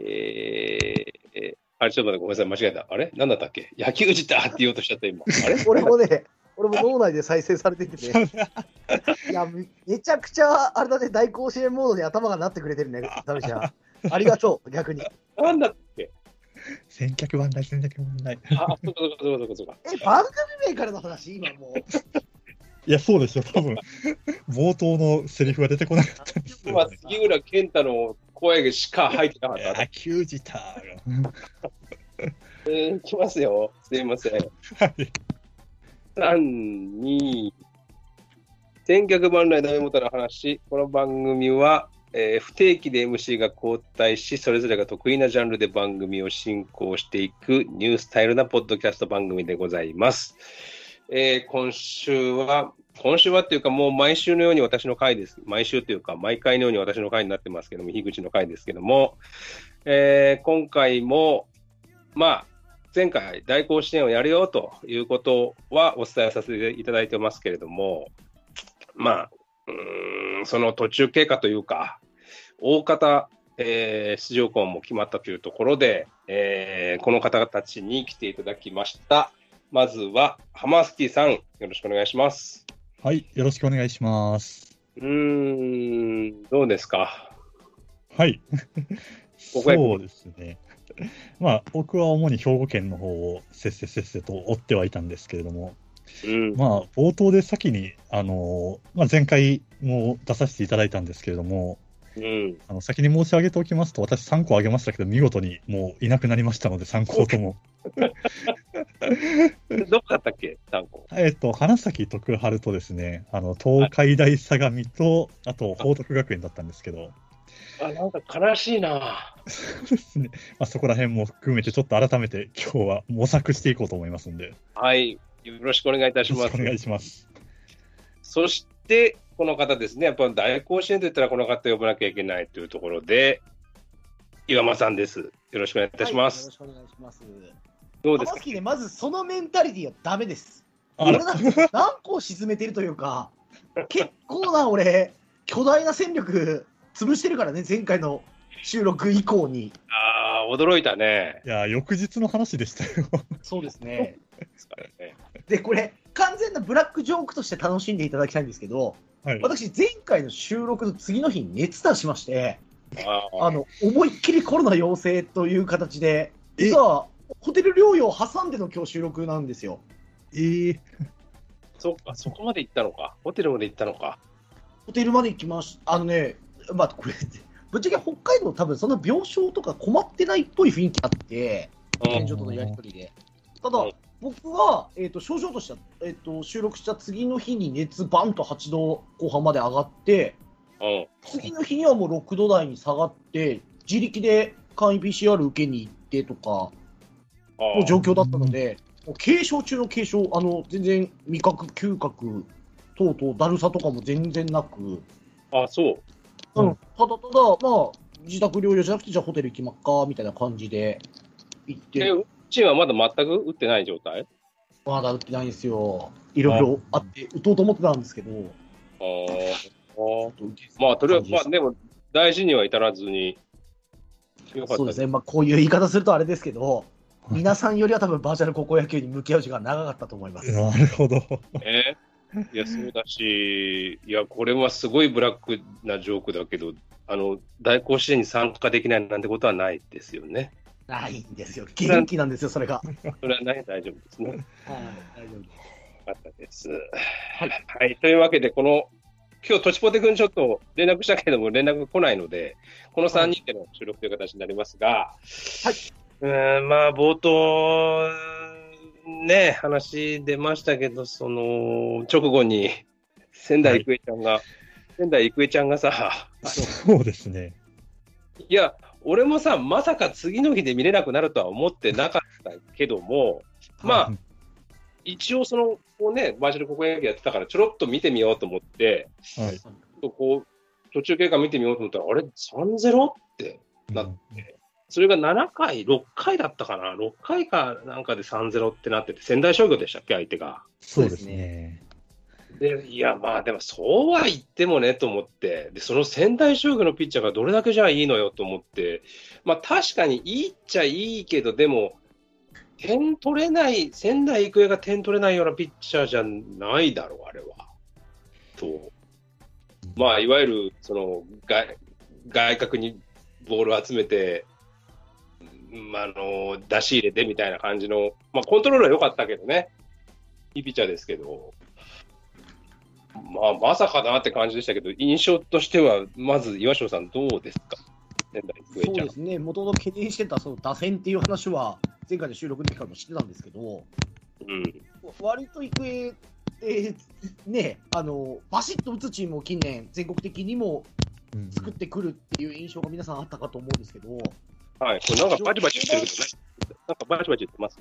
えー、あれ、ちょっと待って、ごめんなさい、間違えた。あれ？なんだったっけ？野球自体って言おうとしちゃった、今。あれ？俺もね、俺も脳内で再生されててね。いや、めめちゃくちゃ、あれだね、大甲子園モードに頭がなってくれてるね、ダメちゃん。ありがとう、逆に。なんだっけ？千客万来、千客万来。あ、そうかそうかそうかそうか。え、番組名からの話、今もう。いや、そうですよ、多分冒頭のセリフが出てこなかったんですよ、今、杉浦健太の声しか入ってなかった。野球自体が。えー、いきますよ。すいません。はい。3、2、千客万来ダメ元の話。この番組は、えー不定期で MC が交代し、それぞれが得意なジャンルで番組を進行していくニュースタイルなポッドキャスト番組でございます。えー今週は、今週はっていうかもう毎週のように私の回です。毎週というか毎回のように私の回になってますけども、樋口の回ですけども、えー今回も、まあ、前回大甲子園をやるよということはお伝えさせていただいてますけれども、まあ、その途中経過というか、大方、えー出場校も決まったというところで、えーこの方たちに来ていただきました。まずは、ハマスキーさん、よろしくお願いします。はい、よろしくお願いします。うーん、どうですか？はい。そうですね。まあ、僕は主に兵庫県の方をせっせせっせと追ってはいたんですけれども、うん、まあ、冒頭で先に、あのまあ、前回も出させていただいたんですけれども、うん、あの先に申し上げておきますと、私3個あげましたけど、見事にもういなくなりましたので、3校とも。どこだったっけ、単語。えっと、花咲徳栄とですね、あの、東海大相模と、あと、報徳学園だったんですけど、あ、なんか悲しいな。そうですね。まあ、そこら辺も含めて、ちょっと改めて今日は模索していこうと思いますんで、よはい、よろしくお願いいたしますろしくお。願いします。そして、この方ですね、やっぱ大甲子園といったらこの方呼ばなきゃいけないというところで、岩間さんです。よろしくお願いいたします。はいよろしくお願いします。どうですか？ね、まずそのメンタリティはダメです。俺なんか何個沈めてるというか、結構な俺、巨大な戦力潰してるからね、前回の収録以降に。ああ、驚いたね。いや、翌日の話でしたよ。そうですね。でこれ、完全なブラックジョークとして楽しんでいただきたいんですけど、はい。私、前回の収録の次の日に熱出しまして、あの思いっきりコロナ陽性という形で、え？実はホテル療養を挟んでの今日収録なんですよ。えー、そっか、そこまで行ったのか。ホテルまで行ったのか。ホテルまで行きました。あのね、まあ、これ、ぶっちゃけ北海道、多分その病床とか困ってないっぽい雰囲気あって、うん現状とのやり取りで。ただうん、僕は、えー、と症状としては、えー、と収録した次の日に熱バンと8度後半まで上がって、うん。次の日にはもう6度台に下がって、自力で簡易 PCR 受けに行ってとかあの状況だったので、もう軽症中の軽症、あの全然味覚、嗅覚等々、だるさとかも全然なく、あ、そう。うん。うんただただ、まあ、自宅療養じゃなくて、じゃあホテル行きまっかみたいな感じで行っえ、て、うちはまだ全く打ってない状態？まだ打ってないんですよ。いろいろあって、打とうと思ってたんですけど、あー。あまあ、とりあえず、まあ、でも、大事には至らずに。そうですね、まあ、こういう言い方するとあれですけど、皆さんよりは多分バーチャル高校野球に向き合う時間長かったと思います。なるほど。ね。いや、そうだし、いや、これはすごいブラックなジョークだけど、あの、大甲子園に参加できないなんてことはないですよね。ないんですよ。元気なんですよ、それが。それはない、大丈夫ですね。よはい、大丈夫です。かったです。はい。というわけで、この、今日、トチポテ君ちょっと連絡したけども、連絡が来ないので、この3人での収録という形になりますが、はい。うーん、まあ、冒頭、ね、話出ましたけど、その、直後に、仙台育英ちゃんが、仙台育英ちゃんがさ、そうですね。いや、俺もさ、まさか次の日で見れなくなるとは思ってなかったけども、まあ、一応その、こうね、バーチャル高校野球やってたから、ちょろっと見てみようと思って、はい。こう、途中経過見てみようと思ったら、あれ、3-0ってなっうんて、それが7回、6回だったかな、6回かなんかで3-0ってなってて、仙台商業でしたっけ、相手が。そうですね。でいや、まあでもそうは言ってもねと思って、でその仙台商業のピッチャーがどれだけじゃあいいのよと思って、まあ確かにいいっちゃいいけど、でも、点取れない、仙台育英が点取れないようなピッチャーじゃないだろう、あれは。と。まあ、いわゆる、その、外外角にボールを集めて、まあ、あの、出し入れてみたいな感じの、まあ、コントロールは良かったけどね。いいピッチャーですけど。まあ、まさかなって感じでしたけど、印象としては、まず岩城さん、どうですか？仙台育英ちゃんそうで。すね、もともと懸念してたその打線っていう話は、前回の収録の時からも知ってたんですけど、うん。割と育英って、ね、あのバシッと打つチームを近年、全国的にもうん作ってくるっていう印象が皆さんあったかと思うんですけど、はい。これなんかバチバチ言ってるけどね。なんかバチバチ言ってます？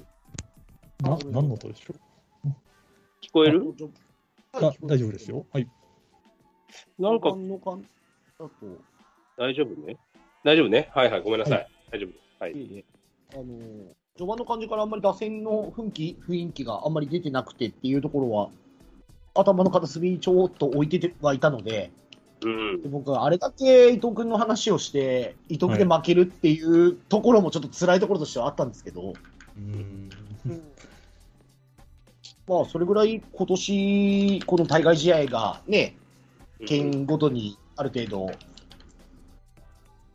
な何の音でしょ聞こえる？うあ大丈夫ですよ。はい。なんか大丈夫ね大丈夫ねはいはい、ごめんなさい。は大丈夫。はい。いえいえあの序盤の感じからあんまり打線の雰囲気雰囲気があんまり出てなくてっていうところは、頭の片隅にちょっと置いててはいたので、うん。で僕はあれだけ伊藤君の話をして、伊藤君で負けるっていうところもちょっと辛いところとしてはあったんですけど、うん。まあ、それぐらい今年この対外試合がね、県ごとにある程度、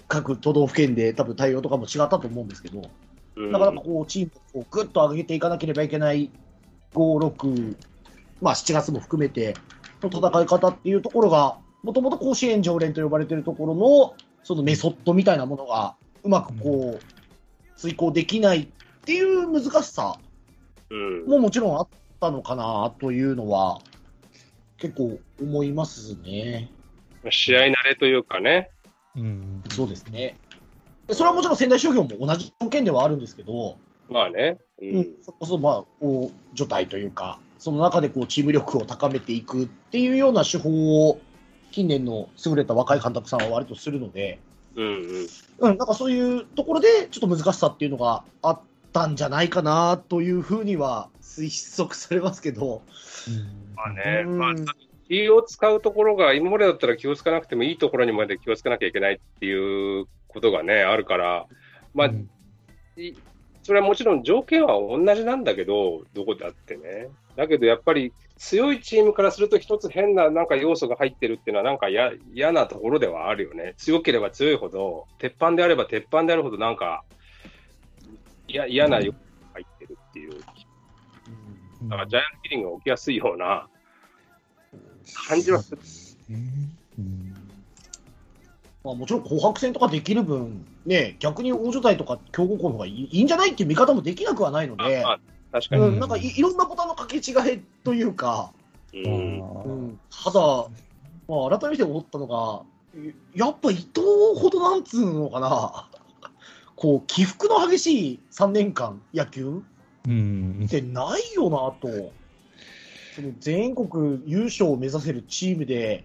各都道府県で多分対応とかも違ったと思うんですけど、うんなかなかこうチームをぐっと上げていかなければいけない5、6、まあ、7月も含めての戦い方っていうところが、もともと甲子園常連と呼ばれているところのそのメソッドみたいなものがうまくこう遂行できないっていう難しさうん。ももちろんあったのかなというのは結構思いますね。試合慣れというかね。うん。そうですね。それはもちろん仙台商業も同じ条件ではあるんですけど、まあね。ううん、そこそまあこう除隊というか、その中でこうチーム力を高めていくっていうような手法を、近年の優れた若い監督さんは割とするので、うんうん。うん、なんかそういうところで、ちょっと難しさっていうのがあったんじゃないかなというふうには推測されますけど、まあね。うんまあ、気を使うところが、今までだったら気をつかなくてもいいところにまで気をつかなきゃいけないっていうことがね、あるから、まあ、うんいそれはもちろん条件は同じなんだけど、どこだってね。だけどやっぱり強いチームからすると一つ変ななんか要素が入ってるっていうのはなんかや嫌なところではあるよね。強ければ強いほど、鉄板であれば鉄板であるほどなんかいや嫌な要素が入ってるっていう。だからジャイアントキリングが起きやすいような感じはする。うんうんまあ、もちろん紅白戦とかできる分、ね、逆に大所帯とか強豪校の方がいいいいんじゃないっていう見方もできなくはないので、まあ確かに。うん、なんかいいろんなボタンの掛け違いというか、うん。うん、ただ、まあ、改めて思ったのが、やっぱ伊藤ほどなんつうのかな、こう起伏の激しい3年間、野球うん。ってないよなと、その全国優勝を目指せるチームで、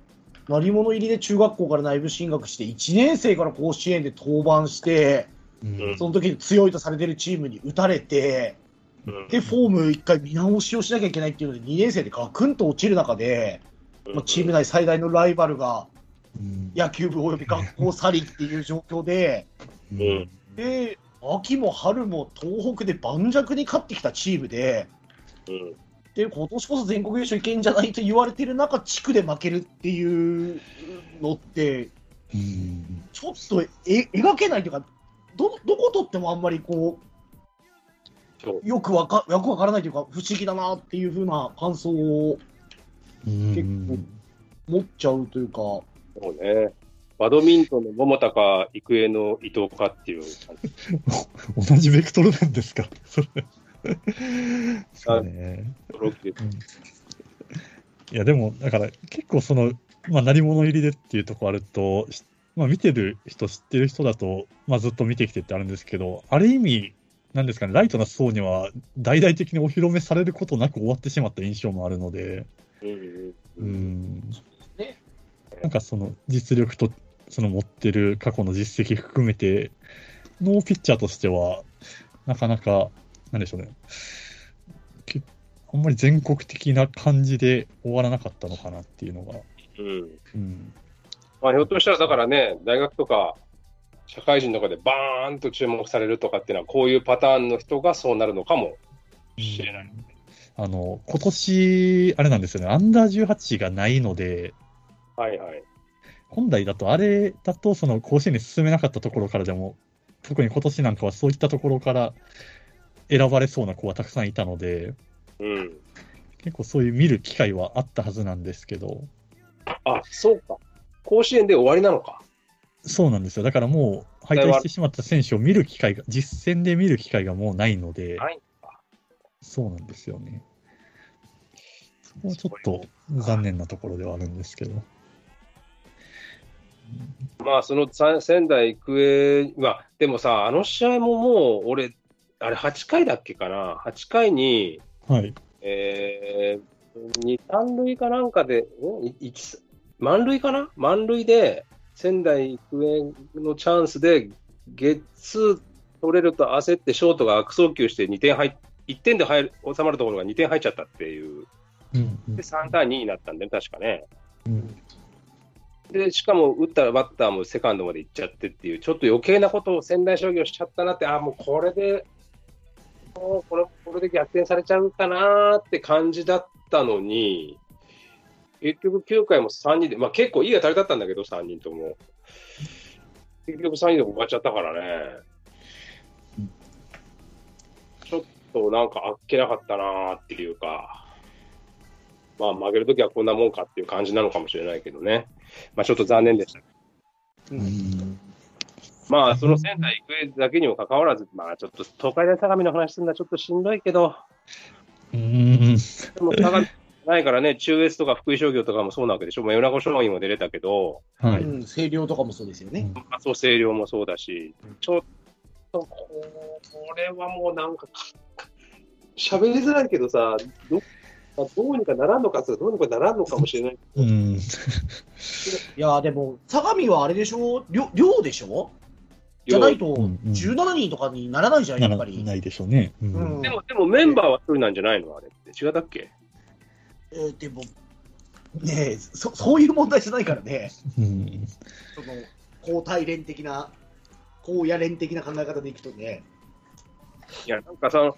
鳴り物入りで中学校から内部進学して、1年生から甲子園で登板して、うん。その時に強いとされてるチームに打たれて、うんで、フォーム一回見直しをしなきゃいけないっていうので、2年生でガクンと落ちる中で、まあ、チーム内最大のライバルがうん。野球部および学校去りっていう状況で、うん。で、秋も春も東北で盤石に勝ってきたチームで、うん。で、今年こそ全国優勝いけんじゃないと言われてる中、地区で負けるっていうのって、うん。ちょっとえ描けないというか、ど、どこ取ってもあんまりこう、よくわか、よくわからないというか、不思議だなっていうふうな感想をうん。結構持っちゃうというか、そうね。バドミントンの桃田か育英の伊藤かっていう。感 じ同じベクトルなんですか、それ。そうね。いや、でも、だから、結構その、まあ、鳴り物入りでっていうところあると、しまあ、見てる人、知ってる人だと、まあ、ずっと見てきてってあるんですけど、ある意味、なんですかね、ライトな層には、大々的にお披露目されることなく終わってしまった印象もあるので、うん。なんかその実力と、その持ってる過去の実績含めてのピッチャーとしては、なかなか、なんでしょうね。けあんまり全国的な感じで終わらなかったのかなっていうのが。うん。うん。まあ、ひょっとしたら、だからね、大学とか、社会人とかでバーンと注目されるとかっていうのは、こういうパターンの人がそうなるのかもしれない。あの、今年、あれなんですよね、アンダー18がないので、はいはい。本来だと、あれだと、その甲子園に進めなかったところからでも、特に今年なんかはそういったところから選ばれそうな子はたくさんいたので、うん。結構そういう見る機会はあったはずなんですけど、あ、そうか。甲子園で終わりなのか。そうなんですよ。だからもう、敗退してしまった選手を見る機会が、実戦で見る機会がもうないので、ない。そうなんですよね。そこはちょっと残念なところではあるんですけど。まあ、そのさ仙台育英は、でもさ、あの試合ももう、俺、あれ8回だっけかな？8回に、はい。えー、2、3塁かなんかで、ん？い一満塁かな？満塁で、仙台育英のチャンスで、ゲッツー取れると焦って、ショートが悪送球して2点入っ1点で入る収まるところが2点入っちゃったっていう、うんうん。で3対2になったんだよね、確かね。うん。で、しかも打ったバッターもセカンドまで行っちゃってっていう、ちょっと余計なことを仙台商業しちゃったなって、あもうこれで、もうこれこれで逆転されちゃうかなって感じだったのに、結局9回も3人で、まあ結構いい当たりだったんだけど、3人とも。結局3人で終わっちゃったからね。ちょっとなんかあっけなかったなっていうか、まあ負けるときはこんなもんかっていう感じなのかもしれないけどね。まあちょっと残念でした。うんまあその仙台育英だけにもかかわらず、まあちょっと東海大相模の話するのはちょっとしんどいけど、うんでも相模ないからね、中越とか福井商業とかもそうなわけでしょ。まあ、米子商業も出れたけど、はい。うん、星稜とかもそうですよね。麻生星稜もそうだし、ちょっとこれはもうなんか、喋りづらいけどさ、どまあどうにかならんのかどうにかならんのかもしれない。うん。いやーでも、相模はあれでしょ？寮寮でしょ？じゃないと、うんうん17人とかにならないじゃん、やっぱり。ないでしょうね。うんうんでも、でもメンバーは一人なんじゃないの？あれって。違ったっけ？えーでも、ねえそ、そういう問題じゃないからね。うんその、交代連的な、高野連的な考え方でいくとね。いや、なんかその、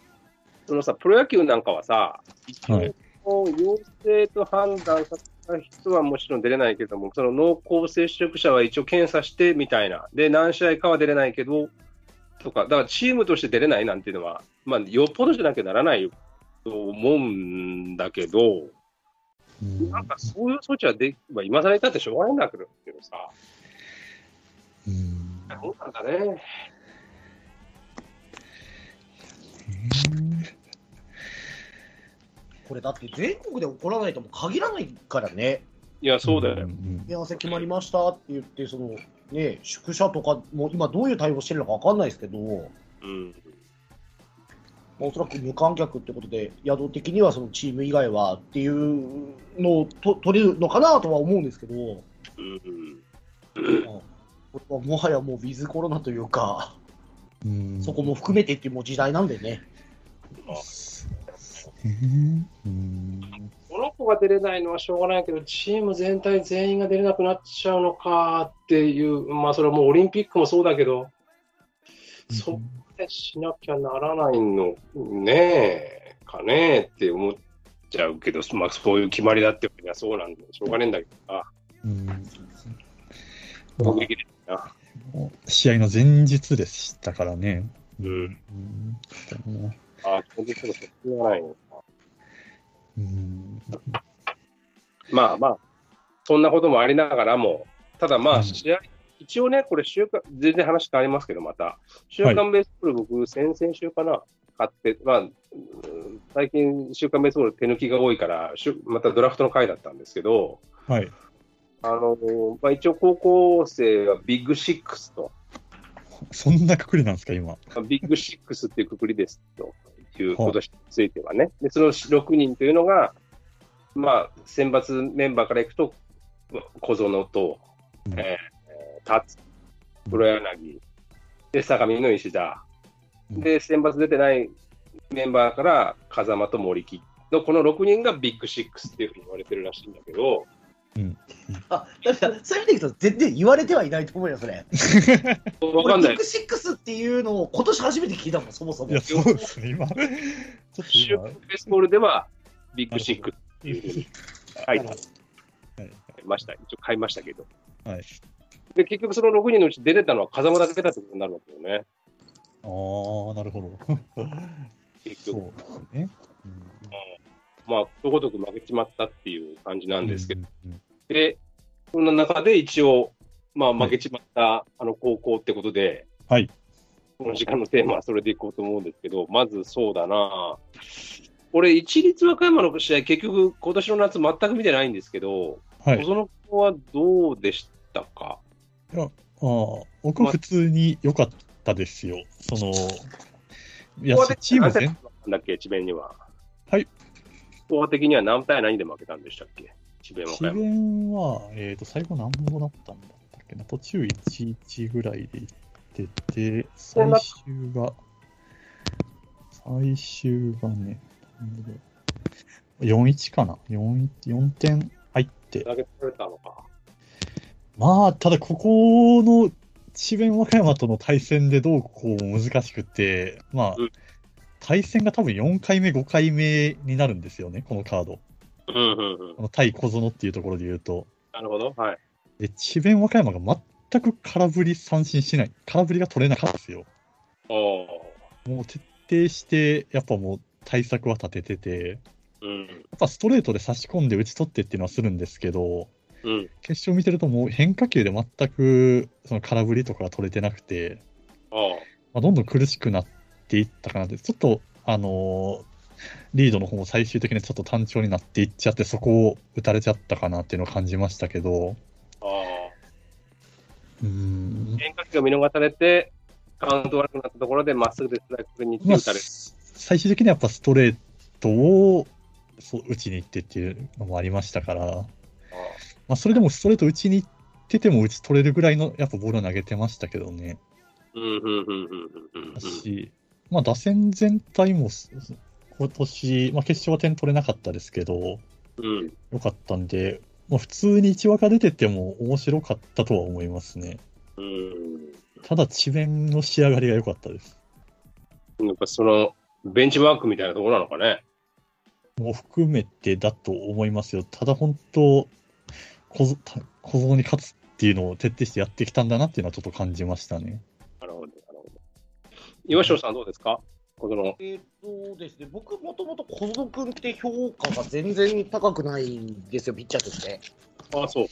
そのさ、プロ野球なんかはさ、一はい応、陽性と判断された人はもちろん出れないけども、その濃厚接触者は一応検査してみたいな、で、何試合かは出れないけど、とか、だからチームとして出れないなんていうのは、まあ、よっぽどじゃなきゃならないと思うんだけど、うんなんかそういう措置はで、まあ、今更言ったってしょうがないんだけどさ、うんどうなんだね。これだって全国で起こらないとも限らないからね。いや、そうだよ。ん目合わせ決まりましたって言って、その、ね、宿舎とかも今どういう対応してるのかわかんないですけど、うん。まあおそらく無観客ってことで、宿的にはそのチーム以外はっていうのをと取れるのかなとは思うんですけど、うん。これはもはやもうウィズコロナというか、うん。そこも含めてっていうもう時代なんでね。うん。この子が出れないのはしょうがないけど、チーム全体全員が出れなくなっちゃうのかっていう、まあ、それはもうオリンピックもそうだけど、そこでしなきゃならないのねえ、かねえって思っちゃうけど、まあ、そういう決まりだってわけにはそうなんで、しょうがねえんだけどな。うん攻撃でなもう試合の前日でしたからね。うん。うんあ、基本的にはしょうがないのか。うんまあまあ、そんなこともありながらも、ただまうんあ、試合、一応ね、これ週刊、全然話変わりますけど、また、週刊ベースボール、僕、先々週かな、買って、まあ、うん最近、週刊ベースボール手抜きが多いから、しゅまたドラフトの回だったんですけど、はい。あのまあ、一応、高校生はビッグシックスと、そんなくくりなんですか、今。まあビッグシックスっていうくくりですと。いう今年についてはね、でその6人というのが、まあ、選抜メンバーからいくと、小園と、うん。えー、達、黒柳、で、相模の石田、うんで、選抜出てないメンバーから風間と森木のこの6人がビッグシックスっていうふうに言われてるらしいんだけど、あ、だから、そういう意味でいくと、全然言われてはいないと思うよ、それ。わかんない俺ビッグ。シックスっていうのを今年初めて聞いたもん、そもそも。いや、そうですね、今。ちょっと今シュープベースボールではビッグシックスっていうふうに書いてはいました。一応買いましたけど。はい。で、結局その6人のうち出れたのは風間だけだってことになるわけよね。ああ、なるほど。結局。そうですね。まあ、とことく負けちまったっていう感じなんですけど。うんうんで、そんな中で一応、まあ、はい負けちまった、あの高校ってことで、はい。この時間のテーマはそれでいこうと思うんですけど、まずそうだな俺、一律和歌山の試合、結局、今年の夏全く見てないんですけど、はい。小園君はどうでしたか？ああ、僕は普通に良かったですよ。その、いやチーム全何なんだっけ、智弁には。はい。スコア的には何対何で負けたんでしたっけ、智弁和智。弁は、えっ、と、最後何本だったんだったっけな。途中1-1ぐらいでいってて、最終が、最終がね、4-1かな。4, 4点入って。投げ取れたのか。まあ、ただここの智弁和歌山との対戦でどうこう難しくて、まあうん、対戦が多分4回目、5回目になるんですよね、このカード。うんうんうん。この対小園っていうところで言うと。なるほど。はい。で、智弁和歌山が全く空振り三振しない。空振りが取れなかったですよ。もう徹底して、やっぱもう対策は立ててて、うん。やっぱストレートで差し込んで打ち取ってっていうのはするんですけど、うん。決勝見てるともう変化球で全くその空振りとかが取れてなくて、あまあ、どんどん苦しくなっていったかなって、ちょっと、あのーリードの方も最終的にちょっと単調になっていっちゃって、そこを打たれちゃったかなっていうのを感じましたけど、あ。ああ。うーん、変化球が見逃されて、カウント悪くなったところでまっすぐでストライクに打たれる。、最終的にはやっぱストレートをそう打ちに行ってっていうのもありましたから、まあ、それでもストレート打ちに行ってても打ち取れるぐらいのやっぱボールを投げてましたけどね。うんうんうんうんうんうんし、まあ、打線全体もす今年、まあ、決勝は点取れなかったですけど、うん。良かったんで、まあ、普通に1話が出てても面白かったとは思いますね。うん。ただ、智弁の仕上がりが良かったです。やっぱその、ベンチマークみたいなところなのかね。もう含めてだと思いますよ。ただ本当、小小僧に勝つっていうのを徹底してやってきたんだなっていうのはちょっと感じましたね。なるほど、なるほど。岩城さんどうですか？この、えっ、とですね、僕もともと小園君って評価が全然高くないんですよ、ピッチャーとして。あそう。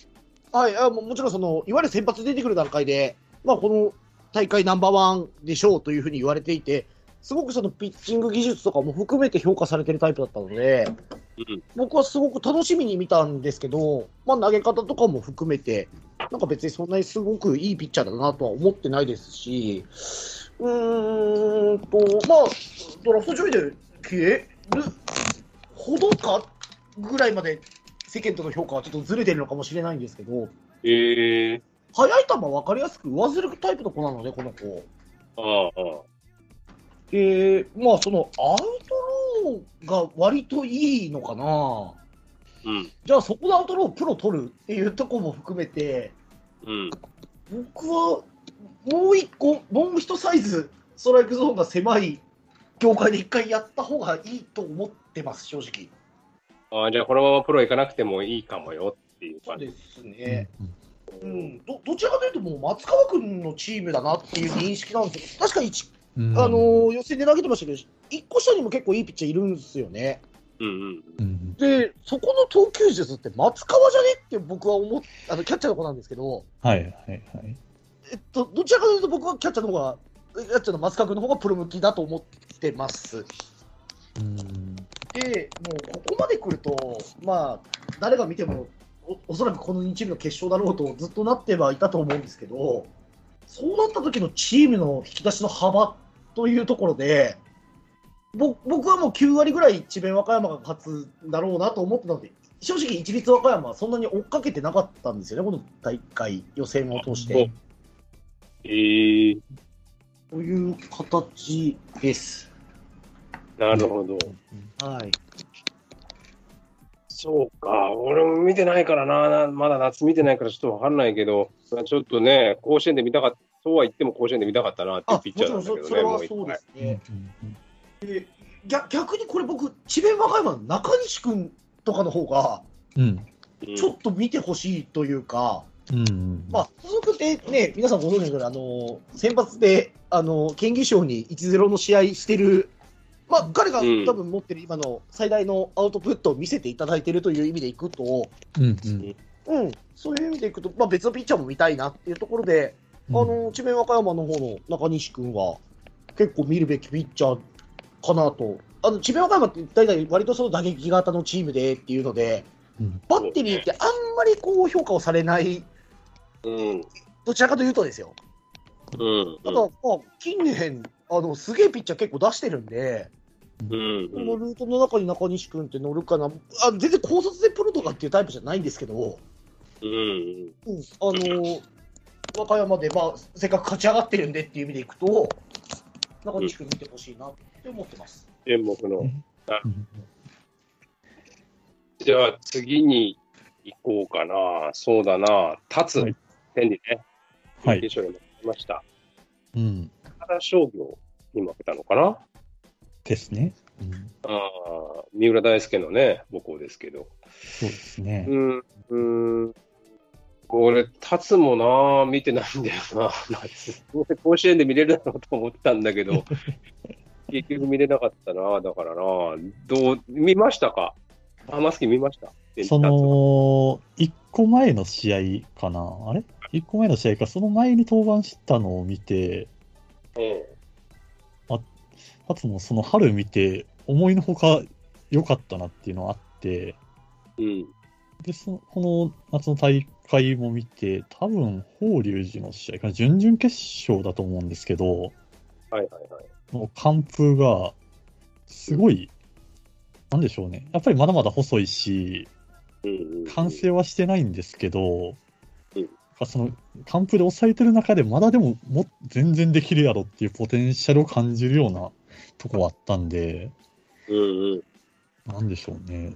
はい、あももちろんその、いわゆる先発出てくる段階で、まあ、この大会ナンバーワンでしょうというふうに言われていて、すごくそのピッチング技術とかも含めて評価されてるタイプだったので、うん。僕はすごく楽しみに見たんですけど、まあ、投げ方とかも含めて、なんか別にそんなにすごくいいピッチャーだなとは思ってないですし、うーんと、まあ、ドラフト上位で消えるほどかぐらいまで世間との評価はちょっとずれてるのかもしれないんですけど、ええ速い球分かりやすく上ずるタイプの子なので、この子。ああ、ああ。で、まあ、そのアウトローが割といいのかな。うん。じゃあそこでアウトロープロ取るっていうところも含めて、うん。僕はもう一個、もう一サイズ、ストライクゾーンが狭い業界で一回やった方がいいと思ってます、正直。ああ、じゃあこのままプロ行かなくてもいいかもよっていう感じ。ですね。うん、どどちらかというと、もう松川君のチームだなっていう認識なんですよ。確かうんあのー予選で投げてましたけど、一個下にも結構いいピッチャーいるんですよね。うんうん。うんで、そこの投球術って松川じゃねって僕は思っあのキャッチャーの子なんですけど、はいはいはい。えっと、どちらかというと僕はキャッチャーの方が、キャッチャーの松川君の方がプロ向きだと思ってます。うんで、もうここまで来ると、まあ、誰が見てもお、おそらくこの2チームの決勝だろうとずっとなってはいたと思うんですけど、そうなった時のチームの引き出しの幅というところで、ぼ僕はもう9割ぐらい智弁和歌山が勝つんだろうなと思ってたので、正直、一律和歌山はそんなに追っかけてなかったんですよね、この大会、予選を通して。ええという形です。なるほど。はい。そうか、俺も見てないからな、まだ夏見てないからちょっとわかんないけど、ちょっとね、甲子園で見たかった、そうは言っても甲子園で見たかったなっていうあピッチャーなんだけどね、もれはそうですね。で逆逆にこれ僕、智弁和歌山の中西君とかの方が、うちょっと見てほしいというか、うん。うん。まあ、細くってね、皆さんご存知のように、あの先発で、あの県議賞に1-0の試合してる、まあ、彼がうん多分持ってる今の最大のアウトプットを見せていただいているという意味でいくと、うん。うん。うん、そういう意味でいくと、まあ、別のピッチャーも見たいなっていうところで、あの智弁和歌山の方の中西君は、結構見るべきピッチャーかなと。あの智弁和歌山って大体割とその打撃型のチームでっていうので、うんバッテリーってあんまりこう評価をされない、うん。どちらかというとですよ。うん。ただ、まあ、近年、あのすげえピッチャー結構出してるんで、うん。このルートの中に中西君って乗るかな、あ全然高卒でプロとかっていうタイプじゃないんですけど、うん。うん、あの和歌山で、まあ、せっかく勝ち上がってるんでっていう意味でいくと、中西君見てほしいなって思ってます。演目の。うんじゃあ次に行こうかな。そうだな。立つ。はい天理ね。はい決勝に負けました。うん。高田商業に負けたのかな？ですね。うん。ああ、三浦大輔のね、母校ですけど。そうですね。うん、うん。俺、立つもな、見てないんだよな、夏。甲子園で見れるだろうと思ったんだけど、結局見れなかったな、だからな。どう、見ましたか？あ、マスキ見ました？そ、の、一個前の試合かな？あれ？一個前の試合か、その前に登板したのを見て、えかつもその春見て、思いのほか良かったなっていうのがあって、えうん。で、そのこの夏の大会も見て、多分、法隆寺の試合かな、準々決勝だと思うんですけど、はいはいはい。もう完封が、すごい、なんでしょうね。やっぱりまだまだ細いし、完成はしてないんですけど、うんその完封で抑えてる中で、まだでもも全然できるやろっていうポテンシャルを感じるようなとこはあったんで、うんうん。なんでしょうね。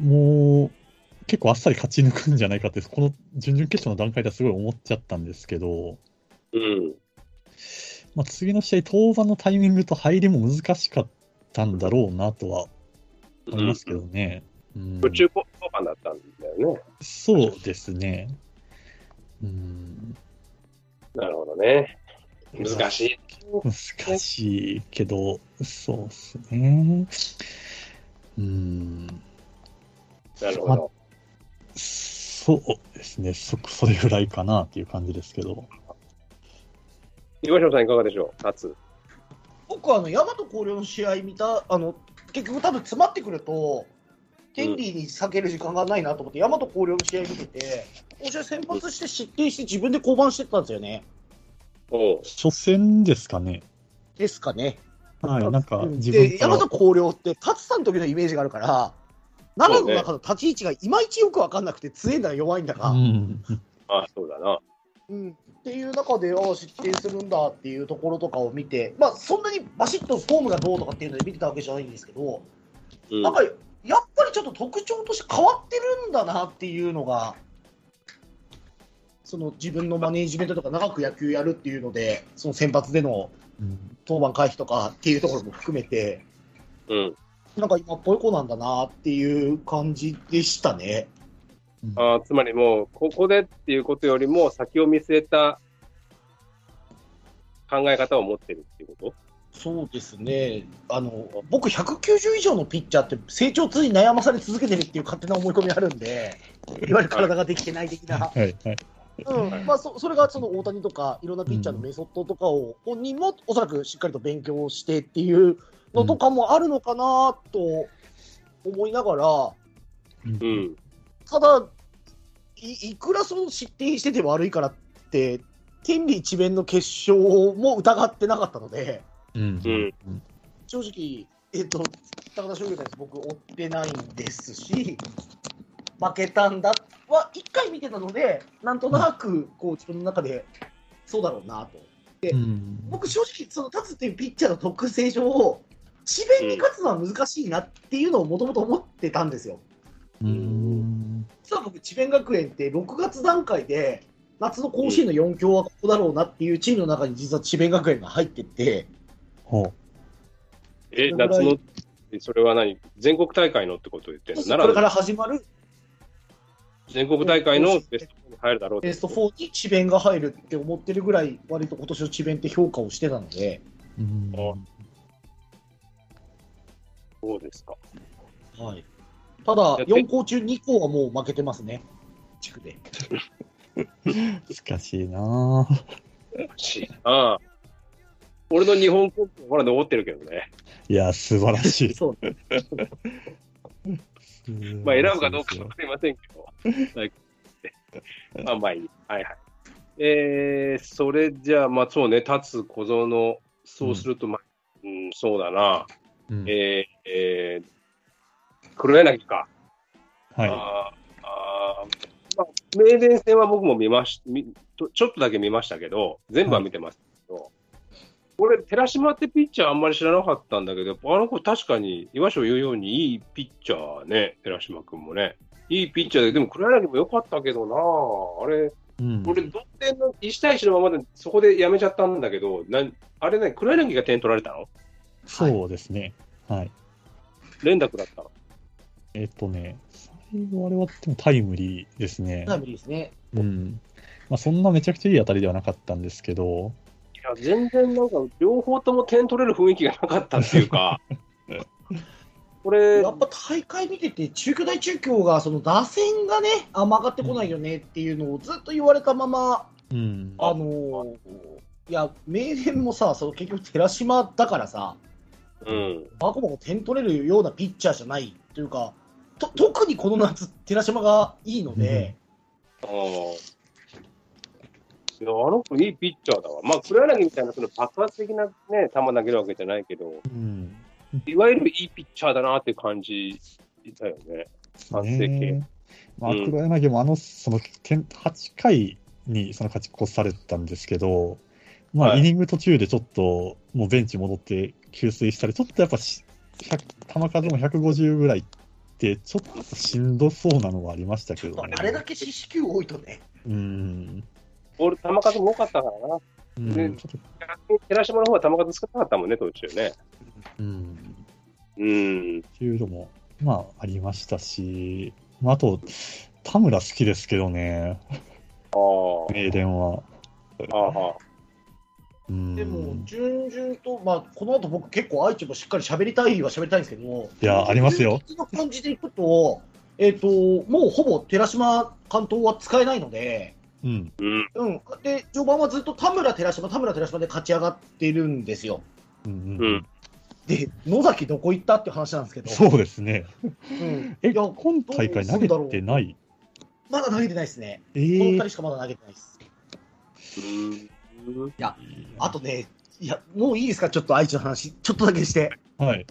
もう、結構あっさり勝ち抜くんじゃないかって、この準々決勝の段階ではすごい思っちゃったんですけど、うん。まあ、次の試合、登板のタイミングと入りも難しかったんだろうなとは思いますけどね。うん途中交換だったんだよね。そうですね。うん、なるほどね。難しい。難しいけど、そうですね。うん、なるほど。そうですねそ、それぐらいかなっていう感じですけど。東野さんいかがでしょう？立つ。僕はあの大和広陵の試合見た、あの結局、多分詰まってくると、天理に避ける時間がないなと思って、大和広陵の試合見てて、この試合先発して失点して自分で降板してったんですよね。おう初戦ですかね。ですかね。はい、なんかで、大和広陵って、勝さんの時のイメージがあるから、長野の中の立ち位置がいまいちよく分かんなくて、強いんだか弱いんだか、うん、あそうだな。うん。っていう中で、ああ、失点するんだっていうところとかを見て、まあ、そんなにバシッとフォームがどうとかっていうので見てたわけじゃないんですけど、うん。なんか、やっぱりちょっと特徴として変わってるんだなっていうのが、その自分のマネージメントとか長く野球やるっていうので、その先発でのうん。登板回避とかっていうところも含めて、うん。なんか今っぽい子なんだなっていう感じでしたね。あーつまりもう、ここでっていうことよりも、先を見据えた考え方を持ってるっていうこそうですね。あの、僕190以上のピッチャーって成長痛に悩まされ続けてるっていう勝手な思い込みがあるんで、いわゆる体ができてない的な。はいはい。うんまあ、そそれがその大谷とかいろんなピッチャーのメソッドとかを本人もおそらくしっかりと勉強してっていうのとかもあるのかなと思いながら、とうん。ただい、いくらその失点してて悪いからって、天理一面の決勝も疑ってなかったので、うんうん正直、えっと、高田商業です僕、追ってないんですし、負けたんだは1回見てたので、なんとなくこう自分の中でそうだろうなと。うん僕、正直、その立つっていうピッチャーの特性上、智弁に勝つのは難しいなっていうのをもともと思ってたんですよ。うーん。実は僕、智弁学園って6月段階で、夏の甲子園の4強はここだろうなっていうチームの中に実は智弁学園が入ってて、ほえ、夏の、それは何？全国大会のってことを言ってるのこれか奈ら始まる。良全国大会のベスト4に入るだろうベスト4に智弁が入るって思ってるぐらい、割と今年の智弁って評価をしてたので、う。うんあそうですか？はい、ただ、やって4校中2校はもう負けてますね、地区で。難しいなぁしああ。俺の日本国まだ残ってるけどね。いや、素晴らしい。そう まあ選ぶかどうかわかりませんけど。はい まあまあいい。はいはい。えー、それじゃあ、まあそうね、立つ小園、そうすると、まあ、うん、そうだな。うんえー、えー、黒柳か。はい。あーあーまあ、名電戦は僕も見ましみとちょっとだけ見ましたけど、全部は見てますけど、俺、寺島ってピッチャーあんまり知らなかったんだけど、あの子確かに、岩所言うようにいいピッチャーね、寺島君もね。いいピッチャーで、でも黒柳も良かったけどなあれ、うん俺、同点の1対1のままでそこでやめちゃったんだけど、なんあれね、黒柳が点取られたのそうですね。はい。連絡だったの？えっとね、最後あれはでもタイムリーですね。タイムリーですね。うん。まあ、そんなめちゃくちゃいい当たりではなかったんですけど、いや、全然なんか、両方とも点取れる雰囲気がなかったっていうか、これ、やっぱ大会見てて、中京大中京がその打線がね、あんま上がってこないよねっていうのをずっと言われたまま、うん。あのーいや、名電もさ、その結局、寺島だからさ、うん、バコバコ点取れるようなピッチャーじゃないというか、と特にこの夏、寺島がいいので、ああ。いや、あの子いいピッチャーだわ。まあ、黒柳みたいなその爆発的なね、球投げるわけじゃないけど、うん。いわゆるいいピッチャーだなっていう感じだよね。完成形ねまあ、うん黒柳もあの、その、点8回にその勝ち越されたんですけど、まあ、はいイニング途中でちょっと、もうベンチ戻って給水したり、ちょっとやっぱし、100球数も150ぐらいって、ちょっとしんどそうなのはありましたけどね。あれだけ四死球多いとね、うん。ボール、球数も多かったからな。うん、ねちょっと、逆に寺島の方は球数少なかったもんね、途中ね。うん。うん。っていうのも、まあ、ありましたし、まあ、あと、田村好きですけどね、ああ。名電は。ああ。うん、でも、順々と、まあ、この後僕、結構、愛知もしっかり喋りたいは喋りたいんですけど、いやありますよ。順々の感じでいくと、えっ、と、もうほぼ寺島関東は使えないので、うん。うん。うん、で序盤はずっと田村寺島、田村寺島で勝ち上がってるんですよ。うんう。ん。で、野崎どこ行ったって話なんですけど、そうですね。うん、え、いや今大会投げてない？まだ投げてないですね。えこの2ー人しかまだ投げてないです。うん。あとね、いや、もういいですか、ちょっと愛知の話、ちょっとだけして。はい。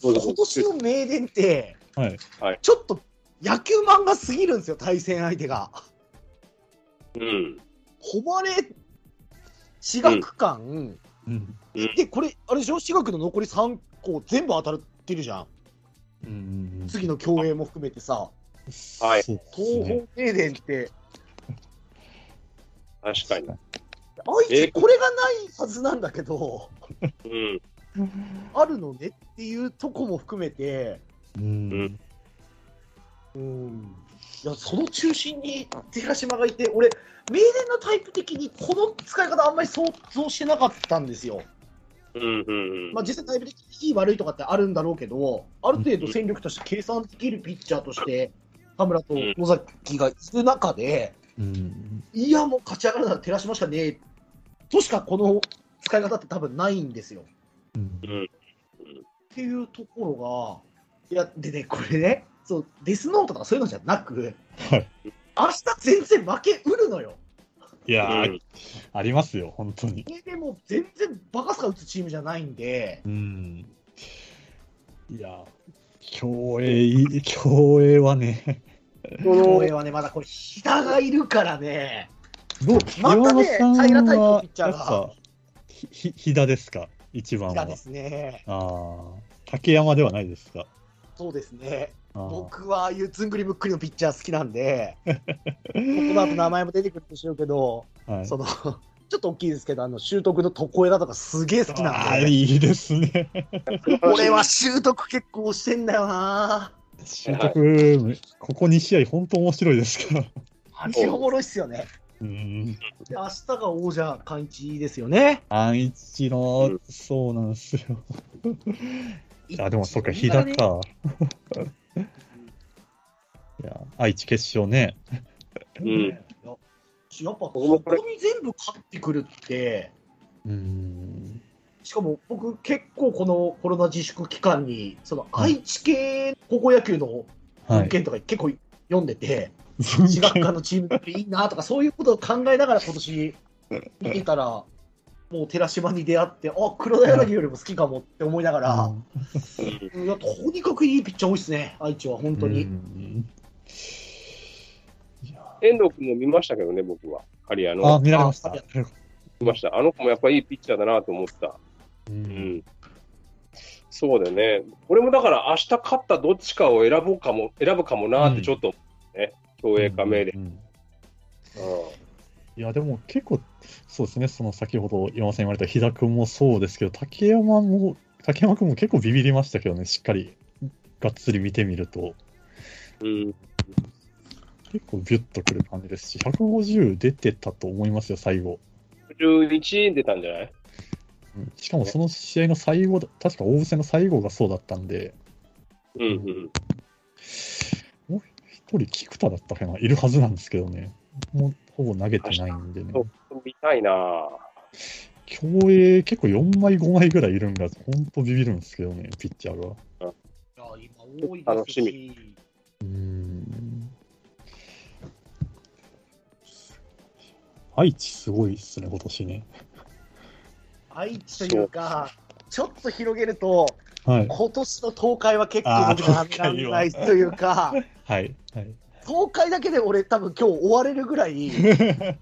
そう今年の名電って、はい。ちょっと野球漫画すぎるんですよ、対戦相手が。うん。誉れ、私学館、うん。で、これ、あれでしょ、私学の残り3校全部当たってるじゃん。うん。次の競泳も含めてさ、はい東ね方停電って、確かに。愛知、これがないはずなんだけど、うん。あるのねっていうとこも含めて、うん。うん、いやその中心に寺島がいて、俺、名電のタイプ的にこの使い方、あんまり想像してなかったんですよ。うん。うん。まあ、実際、タイプ的にいい悪いとかってあるんだろうけど、ある程度戦力として計算できるピッチャーとして、田村と野崎がいる中で、うん。いや、もう勝ち上がるなら寺島しかねえとしかこの使い方って多分ないんですよ。うんうん。っていうところが、いや、でね、これね、そうデスノートとかそういうのじゃなく、はい。明日全然負けうるのよ。いやー、うんありますよ、本当に。でも全然バカスカ打つチームじゃないんで、うん。いや、競泳いい、競泳はね、このはね、まだこれ、飛田がいるからね、どう、またね平田のはピッチャーがひ、ひ、飛田ですか、一番は。飛田ですね。ああ。竹山ではないですか？そうですね。僕はああいうずんぐりむっくりのピッチャー好きなんで、この後名前も出てくるでしょうけど、はい、その、ちょっと大きいですけど、あの、習得の床枝とかすげえ好きなんで、いいですね。俺は習得結構してんだよな習得、ここ2試合、本当面白いですか？ら。マジおもろいっすよね。うん。で明日が王者完一ですよね。安一の、うんそうなんですよ。あ、でもそっか、飛騨か。いや、愛知決勝ね。うん。やっぱ、僕ここに全部勝ってくるって、うん。しかも僕結構このコロナ自粛期間に、その愛知系高校野球のはい。文献とか結構読んでて、私学科のチームっていいなとか、そういうことを考えながら今年見てたら、もう寺島に出会って、あ黒田柳よりも好きかもって思いながら、うんいやとにかくいいピッチャー多いですね、愛知は本当に。遠藤君も見ましたけどね、僕は。ハリアあ、の。見られました。あ見ました。あの子もやっぱいいピッチャーだなと思った。ううんん。そうだよね。俺もだから明日勝ったどっちかを選ぼうかも、選ぶかもなってちょっと、ね、競泳いや、でも結構、そうですね、その先ほど山さん言われた飛田君もそうですけど、竹山も、竹山君も結構ビビりましたけどね、しっかりがっつり見てみると、うん。結構ビュッとくる感じですし、150出てたと思いますよ、最後。11出たんじゃない？うんしかもその試合の最後だ、確か大伏せの最後がそうだったんで、うんうん。もう一人、菊田だったかな、いるはずなんですけどね、もうほぼ投げてないんでね。そう見たいなぁ競泳結構4枚、5枚ぐらいいるんが、本当ビビるんですけどね、ピッチャーが。いや今多い楽しですし、うーん。愛知すごいっすね、今年ね。愛知というか、ちょっと広げると、はい。今年の東海は結構僕はないというか、はい。はい。東海だけで俺多分今日終われるぐらい、今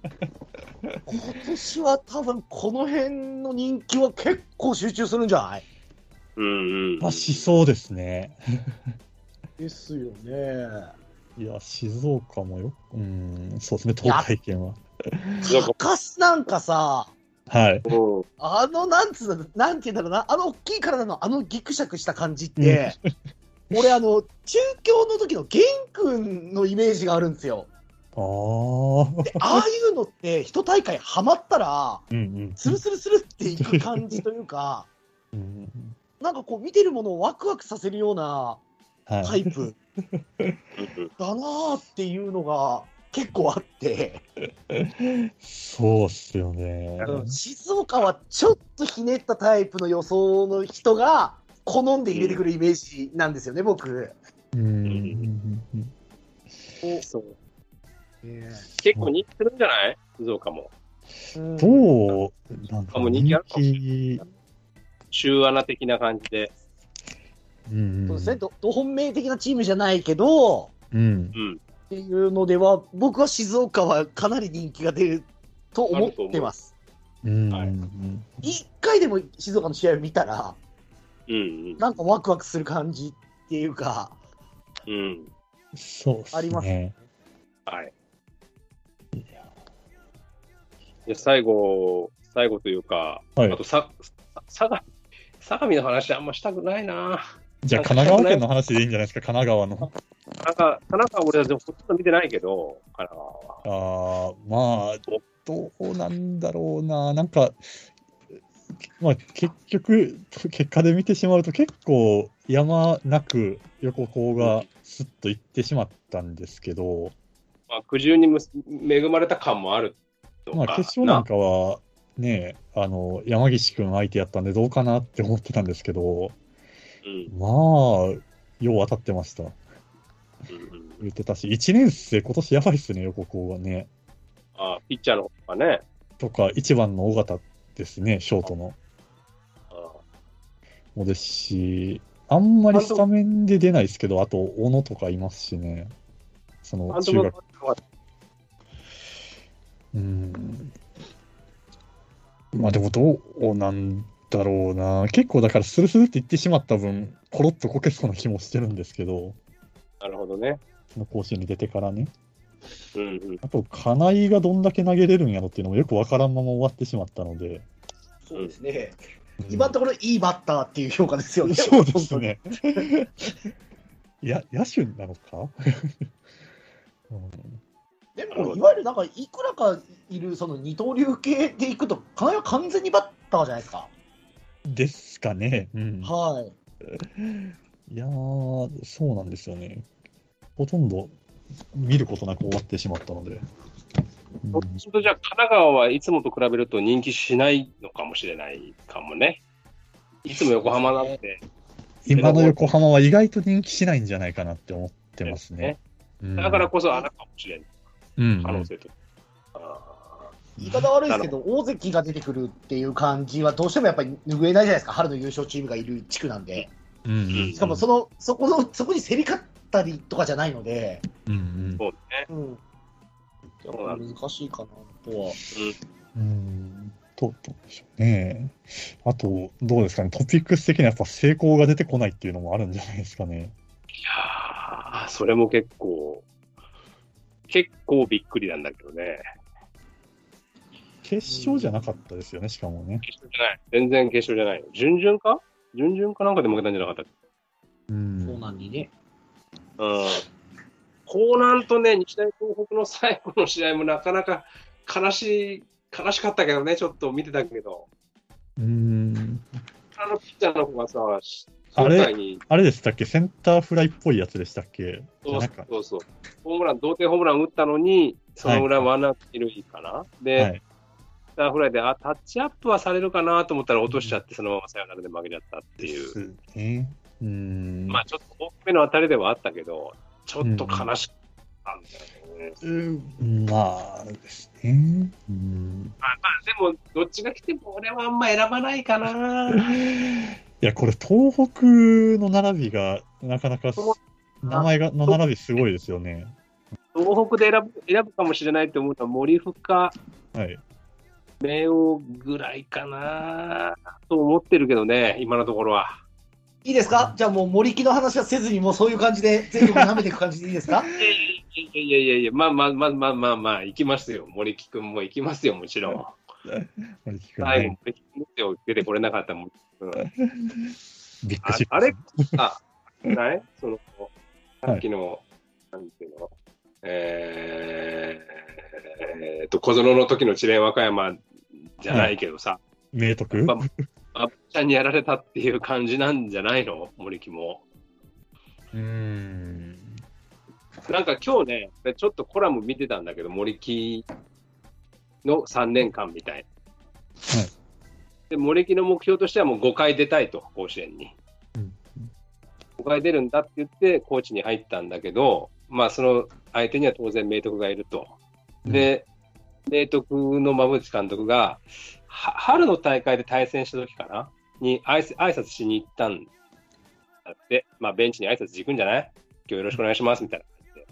年は多分この辺の人気は結構集中するんじゃない？うんうん。まあ、しそうですね。ですよね。いや、静岡もよ、うーん、そうですね、東海圏は。高須なんかさ、はい。うん。あのなんつうの、なんて言うんだろうな、あの大きい体のあのギクシャクした感じって、俺あの、中京の時の玄君のイメージがあるんですよ。ああ。でああいうのって、一大会ハマったら、うんうん。スルスルスルっていく感じというか、うんなんかこう見てるものをワクワクさせるようなはい。タイプ だなーっていうのが結構あって、そうっすよね。静岡はちょっとひねったタイプの予想の人が好んで入れてくるイメージなんですよね、僕。うん。うん。うん。うん。そう結構人気するん。じゃない静岡も。うん。どう、なん。かあもう人気あるかもしれ人気中穴的な感じで。うん。そうですね、どど本命的なチームじゃないけど、うん。うん。っていうのでは、僕は静岡はかなり人気が出ると思ってます。うん。はいうん一回でも静岡の試合を見たら、うんなんかワクワクする感じっていうか、うん。うん。そうっすね。ありますはい。で最後、最後というか、はいあとさ、さ相模、相模の話あんましたくないな。じゃあ、神奈川県の話でいいんじゃないですか、神奈川の。なんか、田中は俺はほとんど見てないけど、神奈川は。ああ、まあ、どうなんだろうな、なんか、まあ、結局、結果で見てしまうと、結構、山なく横高がすっと行ってしまったんですけど、まあ、苦渋にむ恵まれた感もあるとか。まあ、決勝なんかは、ね、あの山岸君相手やったんで、どうかなって思ってたんですけど、うんまあ、よう当たってました。言ってたし、1年生、今年やばいっすね、横高がね。あピッチャーの方がね。とか、1番の尾形ですね、ショートの。あもですし、あんまりスタメンで出ないですけど、あと、小野とかいますしね。その中学。はうん。まあでも、どうなんだろうな。結構だからスルスルって言ってしまった分、コロッとこけそうな気もしてるんですけど、なるほどね。その甲子園に出てからね。うんうん。あと、金井がどんだけ投げれるんやろっていうのもよくわからんまま終わってしまったので。そうですね。うん今のところいいバッターっていう評価ですよね。そうですね。い や、野手なのか、うんでも、いわゆるなんか、いくらかいるその二刀流系でいくと、金井は完全にバッターじゃないですか。ですかね。うん、はい。いやー、そうなんですよね。ほとんど見ることなく終わってしまったので。うんそうすると、じゃあ、神奈川はいつもと比べると人気しないのかもしれないかもね。いつも横浜なんて、今の横浜は意外と人気しないんじゃないかなって思ってますね。うんだからこそ穴かもしれないうん可能性と。あ言い方悪いですけど、大関が出てくるっていう感じは、どうしてもやっぱり拭えないじゃないですか、春の優勝チームがいる地区なんで。うんうんしかもその、そこの、そこに競り勝ったりとかじゃないので、うんうんーそうね。うん。やっぱ難しいかなとは。うんどうどうでしょうね。あと、どうですかね、トピックス的にはやっぱ成功が出てこないっていうのもあるんじゃないですかね。いやー、それも結構、結構びっくりなんだけどね。決勝じゃなかったですよね、しかもね。決勝じゃない。全然決勝じゃない。準々か？準々かなんかで負けたんじゃなかったっけ？うんそうなんにね。うん。こうなんとね、日大東北の最後の試合もなかなか悲しい、悲しかったけどね、ちょっと見てたけど。うんあのピッチャーの方がさ、あれあれでしたっけ？センターフライっぽいやつでしたっけ？じそうそうそう。ホームラン、同点ホームラン打ったのに、その裏ワンアウト二塁かな？で、はい。スターフライで、あ、タッチアップはされるかなと思ったら落としちゃって、そのままサヨナラで負けちゃったっていう。うん。まあちょっと大きめの当たりではあったけど、ちょっと悲しかったんだよね。うんまあですね。うんまあまあ、でも、どっちが来ても俺はあんま選ばないかな。いや、これ、東北の並びが、なかなかす、名前が、の並びすごいですよね。東北で選ぶ選ぶかもしれないと思ったら、森深、はい。明王ぐらいかなと思ってるけどね、今のところは。いいですか？じゃあもう森木の話はせずに、もうそういう感じで全国舐めていく感じでいいですか？いやいやいやいやいや、まあまあまあまあまあまあ、行きますよ。森木君も行きますよ、もちろん。森木君最後ね、、森木君ですよ出てこれなかったもん。うん、ビッグシップスああれ？あ、ない？その、さっきの、なんていうの、えー、えーと、小園の時の智弁和歌山じゃないけどさ、明徳？やっぱ、あっちゃんにやられたっていう感じなんじゃないの？森木も。うーん。なんか今日ね、ちょっとコラム見てたんだけど、森木の3年間みたいな。はいで森木の目標としてはもう5回出たいと、甲子園に。うん5回出るんだって言って、コーチに入ったんだけど、まあ、その相手には当然、明徳がいると。で、明徳の馬淵監督が、春の大会で対戦した時かな？に挨拶挨拶しに行ったんだって、まあ、ベンチに挨拶行くんじゃない？今日よろしくお願いしますみたいな感じで。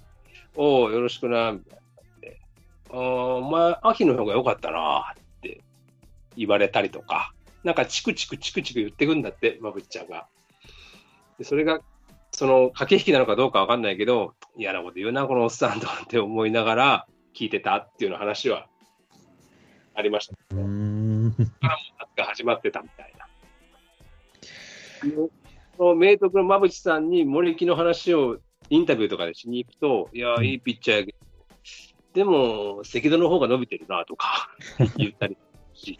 おお、よろしくな、みたいな感じで。お前、秋の方が良かったなって言われたりとか、なんかチクチクチクチク言ってくんだって、馬淵ちゃんが。でそれが、その駆け引きなのかどうかわかんないけど、嫌なこと言うな、このおっさんとって思いながら聞いてたっていうの話はありました。うーん。夏が始まってたみたいな。その明徳の馬淵さんに森木の話をインタビューとかでしに行くと、いやう、んいいピッチャーやけど、でも、赤道の方が伸びてるなとか 言ったりし、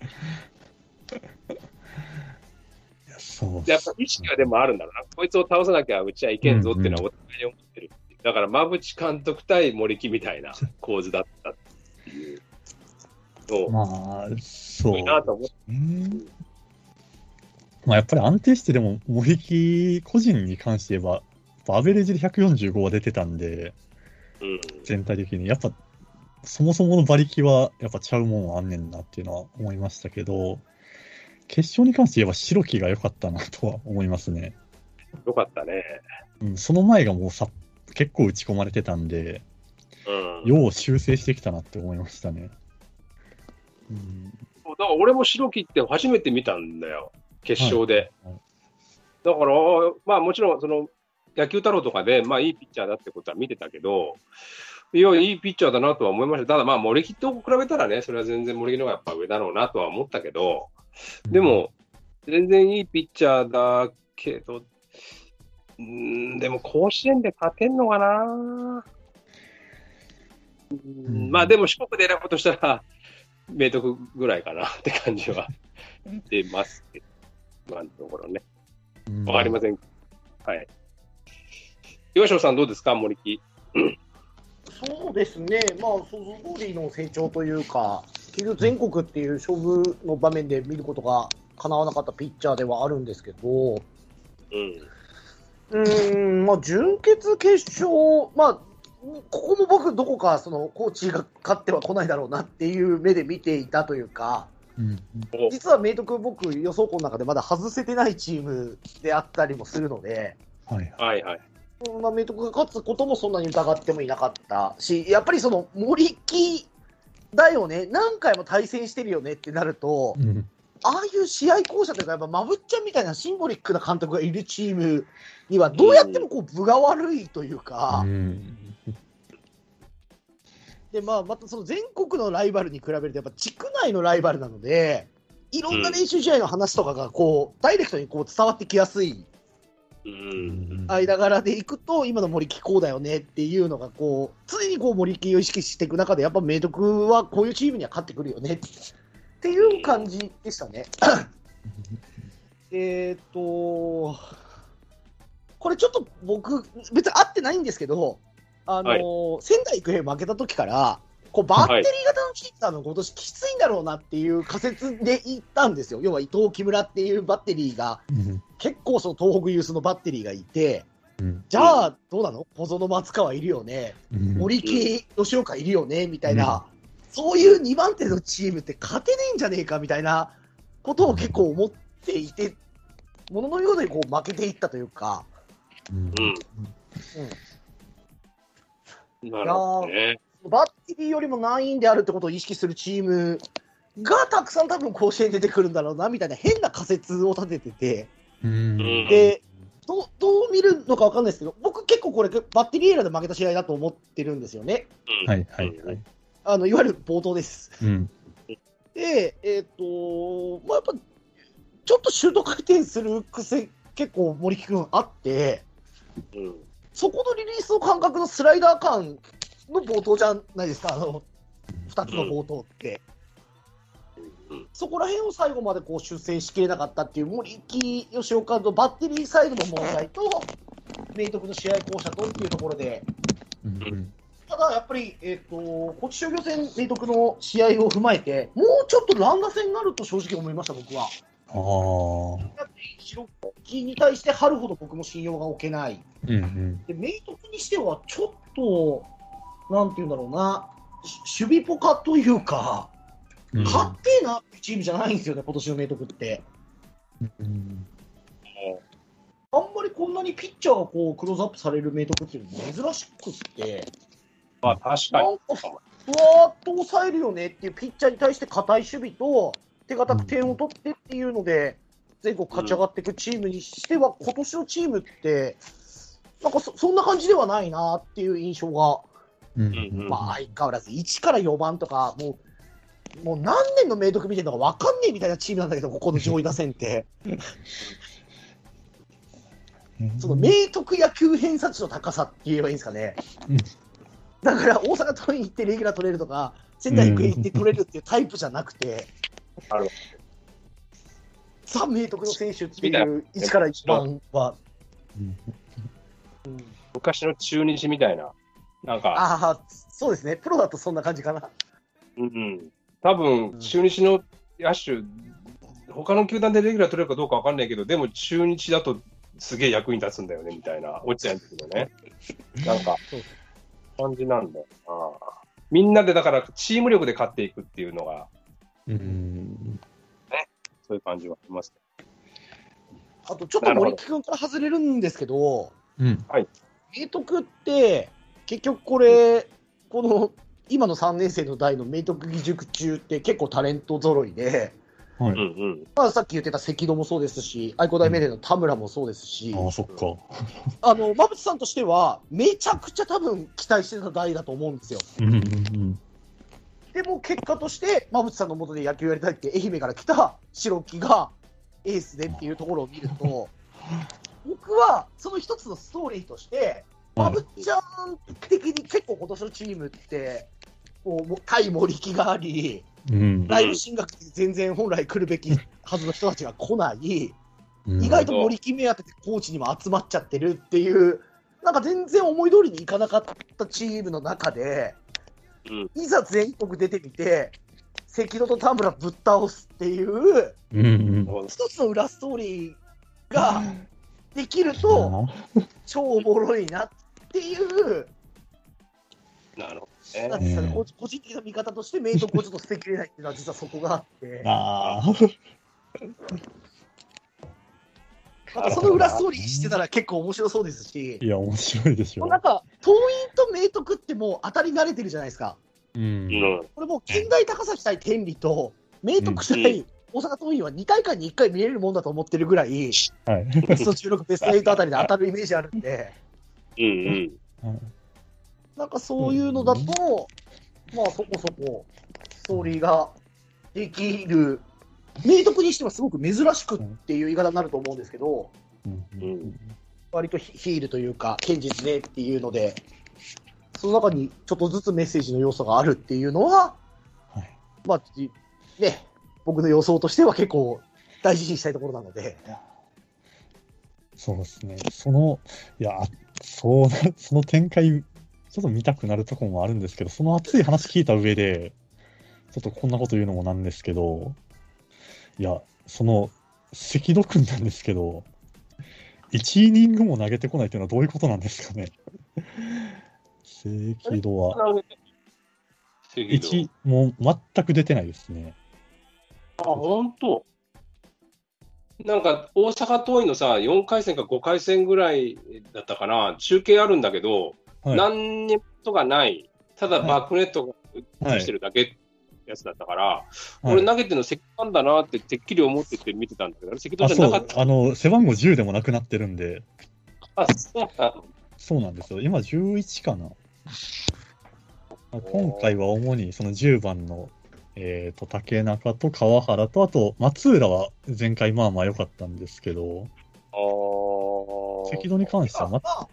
そうでやっぱ意識はでもあるんだろうな。こいつを倒さなきゃうちはいけんぞっていうのはお互いに思ってる。だから馬淵監督対森木みたいな構図だったっていうのを、まあ、すそうごいなと思って。ね。まあ、やっぱり安定してでも、森木個人に関して言えば、アベレージで145は出てたんで、うん全体的に。やっぱ、そもそもの馬力は、やっぱちゃうもんはあんねんなっていうのは思いましたけど、決勝に関して言えば白木が良かったなとは思いますね。よかったね。うん、その前がもうさ結構打ち込まれてたんで、うん。よう修正してきたなって思いましたね。うん、だから俺も白木って初めて見たんだよ。決勝で。はいはいだから、まあもちろん、その、野球太郎とかで、まあいいピッチャーだってことは見てたけど、いや、いいピッチャーだなとは思いました。ただまあ森木と比べたらね、それは全然森木の方がやっぱ上だろうなとは思ったけど、で、も、全然いいピッチャーだけど、うーん、でも甲子園で勝てんのかな、うんんまあでも四国で選ぶとしたら、明徳ぐらいかな って感じはしてますけど、今のところね。うんわかりません。はい。岩城さんどうですか、森木？そうですね、まあ、想像通りの成長というか、結局、全国っていう勝負の場面で見ることが叶わなかったピッチャーではあるんですけど、うん。うーん、まあ、準決決勝、まあ、ここも僕、どこかそのコーチが勝っては来ないだろうなっていう目で見ていたというか、うんお実は明徳、僕、予想校の中でまだ外せてないチームであったりもするので、はい。はいはい。まあ、明徳が勝つこともそんなに疑ってもいなかったし、やっぱりその森木だよね、何回も対戦してるよねってなると、うんああいう試合巧者というか、やっぱまぶっちゃんみたいなシンボリックな監督がいるチームには、どうやってもこう分が悪いというか、うん。でまあ、またその全国のライバルに比べると、やっぱ地区内のライバルなので、いろんな練習試合の話とかがこう、ダイレクトにこう伝わってきやすいうん。間柄でいくと、今の森木こうだよねっていうのがこう、常にこう森木を意識していく中で、やっぱ明徳はこういうチームには勝ってくるよねっていう感じでしたね。えっと、これちょっと僕、別に合ってないんですけど、あのはい。仙台育英負けた時から、こうバッテリー型のチーム多分今年きついんだろうなっていう仮説で言ったんですよ。要は伊藤、木村っていうバッテリーが、うん。結構その東北ユースのバッテリーがいて、うん。じゃあどうなの？小園松川いるよね、うん。森木吉岡いるよね？みたいな、そういう2番手のチームって勝てねえんじゃねえかみたいなことを結構思っていて、もののようにこう負けていったというか、うんなるほどね。バッテリーよりも難易であるってことを意識するチームがたくさん多分甲子園に出てくるんだろうなみたいな変な仮説を立ててて、うんでどうどう見るのか分かんないですけど、僕結構これ、バッテリーエラーで負けた試合だと思ってるんですよね。うんはいはいはい。あのいわゆる冒頭です。うんで、えっ、と、まあ、やっぱ、ちょっとシュート回転する癖、結構森木君あって、うん。そこのリリースの感覚のスライダー感の冒頭じゃないですか、あの、2つの冒頭って。うんそこら辺を最後までこう修正しきれなかったっていう森木吉岡のバッテリーサイドの問題と、明徳の試合巧者とっていうところで、うんただやっぱり、えっ、と、高知商業戦、明徳の試合を踏まえて、もうちょっと乱打戦になると正直思いました、僕は。ああ。白木に対して春ほど僕も信用が置けない。うんうんで、明徳にしてはちょっと、なんていうんだろうな、し守備ポカというか、うんかっけえなチームじゃないんですよね、今年の明徳って。うんあんまりこんなにピッチャーがこうクローズアップされる明徳っていうの珍しくって、まあ確かに。ふわーっと抑えるよねっていうピッチャーに対して堅い守備と、手堅く点を取ってっていうので、全国勝ち上がっていくチームにしては、今年のチームって、なんかそそんな感じではないなっていう印象が、うんうんまあ相変わらず1から4番とか、もう、もう何年の明徳見てるのか分かんねえみたいなチームなんだけど、ここの上位打線って。その明徳野球偏差値の高さって言えばいいんですかね。うんだから大阪桐蔭行ってレギュラー取れるとか、仙台育英行って取れるっていうタイプじゃなくて、なるほザ・明徳の選手っていう1から1番は、うんうん昔の中日みたいな。なんか、ああ、そうですね、プロだとそんな感じかな。うんうん。多分、中日の野手、他の球団でレギュラー取れるかどうかわかんないけど、でも中日だとすげえ役に立つんだよね、みたいな、落ちちゃうんですけどね。なんか感じなんだよな。みんなでだから、チーム力で勝っていくっていうのが、うんそういう感じはあります。あとちょっと森木君から外れるんですけど、うん明徳って、結局これ、この今の3年生の代の明徳義塾中って結構タレント揃いで、はい。うんうん。まあ、さっき言ってた関戸もそうですし、愛工大名電の田村もそうですし、ああ、そっか。あの、馬淵さんとしては、めちゃくちゃ多分期待してた代だと思うんですよ。うんうんうん。でも結果として、馬淵さんのもとで野球やりたいって愛媛から来た白木がエースでっていうところを見ると、僕はその一つのストーリーとして、馬淵ちゃん的に結構今年のチームって、こうもう対森木があり、うん。ライブ進学で全然本来来るべきはずの人たちが来ない、うん。意外と森木目当てでコーチにも集まっちゃってるっていう、なんか全然思い通りにいかなかったチームの中で、うん。いざ全国出てみて、関戸と田村ぶっ倒すっていう、うんうん。一つの裏ストーリーができると、超おもろいなっていう、なるほなんどね。ねですかね個個人的な見方として、明徳をちょっと捨てきれないっていうのは、実はそこがあって。ああ。またその裏ストーリーしてたら結構面白そうですしい、や、面白いでしょなんか、桐蔭と明徳ってもう当たり慣れてるじゃないですか。う。うんん。これもう近代高崎対天理と、明徳う対大阪桐蔭は2大会に1回見れるもんだと思ってるぐらい、はい。ベスト16、ベスト8あたりで当たるイメージあるんで、うんうん。なんかそういうのだと、まあそこそこストーリーができる、明徳にしてはすごく珍しくっていう言い方になると思うんですけど、うん。うん。割とヒヒールというか、堅実でっていうので、その中にちょっとずつメッセージの要素があるっていうのは、はい。まあ、じね、僕の予想としては結構大事にしたいところなので、そうですね。その、いや、そうな、その展開、ちょっと見たくなるところもあるんですけど、その熱い話聞いた上で、ちょっとこんなこと言うのもなんですけど、いや、その、赤戸君なんですけど、1イニングも投げてこないっていうのはどういうことなんですかね。赤戸は、赤道1、もう全く出てないですね。あ、本当。なんか、大阪桐蔭のさ、4回戦か5回戦ぐらいだったかな、中継あるんだけど、はい。何にもとがない、ただはいバックネットがはいしてるだけってやつだったから、はい俺投げてるの赤道なんだなっててっきり思ってて見てたんだけど、あれ赤道あ、そうじゃなかっ、た？あの、背番号10でもなくなってるんで、あ、そうなのそうなんですよ。今11かな。今回は主にその10番の、えー、と竹中と川原と、あと松浦は前回まあまあ良かったんですけど、あー赤道に関しては、ままあ、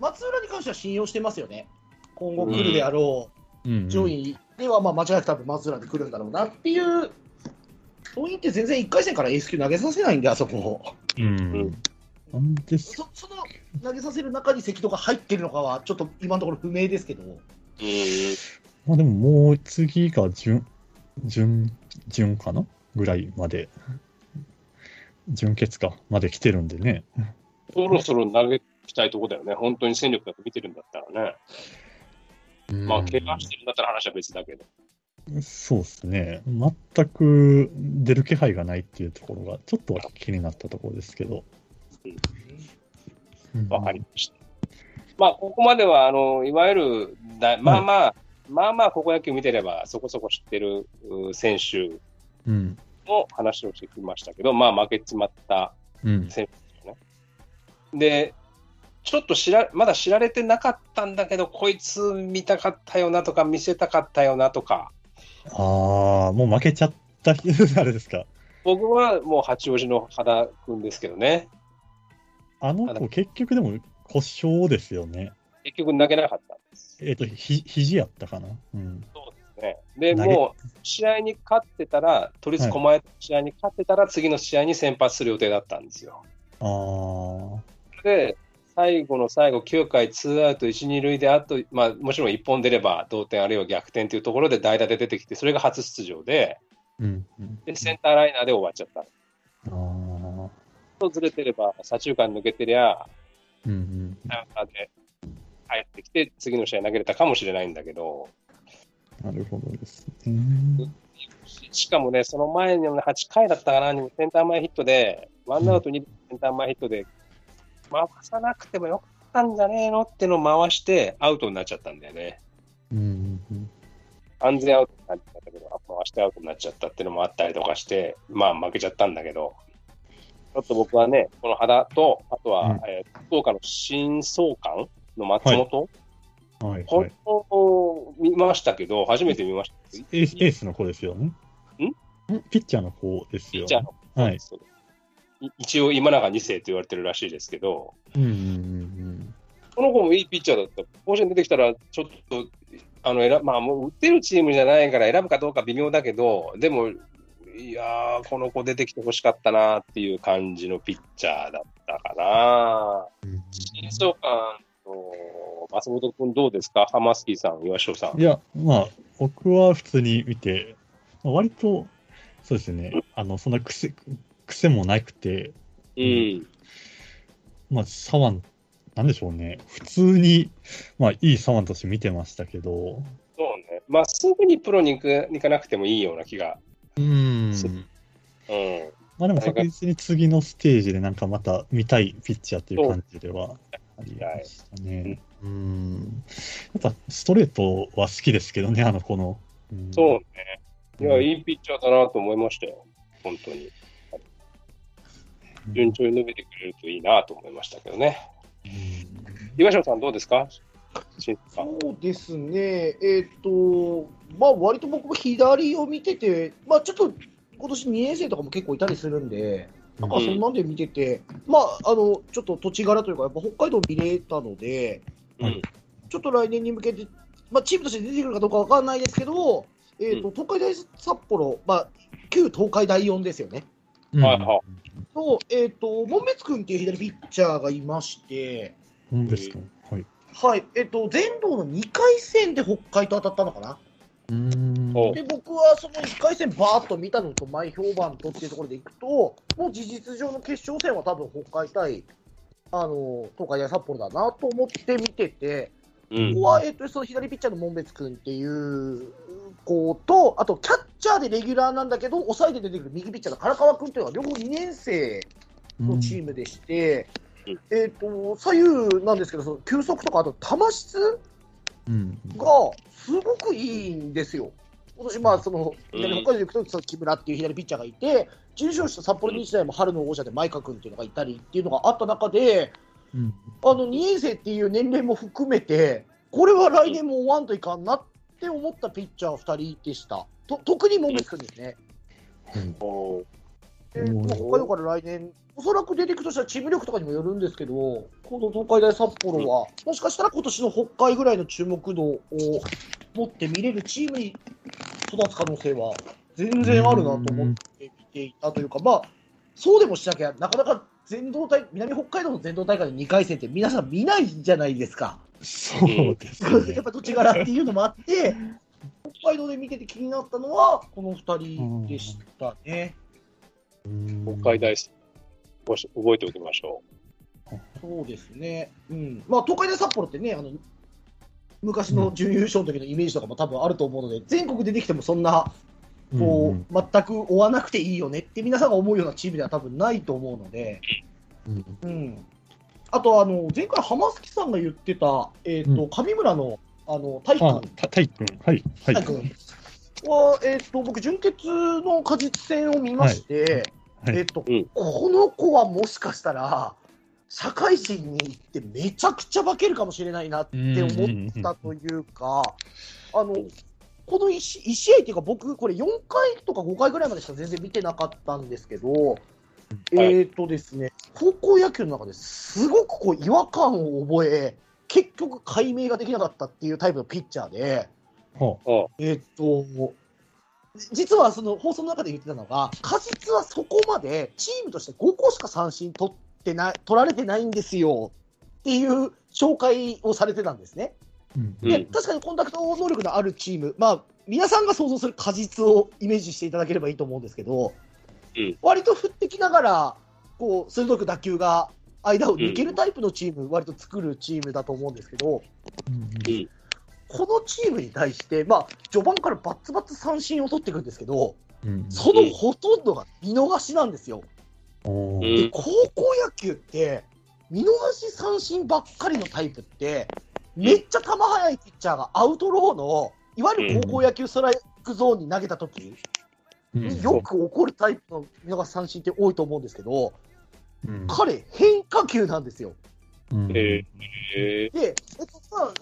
松浦に関しては信用してますよね。今後来るであろう上位では、まあ、間違いなく多分松浦で来るんだろうなっていう、桐蔭って全然1回戦からエース級投げさせないんで、あそこ。うん。なんですそその投げさせる中に関戸が入ってるのかは、ちょっと今のところ不明ですけど、うんまあでももう次が準、準、準かなぐらいまで、準決かまで来てるんでね。そろそろ投げたいとこだよね、本当に戦力だと見てるんだったらね。まあ、怪我してるんだったら話は別だけど。そうですね。全く出る気配がないっていうところが、ちょっとは気になったところですけど。うんわかりました。まあ、ここまでは、あの、いわゆるだ、まあまあ、まあまあ、高校野球見てれば、そこそこ知ってるう選手うん。の話をしてきましたけど、まあ、負けちまったうん。で、ちょっと知ら、まだ知られてなかったんだけど、こいつ見たかったよなとか、見せたかったよなとか、ああ、もう負けちゃった人、あれですか？僕はもう八王子の肌君ですけどね、あの子、結局でも故障ですよね。結局投げなかったんです。えっ、と、ひ、肘やったかな？うん。ね、で、投げもう、試合に勝ってたら、都立狛江の試合に勝ってたら、次の試合に先発する予定だったんですよ。ああ、で、最後の最後、9回、ツーアウト1、2塁で、あと、まあ、もちろん1本出れば同点、あるいは逆転というところで代打で出てきて、それが初出場で、うん。うんで、センターライナーで終わっちゃった。ああ、とずれてれば、左中間抜けてりゃ、うんうん。サヨナラで帰ってきて、次の試合投げれたかもしれないんだけど、なるほどですね。ししかもね、その前にもね、8回だったかな、センター前ヒットで、ワンアウト2塁センター前ヒットで、回さなくてもよかったんじゃねえのってのを回して、アウトになっちゃったんだよね。うんうん安全アウトになっちゃったけど、回してアウトになっちゃったっていうのもあったりとかして、まあ負けちゃったんだけど、ちょっと僕はね、この肌と、あとは、うんえー福岡の新総監の松本、はい、こはい。の見ましたけど、初めて見ました。エースエースの子ですよね。ん？ピッチャーの子ですよ、ね。ピッチャーのはい。そうい一応、今永2世と言われてるらしいですけど、うんうんうんこの子もいいピッチャーだった。甲子園出てきたら、ちょっと、あの、選まあ、もう打ってるチームじゃないから選ぶかどうか微妙だけど、でも、いやー、この子出てきてほしかったなっていう感じのピッチャーだったかな。うん。新総監と松本君どうですか？ハマスキーさん、岩城さん。いや、まあ、僕は普通に見て、まあ割と、そうですね、あの、そんな癖、癖もなくて、うん。まあ、左腕、なんでしょうね、普通に、まあ、いい左腕として見てましたけど、そうね。まあ、すぐにプロに行く行かなくてもいいような気が。うんそううん。まあでも確実に次のステージでなんかまた見たいピッチャーという感じではありましたね。うん。やっぱストレートは好きですけどね、あの子の。うんそうね。いや、うんいいピッチャーだなと思いましたよ。本当に。順調に伸びてくれるといいなと思いましたけどね。岩城さんどうですか？そうですね、えっ、と、まあ、割と僕も左を見てて、まあ、ちょっと今年2年生とかも結構いたりするんで、なん。かそんなんで見てて、まあ、あの、ちょっと土地柄というか、やっぱ北海道見れたので、うん。ちょっと来年に向けて、まあ、チームとして出てくるかどうかわかんないですけど、えっ、と、東海大札幌、まあ、旧東海大4ですよね。うん。はいはと、えっ、と、門別君っていう左ピッチャーがいまして、本ですか。はい。はい、えっ、と、全道の2回戦で北海と当たったのかな。うん。お。で、僕はその1回戦バーッと見たのと前評判とっていうところでいくと、もう事実上の決勝戦は多分北海対、あの、東海大札幌だなと思って見てて、うん。ここは、えっと、その左ピッチャーの門別君っていう子と、あとキャッチャーでレギュラーなんだけど、抑えて出てくる右ピッチャーの唐川君っていうのは両方2年生のチームでして、うんえっと、左右なんですけど、その球速とか、あと球質うん。がすごくいいんですよ。今年、まあ、その左うん北海道で行くと、その木村っていう左ピッチャーがいて、準優勝した札幌日大も春の王者で前川君っていうのがいたりっていうのがあった中で、うん。あの2年生っていう年齢も含めて、これは来年も終わんといかんなって思ったピッチャー2人でした。と特に門別君ですね。北海道から来年、おそらく出てくるとしたらチーム力とかにもよるんですけど、この東海大札幌は、もしかしたら今年の北海ぐらいの注目度を持って見れるチームに育つ可能性は全然あるなと思って見ていたというか、まあ、そうでもしなきゃ、なかなか全道大南北海道の全道大会の2回戦って皆さん見ないじゃないですか。そうですやねっ。ぱ土地柄っていうのもあって、北海道で見てて気になったのは、この2人でしたね。北海大覚えておきましょそうですね。うん。まあ、東海大札幌ってね、あの、昔の準優勝の時のイメージとかも多分あると思うので、全国出てきてもそんな、こう、全く追わなくていいよねって皆さんが思うようなチームでは多分ないと思うので、うん。うん。あと、あの、前回浜月さんが言ってた、えっ、と、う上村の、あの、大あ君、、た、たいくん。はい。はい。大君は、えっ、と、僕、準決の果実戦を見まして、はいえっ、と、うんこの子はもしかしたら、社会人に行ってめちゃくちゃ化けるかもしれないなって思ったというか、あの、この 1, 試合っていうか、僕、これ4回とか5回ぐらいまでしか全然見てなかったんですけど、えっ、とですね、高校野球の中ですごくこう違和感を覚え、結局解明ができなかったっていうタイプのピッチャーで、はう。あえっと、実はその放送の中で言ってたのが、果実はそこまでチームとして5個しか三振取ってない、取られてないんですよっていう紹介をされてたんですね。うんうんで確かにコンタクト能力のあるチーム、まあ、皆さんが想像する果実をイメージしていただければいいと思うんですけど、うん割と振ってきながら、こう鋭く打球が間を抜けるタイプのチーム、割と作るチームだと思うんですけど、うん。このチームに対して、まあ、序盤からバッツバツ三振を取っていくんですけど、うん。そのほとんどが見逃しなんですよ。で高校野球って、見逃し三振ばっかりのタイプって、めっちゃ球速いピッチャーがアウトローの、いわゆる高校野球スライクゾーンに投げたとよく起こるタイプの見逃し三振って多いと思うんですけど、うん。彼、変化球なんですよ。うん。ええで、えっ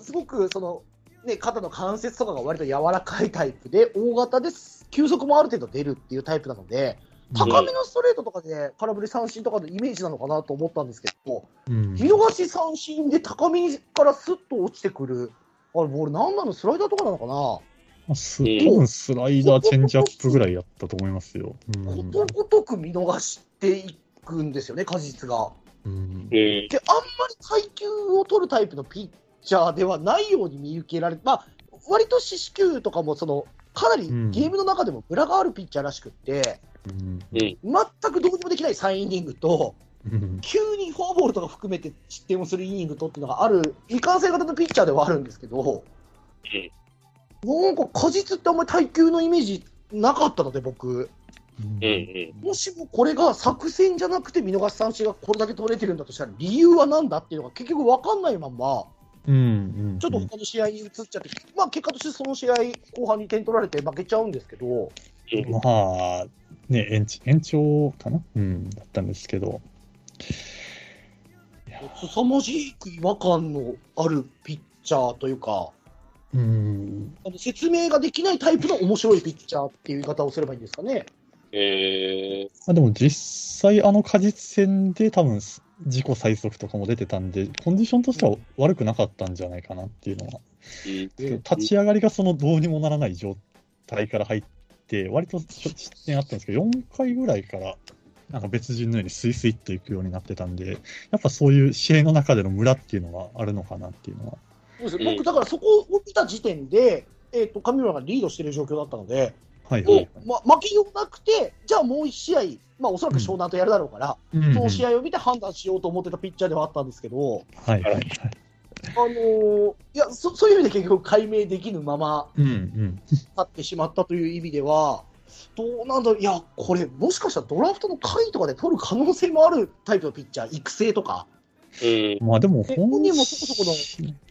すごくその、ね、肩の関節とかが割と柔らかいタイプで、大型です、球速もある程度出るっていうタイプなので、高めのストレートとかで空振り三振とかのイメージなのかなと思ったんですけど、うん。見逃し三振で高めからスッと落ちてくる、あれ、ボール、なんなの、スライダーとかなのかな、まあす多分スライダー、チェンジアップぐらいやったと思いますよ。うん。ことごとく見逃していくんですよね、果実が。うん。えで、あんまり配球を取るタイプのピッチャーではないように見受けられまあ、割と四死球とかもその、かなりうん。ゲームの中でもムラがあるピッチャーらしくって。全くどうにもできない3イニングと、うん。急にフォアボールとか含めて失点をするイニングとっていうのがある、未完成型のピッチャーではあるんですけど、なんか果実ってあんまり耐久のイメージなかったので、僕、うん。うん。もしもこれが作戦じゃなくて見逃し三振がこれだけ取れてるんだとしたら、理由は何だっていうのが結局分かんないまんま、うんうん。ちょっと他の試合に移っちゃって、まあ結果としてその試合、後半に点取られて負けちゃうんですけど、まあ、ね、延長延長かな？うん、だったんですけど。凄まじく違和感のあるピッチャーというか、うん、説明ができないタイプの面白いピッチャーっていう言い方をすればいいんですかね。ええまあ、でも実際、あの果実戦で多分自己最速とかも出てたんで、コンディションとしては悪くなかったんじゃないかなっていうのは。立ち上がりがそのどうにもならない状態から入って、割と失点あったんですけど、4回ぐらいから、なんか別人のようにスイスイっといくようになってたんで、やっぱそういう試合の中でのムラっていうのはあるのかなっていうのは。そうです。うん僕、だからそこを見た時点で、えー、と上村がリードしている状況だったので、はいはい、もう、ま、負けようなくて、じゃあもう1試合、まあ、おそらく湘南とやるだろうから、うん。その試合を見て判断しようと思ってたピッチャーではあったんですけど、はいはいはい。あのーいやそ、そういう意味で結局、解明できぬままうんうん。立ってしまったという意味では、どうなんだろう、いや、これ、もしかしたらドラフトの下位とかで取る可能性もあるタイプのピッチャー、育成とか、うん。まあでもで本人もそこそこの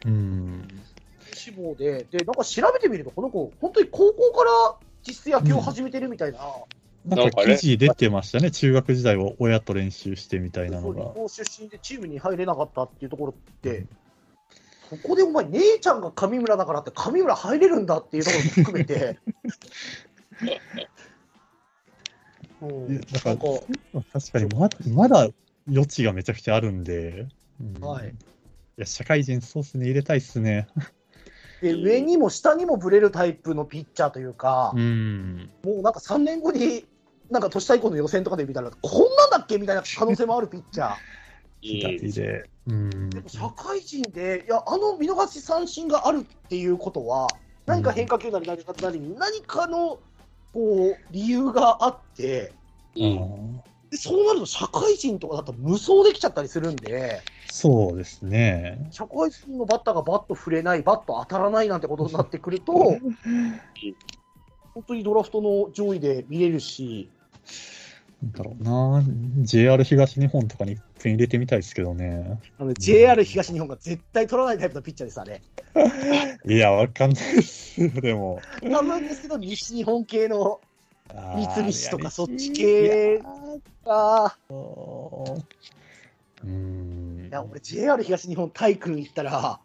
うん。志望で、で、なんか調べてみると、この子、本当に高校から実質野球を始めてるみたいな、なんか記事出てましたね、中学時代は親と練習してみたいなのが。そう高出身でチームに入れなかったっていうところって、そこでお前、姉ちゃんが上村だからって、上村入れるんだっていうところも含めて。うん、だか確かにままだ余地がめちゃくちゃあるんで、うんはいいや社会人、そうっすね、入れたいっすね。で上にも下にもぶれるタイプのピッチャーというか、うん。もうなんか3年後に、なんか都市対抗の予選とかで見たら、こんなんだっけみたいな可能性もあるピッチャー。左で。うん。でも社会人で、いや、あの見逃し三振があるっていうことは、何か変化球なり何かなりに、何かのこう理由があって、うん。でそうなると社会人とかだと無双できちゃったりするんで、そうですね。社会人のバッターがバット触れない、バット当たらないなんてことになってくると、本当にドラフトの上位で見れるし、なんだろうな、JR 東日本とかに一遍入れてみたいですけどね。あの JR 東日本が絶対取らないタイプのピッチャーです、あれ。いや、わかんないですよ、でも。ですけど、西日本系の三菱とかそっち系が、うん。いや、俺 JR 東日本体育行ったら、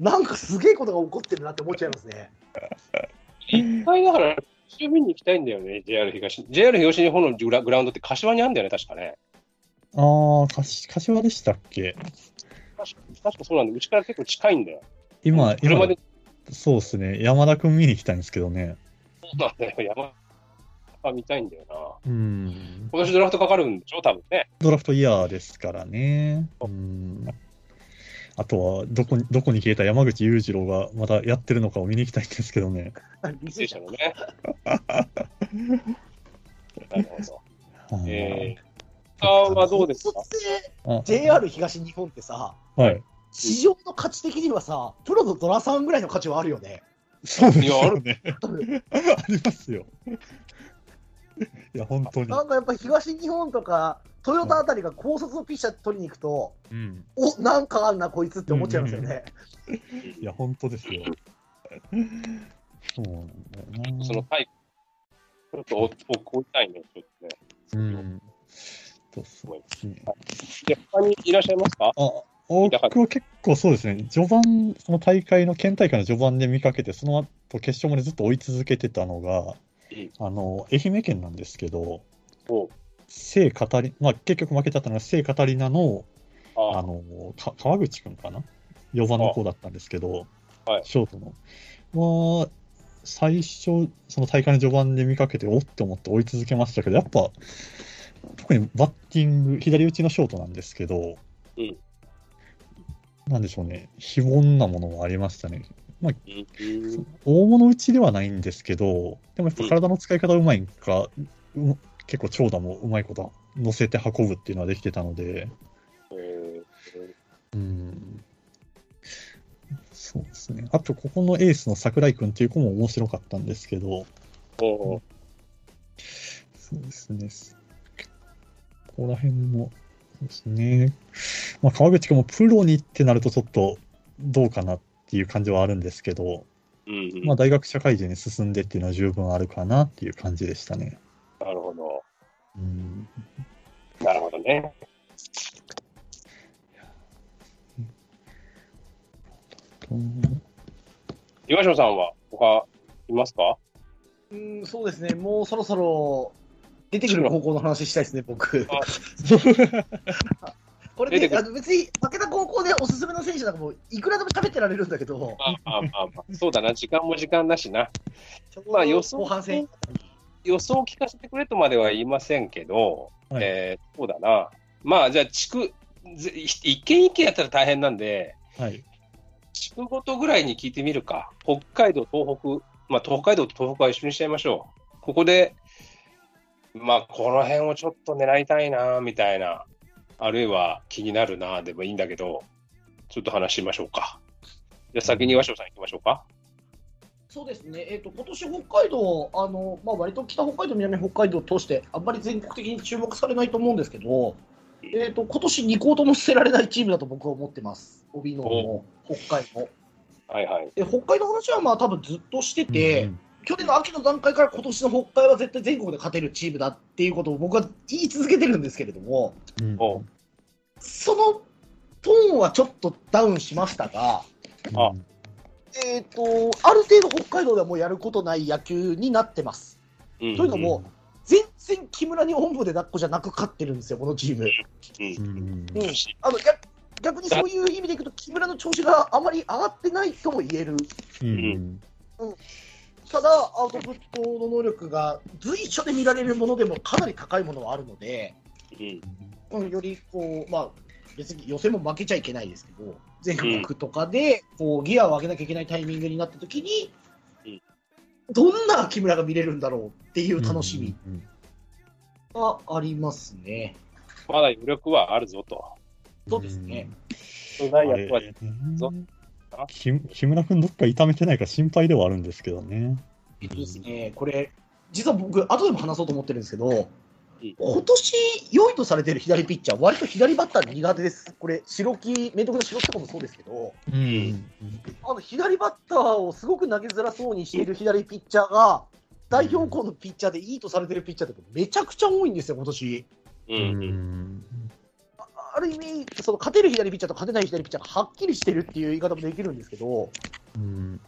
なんかすげえことが起こってるなって思っちゃいますね。一回だから、一緒見に行きたいんだよね、JR 東。JR 東日本のグラグラウンドって柏にあるんだよね、確かね。ああ、柏でしたっけ？確か確かそうなんだ。うちから結構近いんだよ。今、今車で、そうですね。山田くん見に行きたいんですけどね。そうなんだよ。山あ見たいんだよな。うん。今年ドラフトかかるんでしょ、多分ね。ドラフトイヤーですからね。うん。あとは、どこに、どこに消えた山口裕次郎がまだやってるのかを見に行きたいんですけどね。履正社聖者のね。なるほど。はいえー、あはどうですか？JR 東日本ってさ、はい。市場の価値的にはさ、プロのドラさんぐらいの価値はあるよね。そうですよね。ありますよ。いや、本当に。なんかやっぱ東日本とか、トヨタあたりが高卒のピッチャー取りに行くと、うん。おなんかあんな、こいつって思っちゃいますよね。いや、本当ですよ。そうなんだよな。そのタイプ、ちょっとおおいたいね、ちょっとね。うん。そうそうですね。で、他にいらっしゃいますか？あ、僕は結構そうですね、序盤、その大会の、県大会の序盤で見かけて、その後決勝までずっと追い続けてたのが、うんあの、愛媛県なんですけど、お。聖カタリまあ結局負けちゃったのが聖カタリナの、あ。あの、か川口くんかな ?4 番の子だったんですけど、はい。ショートの。は、最初、その大会の序盤で見かけて、おって思って追い続けましたけど、やっぱ、特にバッティング、左打ちのショートなんですけど、うん。なんでしょうね、非凡なものもありましたね。まあ、うん。大物打ちではないんですけど、でもやっぱ体の使い方うまいんか、う結構長打もうまいこと乗せて運ぶっていうのはできてたので、えうん。そうですね。あと、ここのエースの桜井君っていう子も面白かったんですけど、そうですね。ここら辺も、そうですね。まあ、川口君もプロにってなるとちょっとどうかなっていう感じはあるんですけど、うんうんまあ、大学社会人に進んでっていうのは十分あるかなっていう感じでしたね。なるほど。うんなるほどね。岩島さんは他いますか？うん、そうですね、もうそろそろ出てくる方向の話したいですね、僕。あこれ出てくるであの別に負けた高校でおすすめの選手なんかもういくらでも喋ってられるんだけど、まあまあまあまあ、そうだな、時間も時間だしな。まあ予想後半戦。予想を聞かせてくれとまでは言いませんけど、はいえーそうだな。まあ、じゃあ、地区、ぜ一軒一軒やったら大変なんで、はい。地区ごとぐらいに聞いてみるか。北海道、東北、まあ、東海道と東北は一緒にしちゃいましょう。ここで、まあ、この辺をちょっと狙いたいな、みたいな、あるいは気になるな、でもいいんだけど、ちょっと話しましょうか。じゃあ、先に和尚さん行きましょうか。そうですね、えーと今年北海道、あのまあ割と北北海道、南北海道を通して、あんまり全国的に注目されないと思うんですけど、えー、と今年2校とも捨てられないチームだと僕は思ってます、帯野も北海道。はいはい。で北海道の話はまあ多分ずっとしてて、うん去年の秋の段階から今年の北海は絶対全国で勝てるチームだっていうことを僕は言い続けてるんですけれども、うん。おそのトーンはちょっとダウンしましたが、あ。えー、とある程度北海道ではもうやることない野球になってます。うん。というのも、全然木村におんぶで抱っこじゃなく勝ってるんですよ、このチーム。うん。うん。うん。あの逆逆にそういう意味でいくと、木村の調子があまり上がってないとも言える。うんただ、アウトプットの能力が随所で見られるものでもかなり高いものはあるので、うん。うんよりこう、まあ、別に予選も負けちゃいけないですけど、全国とかでこうギアを上げなきゃいけないタイミングになったときにうん、どんな木村が見れるんだろうっていう楽しみうんがありますね。まだ余力はあるぞと。そうですね。巨大役はぞ木木村君どっか痛めてないか心配ではあるんですけどね。えっとですね、これ、実は僕、後でも話そうと思ってるんですけど、うん。今年良いとされてる左ピッチャー、割と左バッター苦手です。これ、白木、明徳の白木とかもそうですけど、うん。あの左バッターをすごく投げづらそうにしている左ピッチャーが、代表校のピッチャーでいいとされてるピッチャーってめちゃくちゃ多いんですよ、今年。ううんんあある意味、その勝てる左ピッチャーと勝てない左ピッチャーがはっきりしてるっていう言い方もできるんですけど、うん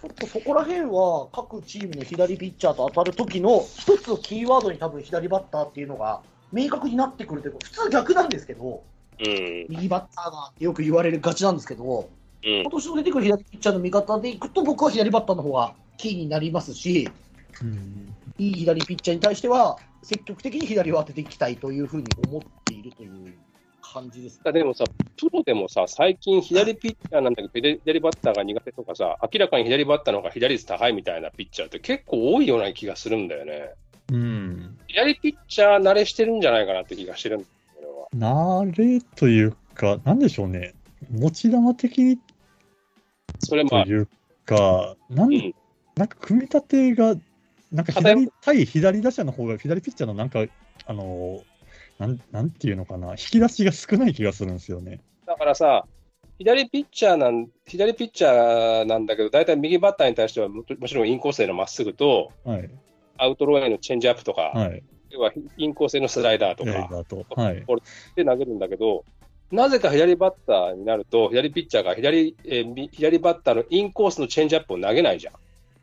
ちょっとそこら辺は各チームの左ピッチャーと当たる時の一つのキーワードに多分左バッターっていうのが明確になってくるというか、普通逆なんですけど、うん。右バッターがってよく言われるがちなんですけど、うん今年の出てくる左ピッチャーの見方でいくと、僕は左バッターの方がキーになりますし、うん。いい左ピッチャーに対しては、積極的に左を当てていきたいというふうに思っているという感じです。でもさ、プロでもさ、最近左ピッチャーなんだけど、左 左バッターが苦手とかさ、明らかに左バッターの方が左率高いみたいなピッチャーって結構多いような気がするんだよね。うん左ピッチャー慣れしてるんじゃないかなって気がしてるんだけど、慣れというか、なんでしょうね、持ち球的にそれまあと、いうか、なんうんなんか組み立てが、なんか偏左対左打者の方が、左ピッチャーのなんか、あのなん、なんていうのかな、引き出しが少ない気がするんですよね。だからさ、左ピッチャーなん、左ピッチャーなんだけど、大体右バッターに対してはももちろんインコースへのまっすぐと、はい。アウトローへのチェンジアップとか、はい。要はインコースへのスライダーとか。はい。で投げるんだけど、なぜか左バッターになると、左ピッチャーが左,、えーみ左バッターのインコースのチェンジアップを投げないじゃん。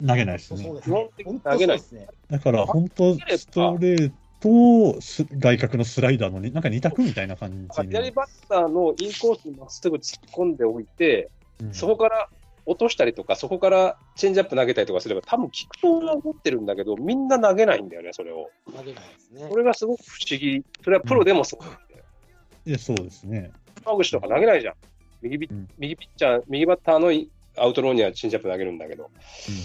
投げないですね投げないですね。だから、本当ストレート、す外角のスライダーのに、なんか二択みたいな感じに。左バッターのインコースにまっすぐ突っ込んでおいて、うんそこから落としたりとか、そこからチェンジアップ投げたりとかすれば、多分効くと思ってるんだけど、みんな投げないんだよね、それを。投げないですねこ。れがすごく不思議。それはプロでもそうなんだよ。いや、そうですね。川口とか投げないじゃん。右ピ,、うん右ピッチャー、右バッターのアウトローにはチェンジアップ投げるんだけど、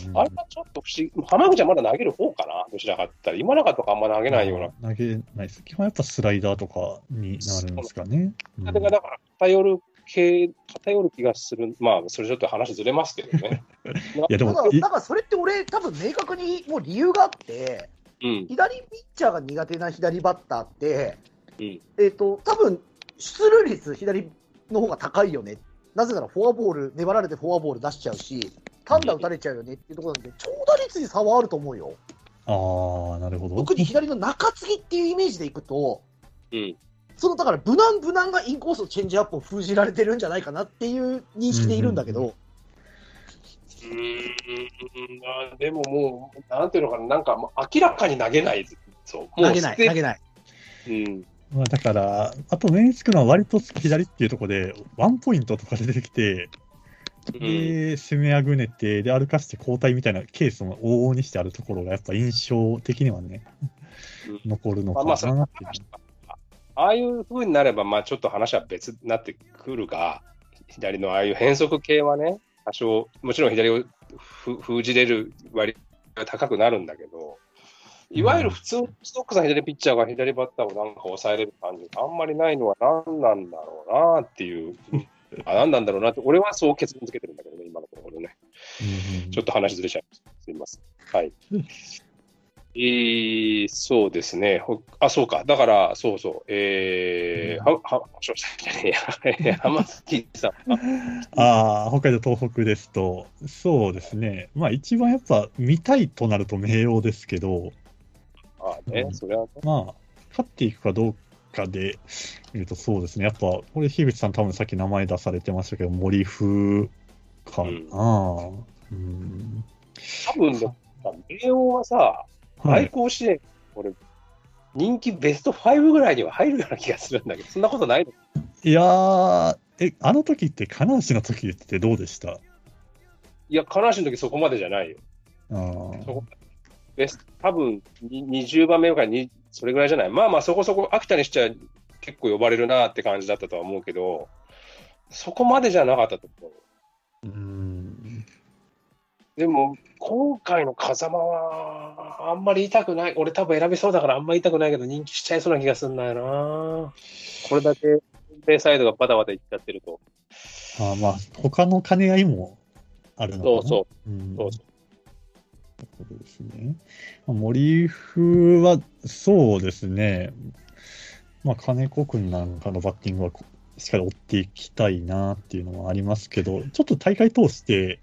うんうんあれはちょっと不思議。浜口はまだ投げる方かな？どちらかって言ったら。今永とかあんま投げないような。投げないです。基本やっぱスライダーとかになるんですかね。うんそれがだから偏る系、偏る気がする。まあ、それちょっと話ずれますけどね。いや、でただ、も、いだからそれって俺、多分明確にもう理由があって、うん。左ピッチャーが苦手な左バッターって、うんえっ、と、多分出塁率、左の方が高いよね。なぜならフォアボール、粘られてフォアボール出しちゃうし、単打打たれちゃうよねっていうところなんで、長打率に差はあると思うよ。ああ、なるほど。特に左の中継ぎっていうイメージでいくと、うん。そのだから無難無難がインコースのチェンジアップを封じられてるんじゃないかなっていう認識でいるんだけど、うーんあでももう、なんていうのかな、なんかもう明らかに投げない。そう。もう投げない、捨て投げない。うん。まあ、だから、あと目につくのは割と左っていうところで、ワンポイントとかで出てきて、うんで、攻めあぐねて、で、歩かして交代みたいなケースも往々にしてあるところが、やっぱ印象的にはね、うん残るのかなっていう。ああいう風になれば、まあちょっと話は別になってくるが、左のああいう変則系はね、多少、もちろん左をふ封じれる割が高くなるんだけど、いわゆる普通、ストックさん左ピッチャーが左バッターをなんか抑えれる感じがあんまりないのは何なんだろうなっていう、あ何なんだろうなって、俺はそう結論付けてるんだけどね、今のところね。うんうんちょっと話ずれちゃいました。すみません。はい。えー、そうですね。ほあ、そうか。だから、そうそう。えー、は、は、少々、いやいや、浜 崎さん。ああ、北海道、東北ですと、そうですね。まあ一番やっぱ見たいとなると明瞭ですけど、あね、それはね。まあ、勝っていくかどうかで見るとそうですね。やっぱ、これ、樋口さん多分さっき名前出されてましたけど、森風かな、うん、多分ね、明王はさ、はい。愛好支援、俺、人気ベスト5ぐらいには入るような気がするんだけど、そんなことないの？いやー、え、あの時って、金足の時ってどうでした？いや、金足の時そこまでじゃないよ。あーそこベスト、多分に20番目ぐらいに、それぐらいじゃない？まあまあ、そこそこ、秋田にしちゃ結構呼ばれるなって感じだったとは思うけど、そこまでじゃなかったと思う。うん。でも、今回の風間は、あんまり痛くない。俺多分選びそうだからあんまり痛くないけど、人気しちゃいそうな気がするんだよな。これだけ、ベイサイドがバタバタいっちゃってると。あーまあ、他の兼ね合いもあるのかな。そうそう。うん。そうそそうですね。まあ森風は、そうですね。まあ、金子君なんかのバッティングはこしっかり追っていきたいなっていうのはありますけど、ちょっと大会通して、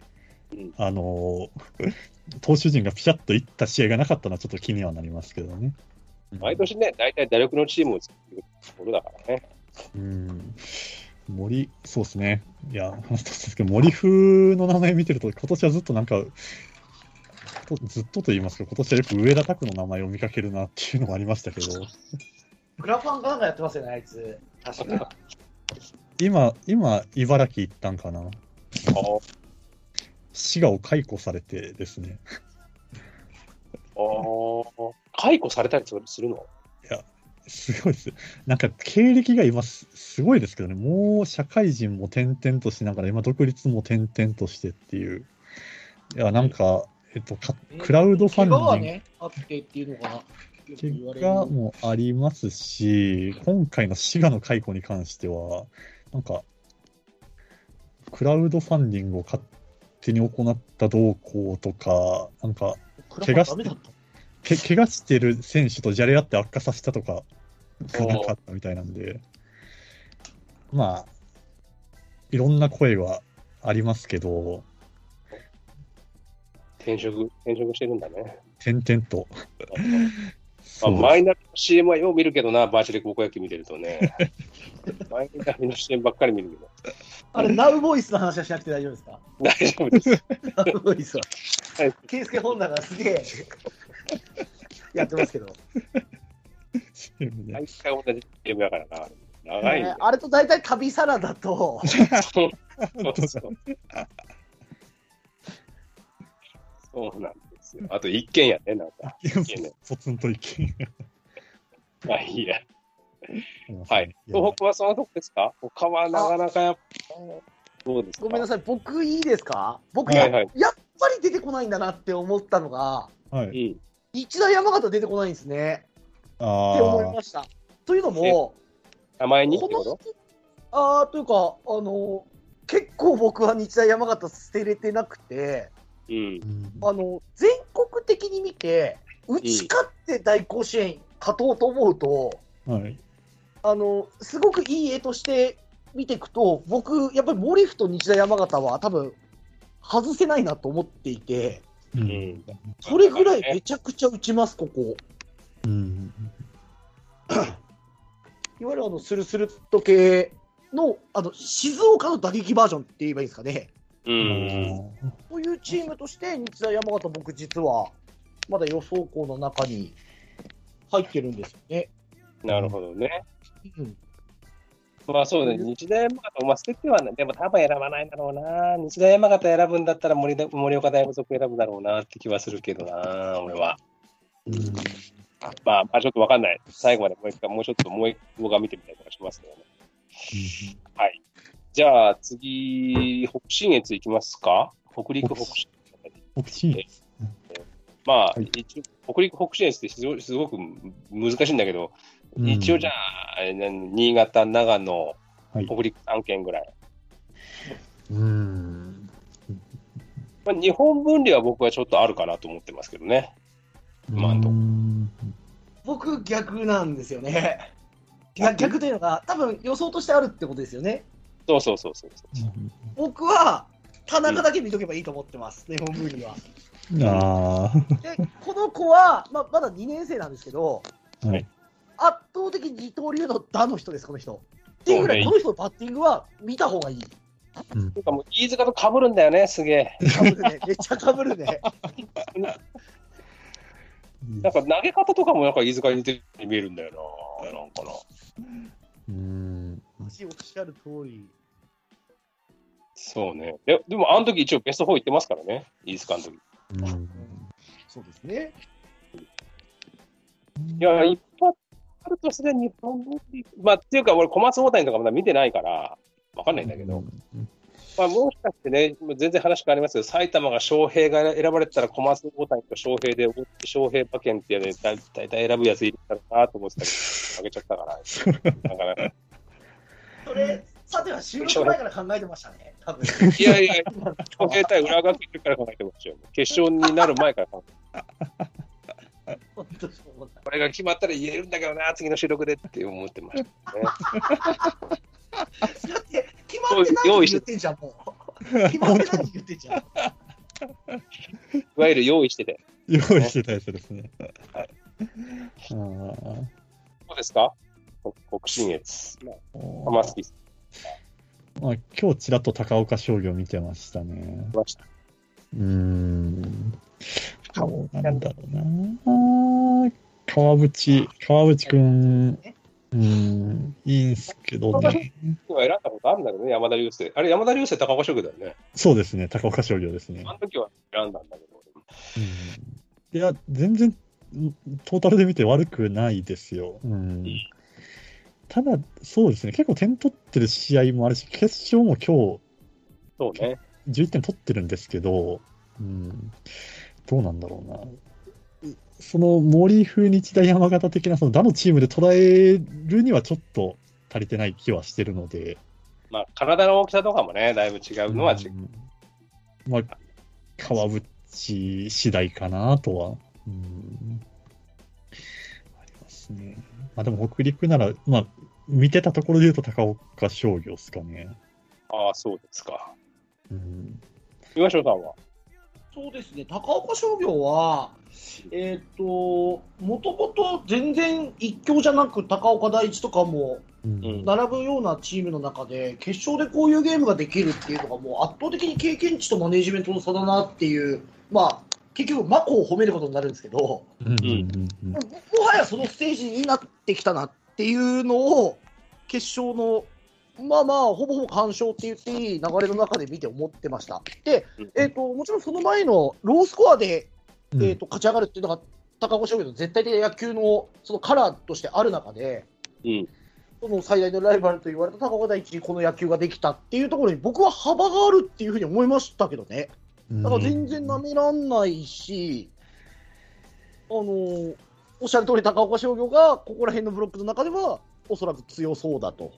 うんあの、投手陣がピシャッといった試合がなかったのはちょっと気にはなりますけどね。毎年ね、大体打力のチームを作るところだからね。うん。森、そうですね。いや、話したんですけど、森風の名前見てると、今年はずっとなんか、とずっとと言いますか、今年はよく上田拓の名前を見かけるなっていうのもありましたけど、クラファンかなんかやってますよね、あいつ。確か。今、今、茨城行ったんかな。あ滋賀を解雇されてですね。あー、解雇されたりするの？すごいです。なんか経歴が今すすごいですけどね、もう社会人も転々としながら、今独立も転々としてっていう。いや、なんか、えっと、かクラウドファンディングね、あってっていうのが、よく言われ結果る。もありますし、今回の滋賀の解雇に関しては、なんか、クラウドファンディングを勝手に行った動向とか、なんか、クラファンダメだった？け怪我してる選手とじゃれ合って悪化させたとか、なんかあったみたいなんで、まあ、いろんな声はありますけど、転職、転職してるんだね。点々と。まあ、マイナビの CM はよう見るけどな、バーチャル高校野球見てるとね。マイナビの CM ばっかり見るけど。あれ、ナウボイスの話はしなくて大丈夫ですか？大丈夫です。ナウボイスははい。ケイスケホンダがすげえやってますけど。毎回同じ CM だからな。長い。ねあれと大体旅サラダと、そうそうそうなんですよ。あと一軒やね、なんか。一軒ね。ポツンと一見。まあいいや。はい。東北はそのとこですか？他はなかなかやどうですか？さごめんなさい、僕いいですか？僕や,、はいはい。やっぱり出てこないんだなって思ったのが、はい。うん。日大山形出てこないんですねあって思いあました。というのも、名前に？あーというか、あの結構僕は日大山形捨てれてなくて、うん。あの全国的に見て、打ち勝って大甲子園勝とうと思うと、はい。あのすごくいい絵として見ていくと、僕、やっぱりモリフと日大山形は多分外せないなと思っていて、う。うんん。それぐらいめちゃくちゃ打ちます、ここ。うん。いわゆるあのスルスルっと系のあの静岡の打撃バージョンって言えばいいですかね。うん。そういうチームとして日大山形、僕、実はまだ予想校の中に入ってるんですよね。なるほどね。うん、まあそうね、日大山形、まあ捨ててはない、でも多分選ばないだろうな。日大山形選ぶんだったら森田盛岡大附属選ぶだろうなって気はするけどな、俺は。まあ、まあちょっとわかんない。最後までもう一回、もうちょっともう一回動画見てみたりとかしますけどね。はい。じゃあ次、北信越行きますか？北陸北信北信越。まあ、はい一応、北陸北信越ってすごすごく難しいんだけど、うん一応じゃあ、えー新潟、長野、はい北陸3県ぐらい。うん。まあ、日本分離は僕はちょっとあるかなと思ってますけどね。まあどうん僕、逆なんですよね。逆逆というのが、多分予想としてあるってことですよね。そうそうそうそうそう。僕は田中だけ見とけばいいと思ってます、日本分離は。あで、この子は、まあ、まだ2年生なんですけど、あ。はい。圧倒的二刀流の打の人です、この人。っていうぐらい、この人のバッティングは見た方がいい。うんなんかもう、飯塚と被るんだよね、すげえ。かぶるね、めっちゃかぶるね。なんか投げ方とかもなんか飯塚に似てるように見えるんだよな。なんかな。うん。マジおっしゃる通り。そうね。ででも、あの時一応ベスト4行ってますからね、飯塚の時。うんそうですね。いや、一発あるとすでに日本。まあ、っていうか、俺、小松大谷とかまだ見てないから、わかんないんだけど、まあ、もしかしてね、もう全然話変わりますけど、埼玉が翔平が選ばれてたら、小松大谷と翔平で、翔平馬券ってやね、だ大体選ぶやついるかなと思ってたけど、負けちゃったから、なかなか。それ、さては収録前から考えてましたね、多分。いやいや、翔平対浦和学院から考えてましたよ。決勝になる前から考えてこれが決まったら言えるんだけどな、次の収録でって思ってましたね。だって、決まってないって言ってんじゃん、もう。決まってないって言ってんじゃん。いわゆる用意してて。用意してたやつですね。はいあどうですか？北信越。まあ、ー玉好きしまあ、今日ちらっと高岡商業見てましたね。ました。うーん。どうなんだろうな。川淵、川淵くん、うん、いいんすけどね。今選んだことあるんだけどね、山田流星。あれ、山田流星高岡商業だよね。そうですね、高岡商業ですねあ。の時は選んだんだけど。うん、いや、全然、んトータルで見て悪くないですよ。うん、ただ、そうですね、結構点取ってる試合もあるし、決勝も今そうね。日11点取ってるんですけど、うん、どうなんだろうな。その森風日大山形的なその打のチームで捉えるにはちょっと足りてない気はしてるので、まあ、体の大きさとかもね、だいぶ違うのは違う。うんまあ、川淵次第かなとは、うん、ありますね。まあでも北陸なら、まあ、見てたところで言うと高岡商業ですかね。ああ、そうですか。うん。岩城さんは？そうですね、高岡商業は、えっ、と、もともと全然一強じゃなく、高岡第一とかも並ぶようなチームの中で、決勝でこういうゲームができるっていうのが、もう圧倒的に経験値とマネジメントの差だなっていう、まあ、結局、マコを褒めることになるんですけど、うんうんうんももはやそのステージになってきたなっていうのを、決勝の、まあまあ、ほぼほぼ完勝って言っていい流れの中で見て思ってました。で、えっ、と、もちろんその前のロースコアでうんえー、と勝ち上がるっていうのが高岡商業の絶対的な野球のそのカラーとしてある中で、うん。その最大のライバルと言われた高岡第一にこの野球ができたっていうところに僕は幅があるっていうふうに思いましたけどね。だから全然なめらんないし、あのーおっしゃる通り高岡商業がここら辺のブロックの中ではおそらく強そうだと。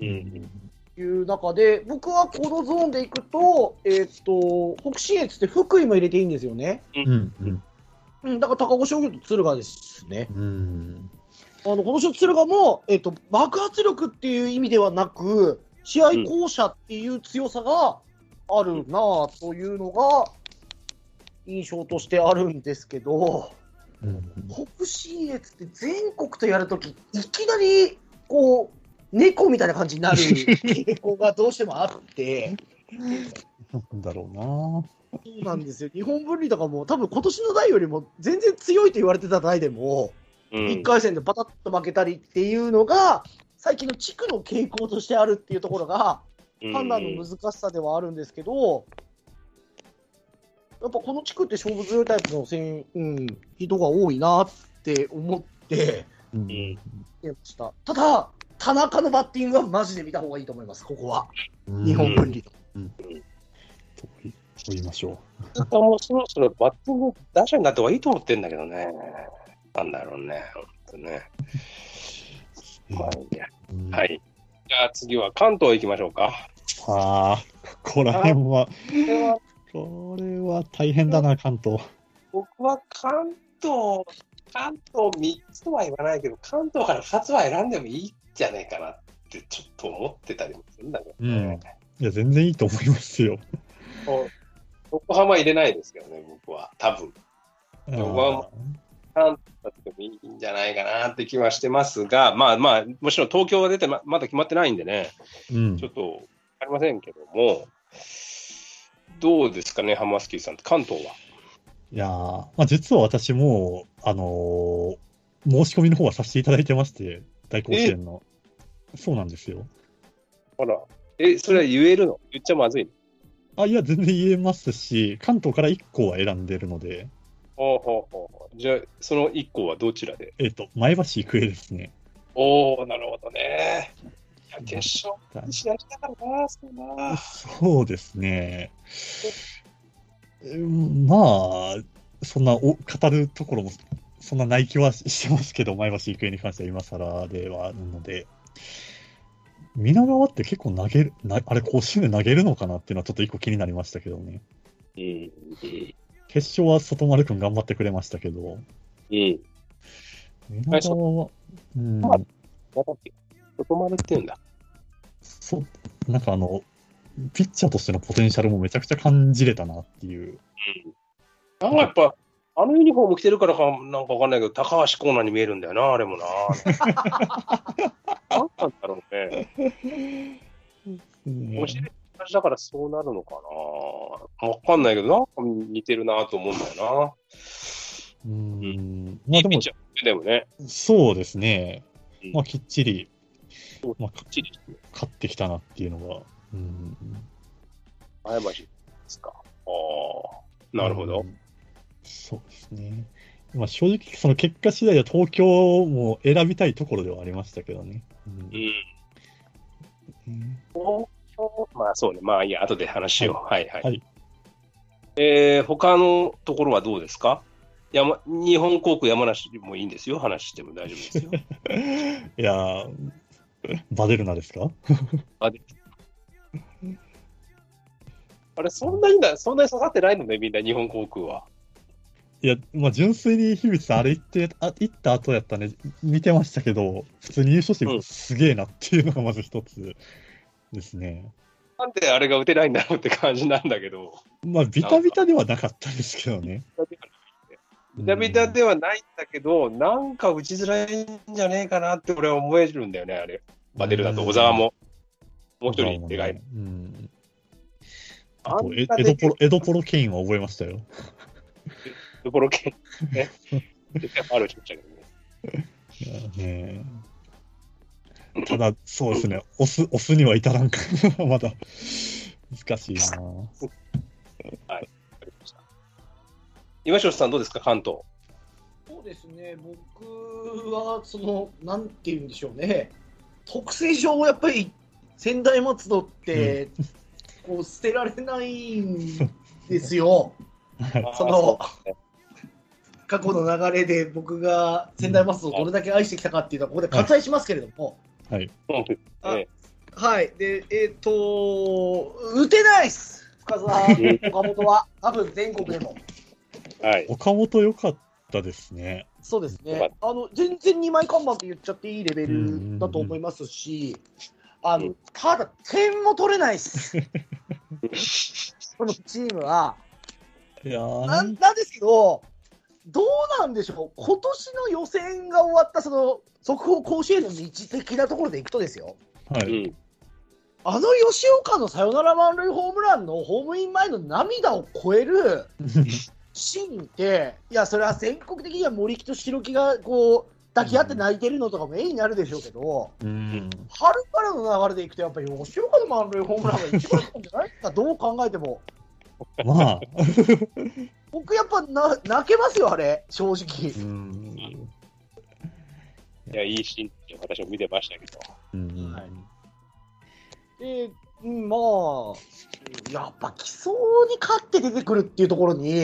うん。いう中で、僕はこのゾーンでいくと、えっ、と、北信越って福井も入れていいんですよね。うんうんうん、だから高岡商業と敦賀ですね。うんあの、この人、敦賀も、えっ、と、爆発力っていう意味ではなく、試合巧者っていう強さがあるなあというのが、印象としてあるんですけど、うん北信越って全国とやるとき、いきなり、こう、猫みたいな感じになる傾向がどうしてもあって、なんだろうな。そうなんですよ。日本分離とかも、多分今年の代よりも全然強いと言われてた代でも、うん1回戦でパタッと負けたりっていうのが、最近の地区の傾向としてあるっていうところが、判断の難しさではあるんですけど、やっぱこの地区って勝負強いタイプの選、うん、人が多いなって思ってうんた。ただ、田中のバッティングはマジで見た方がいいと思います、ここは。日本分離と。と言いましょなんかもうそろそろバッティング打者になった方がいいと思ってんだけどね。なんだろうね。本当ね。う。まあいいやうんはい。じゃあ次は関東行きましょうか。ああ、ここら辺は、これはこれは大変だな、関東。僕は関東、関東3つとは言わないけど、関東から2つは選んでもいいんじゃないかなってちょっと思ってたりもするんだけどね。いや、全然いいと思いますよ。横浜入れないですけどね、僕は。多分。あは関東でもいいんじゃないかなって気はしてますが、まあまあ、もちろん東京が出てままだ決まってないんでね、ーうんちょっとありませんけども、どうですかね、ハマスキーさん、関東は？いやーまあ、実は私も、あのー申し込みの方はさせていただいてまして、大甲子園の。そうなんですよ。あら、え、それは言えるの？言っちゃまずいの？あ、いや、全然言えますし、関東から1校は選んでるので、ほうほうほうほうじゃあ、その1個はどちらで？えっ、と、前橋育英ですね。おー、なるほどね。いや決勝試合したからな、そうな。そうですね。うんまあ、そんなお語るところもそんなない気はしてますけど、前橋育英に関しては今更ではあるので、皆川って結構投げる、なあれ、甲子園で投げるのかなっていうのはちょっと一個気になりましたけどね。うん。うん。決勝は外丸くん頑張ってくれましたけど、うん。皆川は、うん、外丸って言うんだ。そう、なんかあの、ピッチャーとしてのポテンシャルもめちゃくちゃ感じれたなっていう。なんかやっぱ、あのユニフォーム着てるからかなんかわかんないけど、高橋コーナーに見えるんだよな、あれもな。なんなんだろうね。面白い話だからそうなるのかな。わかんないけど、なんか似てるなと思うんだようん、な。まあでもでもね、そうですねうん。まあきっちりそう、まあ、きっちり勝ってきたなっていうのが。うん、前橋ですか。ああ、なるほどう。んそうですね。まあ正直、その結果次第では東京も選びたいところではありましたけどね。うんうん。まあそうね、まあいいや、後で話しよう。はい。はい。はい。えー、他のところはどうですか？山日本航空山梨もいいんですよ、話しても大丈夫ですよ。いやー、バデルナですか？あれ、そんなにだ、そんなに刺さってないのね、みんな日本航空は。いや、まあ純粋に樋口さん、あれ言って、あ行った後やったね、見てましたけど、普通に優勝してうん。すげえなっていうのがまず一つですね。なんであれが打てないんだろうって感じなんだけど、まあ、ビタビタではなかったですけどね。ビタビタではないんだけど、なんか打ちづらいんじゃねえかなって俺は思えるんだよね、あれ。バデルだと小沢も。もう一人でかい。うん。あと、あんなエエドポロ、エドポロケインは覚えましたよ。ところけね。絶対ファウルしましたけどね。ねえただ、そうですね、押す、押すには至らんか。まだ、難しいな。わかりました今城さんどうですか、関東。そうですね、僕は、その、なんて言うんでしょうね、特性上、やっぱり、仙台松戸って、こう、捨てられないんですよ。その過去の流れで僕が仙台松戸をどれだけ愛してきたかっていうのは、ここで割愛しますけれども、はい。はい、で、えっ、と、打てないっす、深沢、岡本は、多分全国でも。はい。岡本良かったですね。そうですね。あの、全然2枚看板って言っちゃっていいレベルだと思いますし、あのうん、ただ、点も取れないっす。このチームは。いやーなんなんですけど、どうなんでしょう、今年の予選が終わった、その、速報甲子園の道的なところでいくとですよ、はい。うん。あの吉岡のサヨナラ満塁ホームランのホームイン前の涙を超える シーンって、いや、それは全国的には森木と白木がこう抱き合って泣いてるのとかも絵になるでしょうけど、うん。春からの流れでいくと、やっぱり吉岡の満塁ホームランが一番なんじゃないか、どう考えても。まあ、僕、やっぱな泣けますよ、あれ、正直。うん。いや、いいシーンって私も見てましたけど。うんはいで、うんまあ、やっぱ基礎に勝って出てくるっていうところに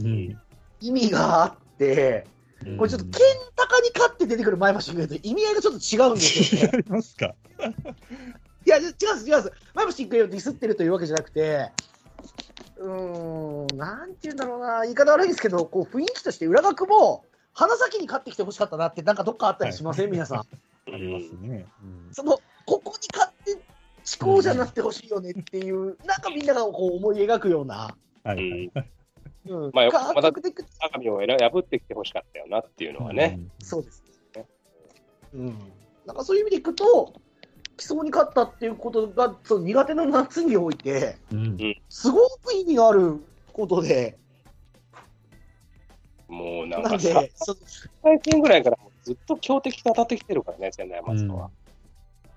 うん意味があって、これちょっと、ケンタカに勝って出てくる前橋育英と意味合いがちょっと違うんですよね。ありますか？いや、違う違う。前橋育英をディスってるというわけじゃなくて、うーん、なんて言うんだろうな、言い方悪いですけど、こう雰囲気として浦学も、花咲に勝ってきてほしかったなって、なんかどっかあったりしません、皆さん。ありますね。うんその、ここに勝って、思考じゃなってほしいよねっていう、なんかみんながこう思い描くような、はいうんはい。うん、まあ感また相模を選破ってきてほしかったよなっていうのはね。そうですね。うん。なんかそういう意味でいくと、基礎に勝ったっていうことが、その苦手な夏において、うん。すごく意味があることで、もうなんなんかさ、で、その最近ぐらいからずっと強敵と当たってきてるからね、仙台松戸は。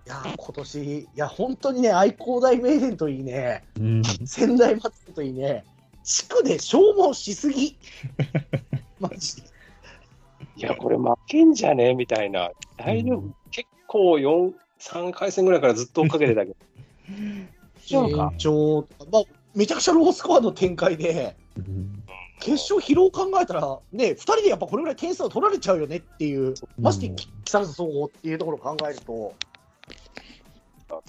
いや、今年、いや、本当にね、愛工大名電といいね、うん。仙台松戸といいね、地区で消耗しすぎ。マジで。いや、これ負けんじゃねえみたいな。大丈夫、うん結構4、3回戦ぐらいからずっと追っかけてたけど。そうかまあ、めちゃくちゃロースコアの展開で、うん。決勝疲労考えたら、ね、2人でやっぱこれぐらい点数を取られちゃうよねっていう、まして木更津総合っていうところを考えると、ここ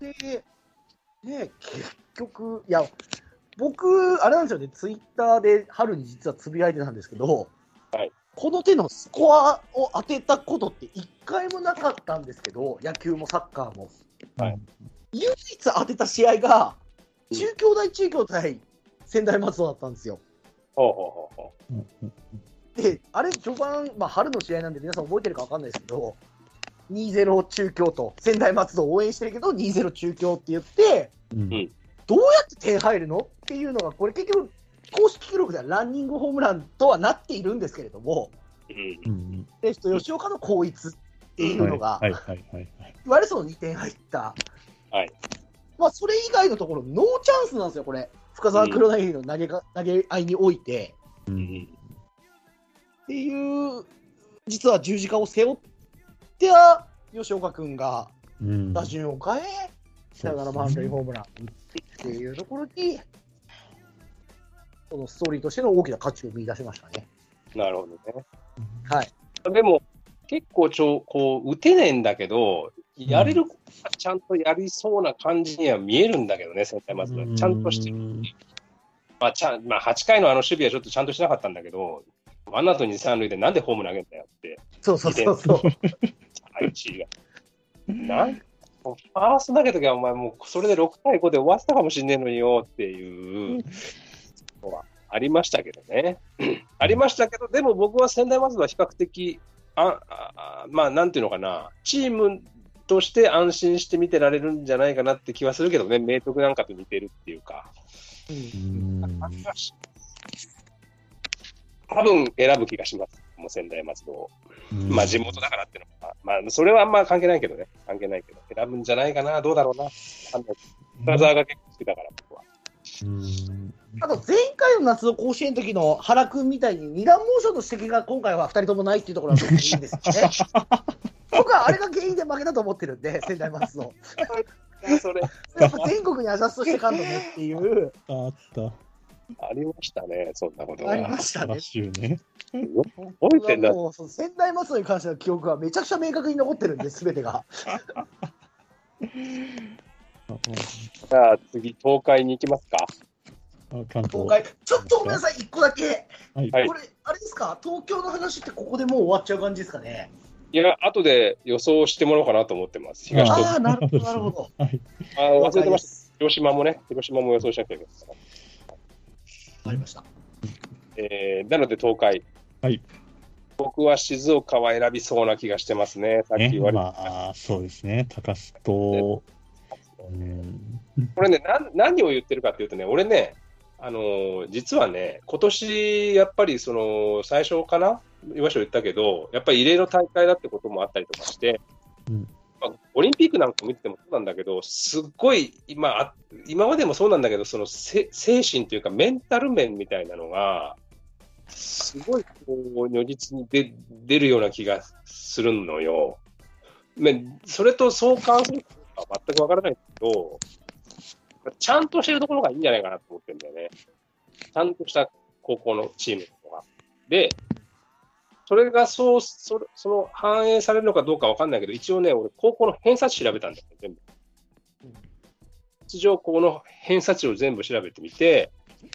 で、ね、結局、いや、僕、あれなんですよね、ツイッターで春に実はつぶやいてたんですけど、はい。この手のスコアを当てたことって一回もなかったんですけど、野球もサッカーも。はい。唯一当てた試合が、中京大中京対仙台松戸だったんですよ。で、あれ、序盤、まあ、春の試合なんで皆さん覚えてるか分かんないですけど、2-0中京と、仙台松戸を応援してるけど、2-0中京って言って、うん。どうやって点入るのっていうのが、これ結局、公式記録ではランニングホームランとはなっているんですけれども、う。うん。うんレフト吉岡の後逸っていうのが。い。わゆるその2点入った、はいまあ、それ以外のところ、ノーチャンスなんですよ、これ、深沢黒柳の投げが投げ合いにおいて。ううんんっていう、実は十字架を背負っては、吉岡君がうん打順を変え、サヨナラ満塁ホームランっていうところに、このストーリーとしての大きな価値を見出しましたね。なるほどね。はい。でも、結構ちょ、こう、打てねえんだけど、やれることはちゃんとやりそうな感じには見えるんだけどね、仙台松戸は。ちゃんとしてる。まあ、ちゃん、まあ、8回のあの守備はちょっとちゃんとしなかったんだけど、ワンアウト2、3塁でなんでホーム投げんだよって、そうそうそうそう。配置が。なんファースト投げた時はお前もうそれで6対5で終わってたかもしんねえのによっていうのはありましたけどね。ありましたけど、でも僕は専大松戸は比較的、ああまあなんていうのかな、チームとして安心して見てられるんじゃないかなって気はするけどね、明徳なんかと似てるっていうか。うん多分選ぶ気がします、もう仙台松戸を。まあ地元だからっていうのは、まあそれはあんま関係ないけどね、関係ないけど、選ぶんじゃないかな、どうだろうな。深沢が結構好きだから、僕は。うんあと前回の夏の甲子園の時の原君みたいに二段モーションの指摘が今回は2人ともないっていうところはすごくいいんですよね。僕はあれが原因で負けたと思ってるんで、仙台松戸。それ、全国にアジャストしてかんとねっていう、あった。ありましたね、そんなことが。ありましたねラッ。シュね。覚えてんだ。もうその仙台松戸に関しての記憶はめちゃくちゃ明確に残ってるんで、すべてが。じゃあ次、東海に行きますか。東東海、ちょっとごめんなさい、一個だけ。はい。はいこれ、あれですか、東京の話ってここでもう終わっちゃう感じですかね？いや、後で予想してもらおうかなと思ってます。東東ああ、なるほど、なるほど。はい。あ忘れてました。す。広島もね、広島も予想しなきゃいけないですから。わかりました。えーなので東海。はい。僕は静岡は選びそうな気がしてますね。さっきね、言われた。まあ、そうですね。高須と、うん、これね何を言ってるかっていうとね、俺ね、あのー実はね、今年やっぱりその最初かな、岩下言ったけど、やっぱり異例の大会だってこともあったりとかして、うんまあ、オリンピックなんか見ててもそうなんだけど、すっごい今、あ今までもそうなんだけど、そのせ精神というか、メンタル面みたいなのが、すごいこう如実に出出るような気がするのよ。ねそれと相関するかは全くわからないけど、ちゃんとしてるところがいいんじゃないかなと思ってるんだよね。ちゃんとした高校のチームとか。で、それがそう、それその反映されるのかどうかわかんないけど、一応ね、俺、高校の偏差値調べたんだよ、全部。出場校の偏差値を全部調べてみて、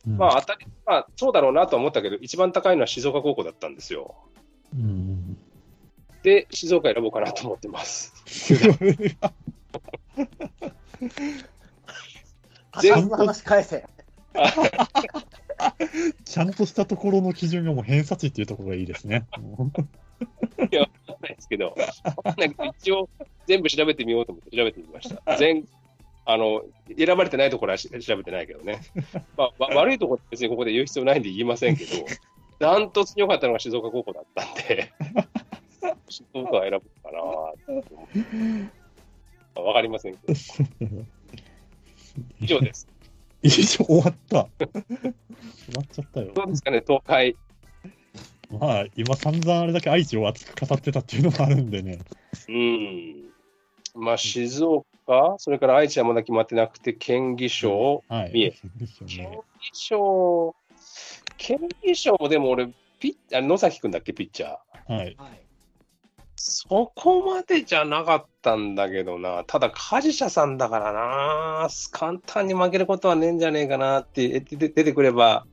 まあ、当たり、まあ、そうだろうなとは思ったけど、一番高いのは静岡高校だったんですよ。うん、で、静岡選ぼうかなと思ってます。橋本の話返せ。ちゃんとしたところの基準がもう偏差値っていうところがいいですね。ないですけど、わかんないけど一応全部調べてみようと思って調べてみました。全あの選ばれてないところはし調べてないけどね。まあ、わ 悪いところ別にここで言う必要ないんで言いませんけど、ダントツに良かったのが静岡高校だったんで、静岡は選ぶかなと思って。わかりませんけど。以上です。以上終わった。終わっちゃったよ。どうですかね、東海。まあ、今散々あれだけ愛知を熱く語ってたっていうのもあるんでね。うん。まあ、静岡、それから愛知はまだ決まってなくて、県議賞、はい。三重ですよ県ね。議賞、県議賞もでも俺、ピッあ野崎君だっけ、ピッチャー。はい。はい。そこまでじゃなかったんだけどな、ただ、梶社さんだからな、簡単に負けることはねえんじゃねえかなって、出ててくれば、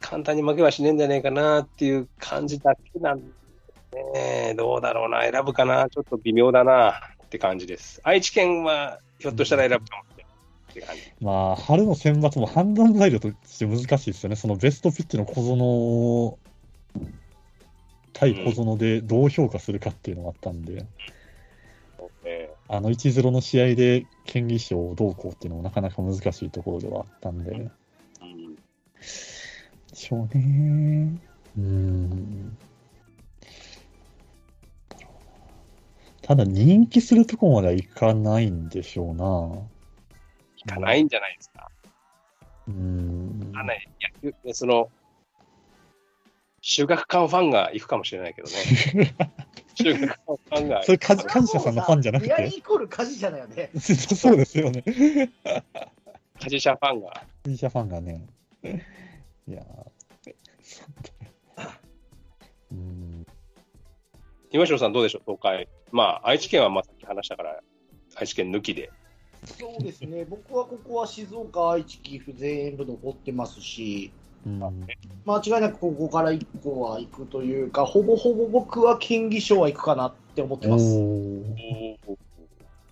簡単に負けはしねえんじゃねえかなっていう感じだけなんでね、どうだろうな、選ぶかな、ちょっと微妙だなって感じです。愛知県はひょっとしたら選ぶかもしれないって感じ。まあ、春の選抜も判断材料として難しいですよね。そのベストピッチの小園対小園でどう評価するかっていうのがあったんで、ねあの1-0の試合で県議賞をどうこうっていうのもなかなか難しいところではあったんで、うんでしょうね。うーん。ただ人気するとこまではいかないんでしょうな。いかないんじゃないですか。うーん。わかんない。野球、その、修学館ファンが行くかもしれないけどね。修学館ファンがそれ、か感謝さんのファンじゃなくて、リアイコール梶社だよね。そうですよね。カジシャファンが。ギリシャファンがね。いやうん。今城さんどうでしょう、東海。まあ、愛知県はまあさっき話したから、愛知県抜きで。そうですね、僕はここは静岡、愛知、岐阜全部残ってますし、うん間違いなくここから1個は行くというか、ほぼほぼ僕は県議賞は行くかなって思ってます。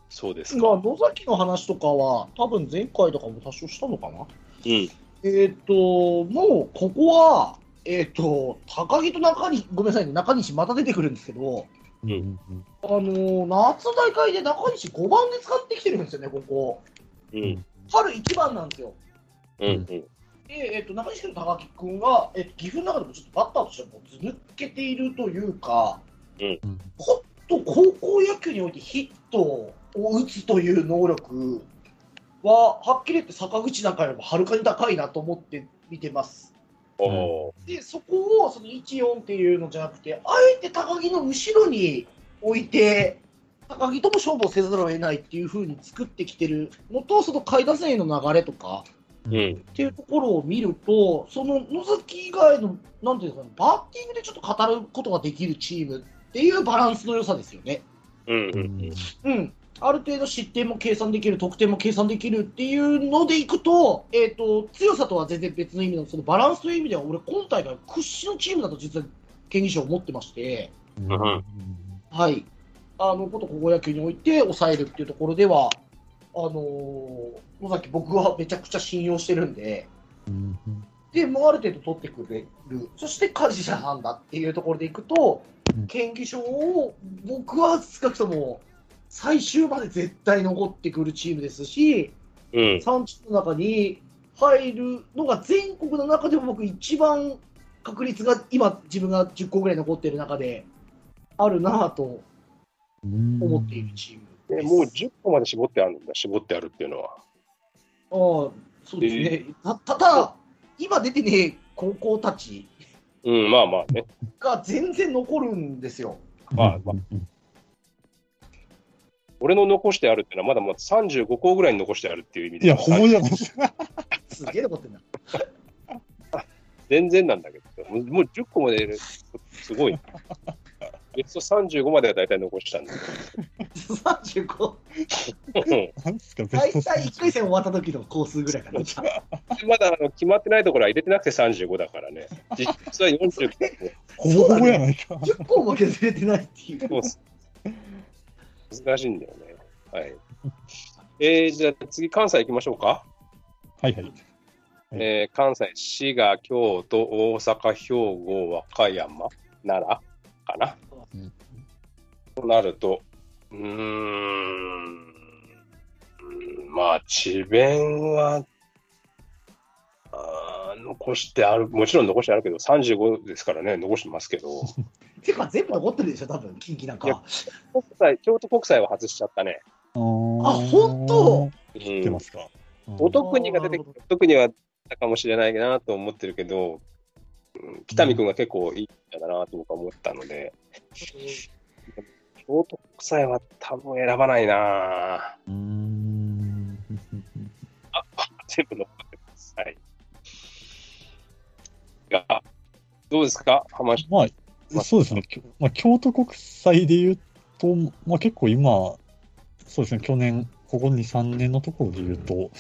そうですか。が野崎の話とかは、多分前回とかも多少したのかな。うん。えっ、と、もうここは、えっ、と、高木と中西、ごめんなさいね、中西また出てくるんですけど、うんうんあのー夏の大会で中西5番で使ってきてるんですよね、ここ。うん。春1番なんですよ。うん。うん。で、えっと中西君と高木君は、えっと岐阜の中でもちょっとバッターとしてはもうず抜けているというか、うんと高校野球においてヒットを打つという能力は、はっきり言って坂口なんかよりもはるかに高いなと思って見てます。で、そこをその1、4っていうのじゃなくて、あえて高木の後ろに置いて、高木とも勝負をせざるを得ないっていう風に作ってきてるのと、その下位打線への流れとか、うん。っていうところを見ると、その野崎以外の、なんていうんですかね、バッティングでちょっと語ることができるチームっていうバランスの良さですよね。うん。ううんんうん。ある程度失点も計算できる、得点も計算できるっていうのでいくと、えっ、と、強さとは全然別の意味の、そのバランスという意味では、俺、今大会屈指のチームだと実は、県議賞を持ってまして、うんうんはい。あの、こと高校野球において抑えるっていうところでは、あのー野崎僕はめちゃくちゃ信用してるんで、うんで、もうある程度取ってくれる。そして梶谷なんだっていうところでいくとうん、県議賞を僕は少なくとも最終まで絶対残ってくるチームですし、うん。3チームの中に入るのが全国の中でも僕一番確率が今自分が10個ぐらい残ってる中であるなぁとうん思っているチームでもう10個まで絞ってあるんだ、絞ってあるっていうのは。ああそうですね。たただ、今出てね、高校たちうん、まあまあね。が全然残るんですよ。まあまあうん俺の残してあるっていうのは、まだまだ35個ぐらいに残してあるっていう意味で。いや、ほぼじゃなす。すげえ残ってんだ。全然なんだけど、もうもう10個まで入れるすごい。ベスト35までは大体残したんだ35。ですか、ベ 大スト体1回戦終わった時のコー数ぐらいかな。まだあの決まってないところは入れてなくて35だからね。実質は40ほぼほぼやないか。10個も削れてないっていう。そうっす難しいんだよね。はい。えー、じゃあ次、関西行きましょうか。はいはい。えー関西、滋賀、京都、大阪、兵庫、和歌山、奈良かな。うんとなると、うーん、うんまあ、智弁は、あー残してある、もちろん残してあるけど、35ですからね、残してますけど、てか全部残ってるでしょ、多分近畿なんか。国際京都国際は外しちゃったね。あ、本当？うん知ってま、すか？お得にが出てきて、特にはたかもしれないなと思ってるけど、うん北見君が結構いいんだなと僕は思ったので、京都国際は多分選ばないなうーん。全部残ってます。はい。が、どうですか？浜下まあ、そうですね、まあ、京都国際で言うと、まあ、結構今、そうですね、去年、ここ2、3年のところで言うと、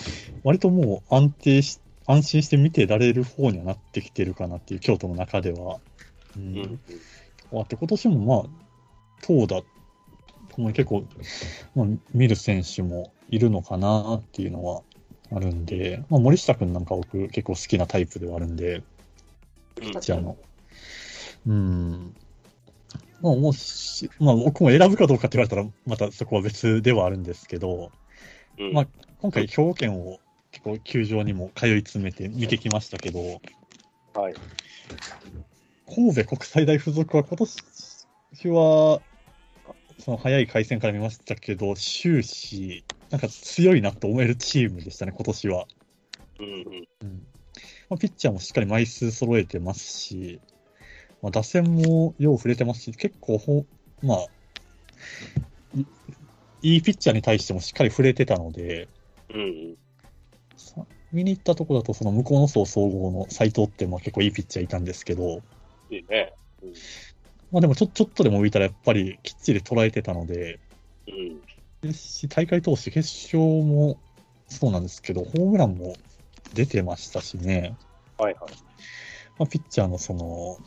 割ともう安定し、安心して見てられる方にはなってきてるかなっていう、京都の中では。ううんん。あって、今年もまあ、投打、ともに結構、まあ、見る選手もいるのかなっていうのはあるんで、まあ、森下君なんか僕結構好きなタイプではあるんで、ピッチャーの。うん。まあ、もし、まあ、僕も選ぶかどうかって言われたら、またそこは別ではあるんですけど、うんまあ今回、兵庫県を結構球場にも通い詰めて見てきましたけど、はい。神戸国際大付属は今年は、その早い回戦から見ましたけど、終始、なんか強いなと思えるチームでしたね、今年は。うんうん。うんまあ、ピッチャーもしっかり枚数揃えてますし、まあ、打線もよう触れてますし、結構ほ、まあ、いいいピッチャーに対してもしっかり触れてたので、うんうん。さ見に行ったとこだと、その向こうの層総合の斎藤ってまあ結構いいピッチャーいたんですけど、いいね。まあでもちょちょっとでも浮いたらやっぱりきっちり捉えてたので、うん。ですし、大会通して決勝もそうなんですけど、ホームランも出てましたしね、はいはい。まあ、ピッチャーのその、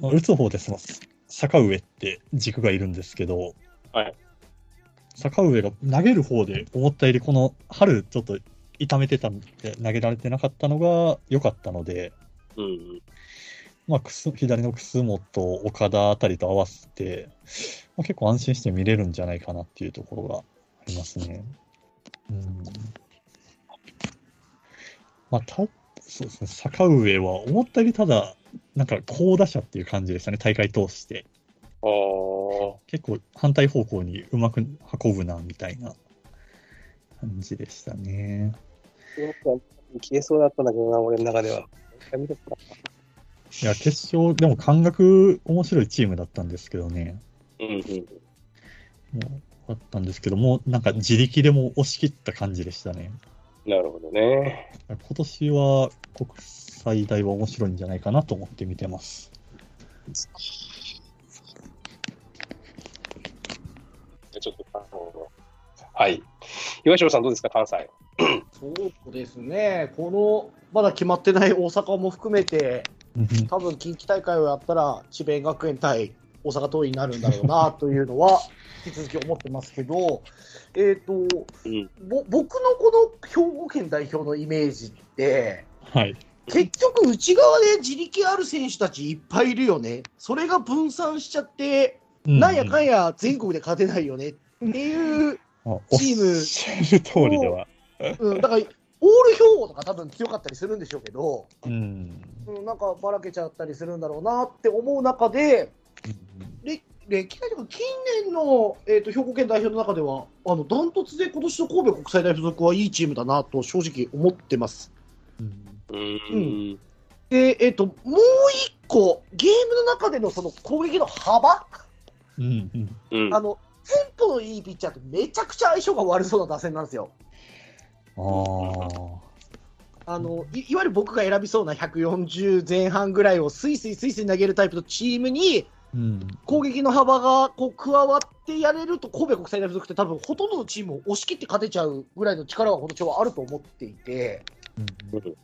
まあ、打つ方でその坂上って軸がいるんですけど、はい坂上が投げる方で思ったよりこの春ちょっと痛めてたんで投げられてなかったのが良かったので、うん。まあ、くす左の楠本、岡田あたりと合わせて、まあ、結構安心して見れるんじゃないかなっていうところがありますね。うん。まあ、た、そうですね、坂上は思ったよりただ、なんか好打者っていう感じでしたね、大会通して。ああ。結構反対方向にうまく運ぶな、みたいな感じでしたね。消えそうだったんだけどな、俺の中では。いや、決勝、でも感覚面白いチームだったんですけどね。うんうん。もうあったんですけども、なんか自力でも押し切った感じでしたね。なるほどね。今年は国際大は面白いんじゃないかなと思って見てます。じゃあちょっと、あのはい。岩城さんどうですか、関西。そうですね、このまだ決まってない大阪も含めて、うん多分近畿大会をやったら、智弁学園対大阪桐蔭になるんだろうなというのは、引き続き思ってますけど、えっ、と、うん。ぼ僕のこの兵庫県代表のイメージって、はい。結局、内側で自力ある選手たちいっぱいいるよね、それが分散しちゃって、なんやかんや全国で勝てないよねっていう、あチームおっしゃる通りでは。うん、だから、オール兵庫とか多分強かったりするんでしょうけど、うん。うん、なんかばらけちゃったりするんだろうなって思う中で、れ歴代とか、近年の、えー、と兵庫県代表の中では、あのダントツで今年の神戸国際大付属はいいチームだなと正直思ってます。うんうん。で、えっ、と、もう一個、ゲームの中でのその攻撃の幅、うんうんうん。あの、テンポのいいピッチャーとめちゃくちゃ相性が悪そうな打線なんですよ。ああ。あのいいわゆる僕が選びそうな140前半ぐらいをスイスイスイスイ投げるタイプのチームにうん。攻撃の幅がこう加わってやれると神戸国際大付属って多分ほとんどのチームを押し切って勝てちゃうぐらいの力が今年はあると思っていてうん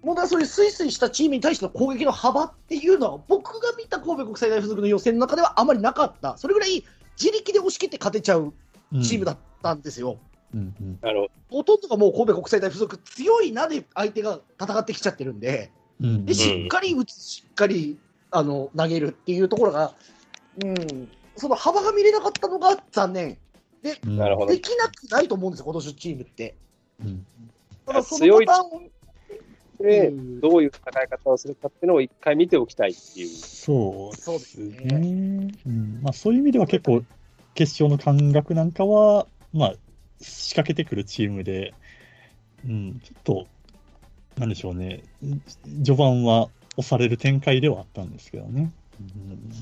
問題はそういうスイスイしたチームに対しての攻撃の幅っていうのは僕が見た神戸国際大付属の予選の中ではあまりなかったそれぐらい自力で押し切って勝てちゃうチームだったんですよ。うんうんなるほとんどがもう神戸国際大付属強いなで相手が戦ってきちゃってるんで。うんで、しっかり打つ、しっかりあの投げるっていうところが、うん、その幅が見れなかったのが残念。うんなるほどできなくないと思うんですよ、今年のチームって。うんただその強いパターンをで、うんどういう戦い方をするかっていうのを一回見ておきたいっていう。そうそうですですね。ね。うんまあ、そういう意味では結構、決勝の感覚なんかは、まあ、仕掛けてくるチームで、うん、ちょっと、なんでしょうね、序盤は押される展開ではあったんですけどね。うん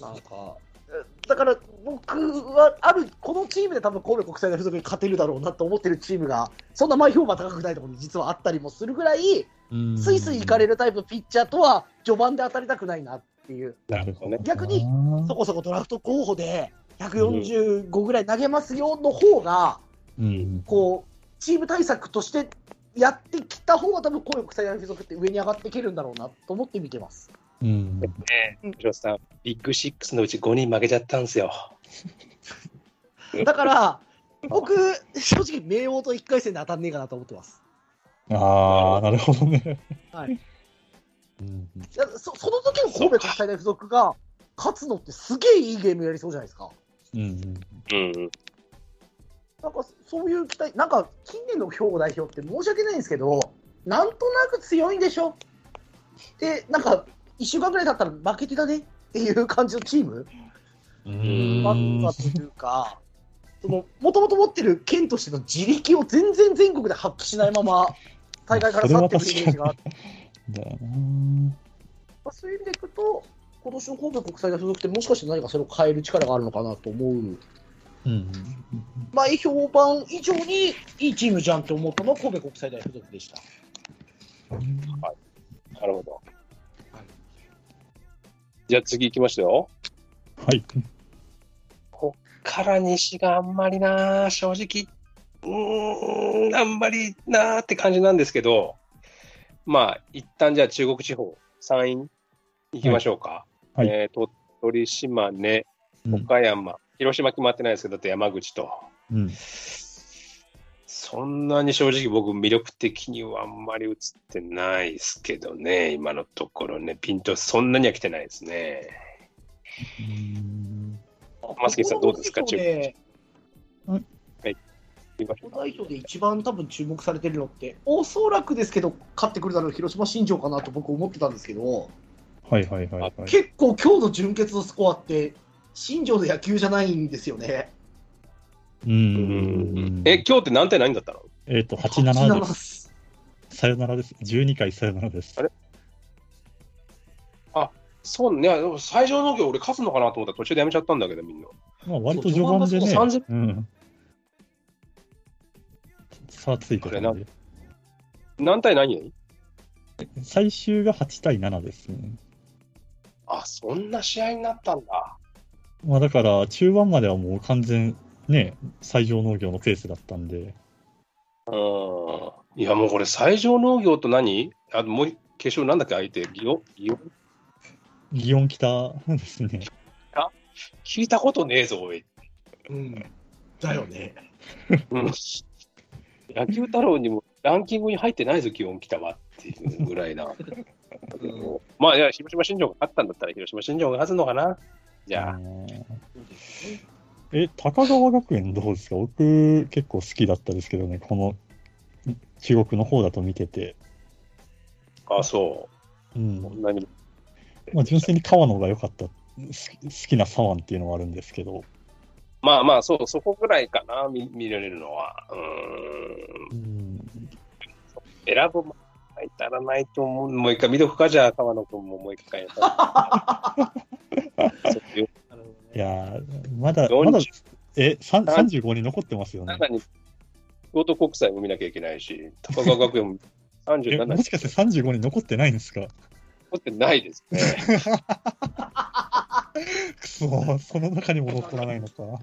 なんか、えだから僕は、ある、このチームで多分神戸国際大付属に勝てるだろうなと思ってるチームが、そんな前評判高くないところに実はあったりもするぐらい、うんスイスイ行かれるタイプのピッチャーとは、序盤で当たりたくないなっていう。なるほどね。逆にそこそこドラフト候補で145ぐらい投げますよの方が、うんこう、チーム対策としてやってきた方が多分神戸国際大付属って上に上がっていけるんだろうなと思って見てます。うんねジョーさん、ビッグシックスのうち5人負けちゃったんですよ。だから、僕、正直、明王と1回戦で当たんねえかなと思ってます。ああ、なるほどね。はいうんそその時の神戸国際大付属が勝つのってすげえいいゲームやりそうじゃないですか。うんうん。なんかそういう期待、なんか近年の兵庫代表って申し訳ないんですけど、なんとなく強いんでしょ？で、なんか1週間ぐらい経ったら負けてたねっていう感じのチーム？うん。だったというか、そのもともと持ってる県としての自力を全然全国で発揮しないまま、大会から去ってくるイメージがあって、そういう意味でいくと、今年の神戸国際大付属って、もしかして何かそれを変える力があるのかなと思う。うん前評判以上にいいチームじゃんって思ったのは神戸国際大付属でした。なるほど。じゃあ次行きましたよ。はい。から西があんまりな、正直、うーん、あんまりなーって感じなんですけど、まあ、一旦じゃあ中国地方、山陰行きましょうか。はい。えー鳥取、島根、うん。岡山、広島決まってないですけど、だって山口と。うん。そんなに正直僕魅力的にはあんまり映ってないですけどね、今のところね、ピントそんなには来てないですね。うん。マスケさんどうですかここのね言い。ましょうか。代表で一番多分注目されてるのって、おそらくですけど、勝ってくるだろう広島新庄かなと僕思ってたんですけど、はいはいはいはい。結構今日の準決のスコアって、新庄の野球じゃないんですよね。うん。え、今日って何対何だったの？えっと、87です。す。さよならです。12回さよならです。あれ？そうね、最上農業俺勝つのかなと思ったら途中でやめちゃったんだけど、みんな。まあ、割と序盤でねそうん。差ついてたんで。何対何？最終が8対7ですね。あ、そんな試合になったんだ。まあだから、中盤まではもう完全、ね、最上農業のペースだったんで、うん。いや、もうこれ最上農業と何？あもう一決勝なんだっけ、相手？ギオギオ祇園北ですね。聞いたことねえぞ、おい。うん。だよね。うん。野球太郎にもランキングに入ってないぞ、気温来たわっていうぐらいな。まあ、いや、広島新庄が勝ったんだったら、広島新庄が勝つのかな。じゃあ、え、高川学園どうですか？僕結構好きだったですけどね、この中国の方だと見てて。あそうう。んこ。んなに。まあ純粋に川野が良かった、好きな左腕っていうのはあるんですけど。まあまあ、そう、そこぐらいかな、見見られるのは。うーん。うん。選ぶ至らないと思う。もう一回見とくか、じゃあ、川野君ももう一回やった。そ ういやー、まだ、まだ、え、さん35に残ってますよね。京都国際も見なきゃいけないし、高川学園もえ、37もしかして35に残ってないんですか？持ってないですね。くそー、その中にも残らないのか。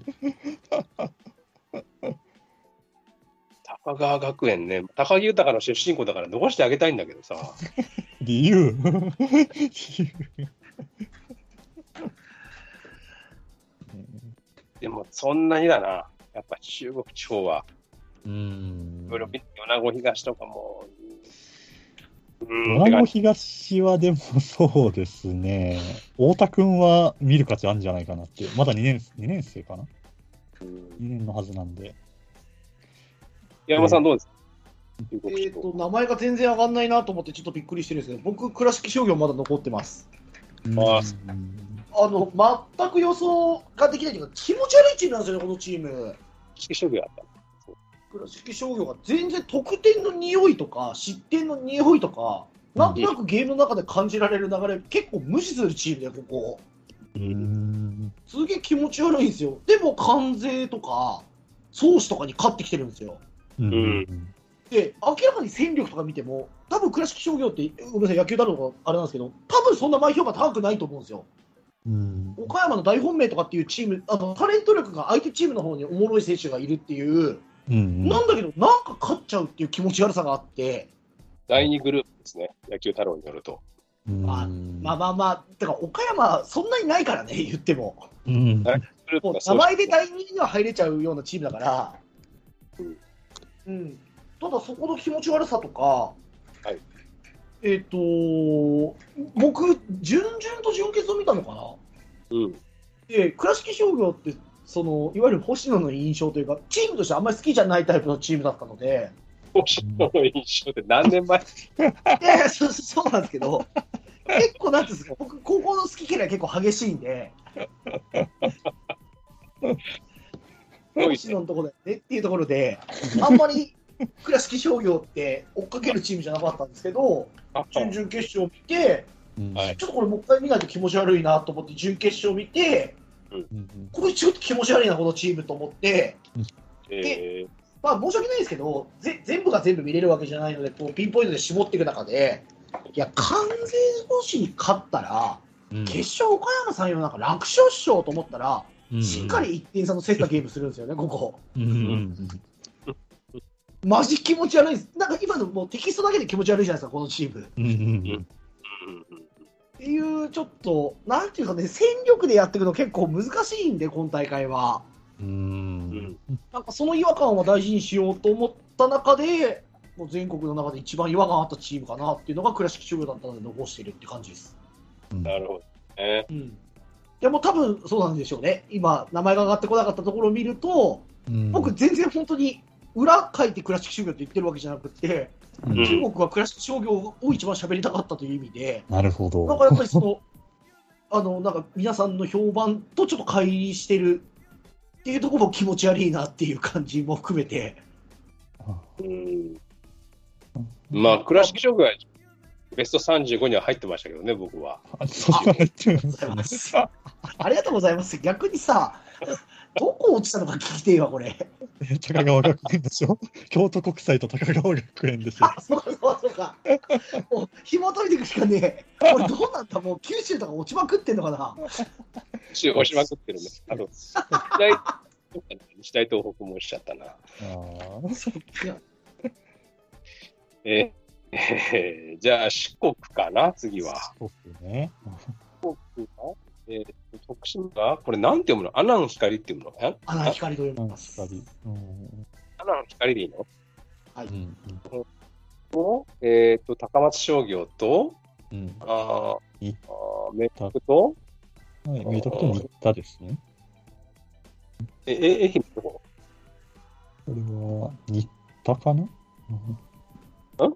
高川学園ね、高木豊の出身校だから残してあげたいんだけどさ、理由理由 でもそんなにだな、やっぱ中国地方は、うん米子東とかも、米子東はでもそうですね。太田君は見る価値あるんじゃないかなって。まだ2年、2年生かな？うん ?2 年のはずなんで。山本さんどうですか、中えっ、国地方と、名前が全然上がんないなと思ってちょっとびっくりしてるんですけど、僕、倉敷商業まだ残ってます。あの、全く予想ができないというか、気持ち悪いチームなんですよね、このチーム。式職業あった。倉敷商業が全然得点の匂いとか、失点の匂いとか、なんとなくゲームの中で感じられる流れ、結構無視するチームで、ここ。うん。すげえ気持ち悪いんですよ。でも、関税とか、総司とかに勝ってきてるんですよ。うん。で、明らかに戦力とか見ても、多分倉敷商業って、ごめんなさい、野球だろうかあれなんですけど、多分そんな前評価高くないと思うんですよ。うん。岡山の大本命とかっていうチーム、あのタレント力が相手チームの方におもろい選手がいるっていう、うん。なんだけど、なんか勝っちゃうっていう気持ち悪さがあって、第2グループですね、野球太郎によると。うんまあまあまあまあ、だから岡山、そんなにないからね、言っても。うん。名前で第2には入れちゃうようなチームだから、うん、ただそこの気持ち悪さとか、はい。えっ、と、僕、準々と準決を見たのかな？うん。で、倉敷商業って、そのいわゆる星野の印象というか、チームとしてあんまり好きじゃないタイプのチームだったので、星野の印象で何年前？いそうそうなんですけど、結構なんですか、僕、高校の好き嫌い結構激しいんで、星野のところだよねっていうところで、あんまり倉敷商業って追っかけるチームじゃなかったんですけど、準々決勝見て、ちょっとこれもう一回見ないと気持ち悪いなと思って、準決勝見て、うん。これちょっと気持ち悪いな、このチームと思って、えまあ申し訳ないですけど、ぜ全部が全部見れるわけじゃないので、こうピンポイントで絞っていく中で、いや、完全星に勝ったら、うん。決勝、岡山さんよなんか楽勝っしょと思ったら、うんしっかり1点差の競ったゲームするんですよね、ここ。うんうんマジ気持ち悪いです。なんか今のもうテキストだけで気持ち悪いじゃないですか、このチーム。っていう、ちょっと、なんていうかね、戦力でやっていくの結構難しいんで、今大会は。うんん。なんかその違和感は大事にしようと思った中で、もう全国の中で一番違和感あったチームかなっていうのが倉敷中央だったので残してるって感じです。なるほどね。うん。でも多分そうなんでしょうね。今、名前が上がってこなかったところを見ると、うん僕全然本当に裏書いて倉敷商業って言ってるわけじゃなくて、うんうん中国は倉敷商業を一番喋りたかったという意味で、なるほど。なんかやっぱりその、あの、なんか皆さんの評判とちょっと乖離してるっていうところも気持ち悪いなっていう感じも含めて、うん。まあ、倉敷商業はベスト35には入ってましたけどね、僕は。ありがとうございますすね。ありがとうございます。逆にさ、どこ落ちたのか聞きてえわ、これ。え高川学園でしょ？京都国際と高川学園ですよ。あ、そうか、そうか、そうか。もう、紐解いていくしかねえ。これどうなんだもう、九州とか落ちまくってんのかな？押しまくってるね。あと、日大日大東北もしちゃったな。あーいやえーえーじゃあ、四国かな、次は。そうね。えー徳島？が、これなんて読むの？アナン光って読むの？え？穴光と読みます。光。うんアナン光でいいの？うんと、えっ、と、高松商業と、うんあーいあー、明徳と、うん。はい、明徳と新田ですね。え、え、愛媛の方こ？れは、新田かな？うん？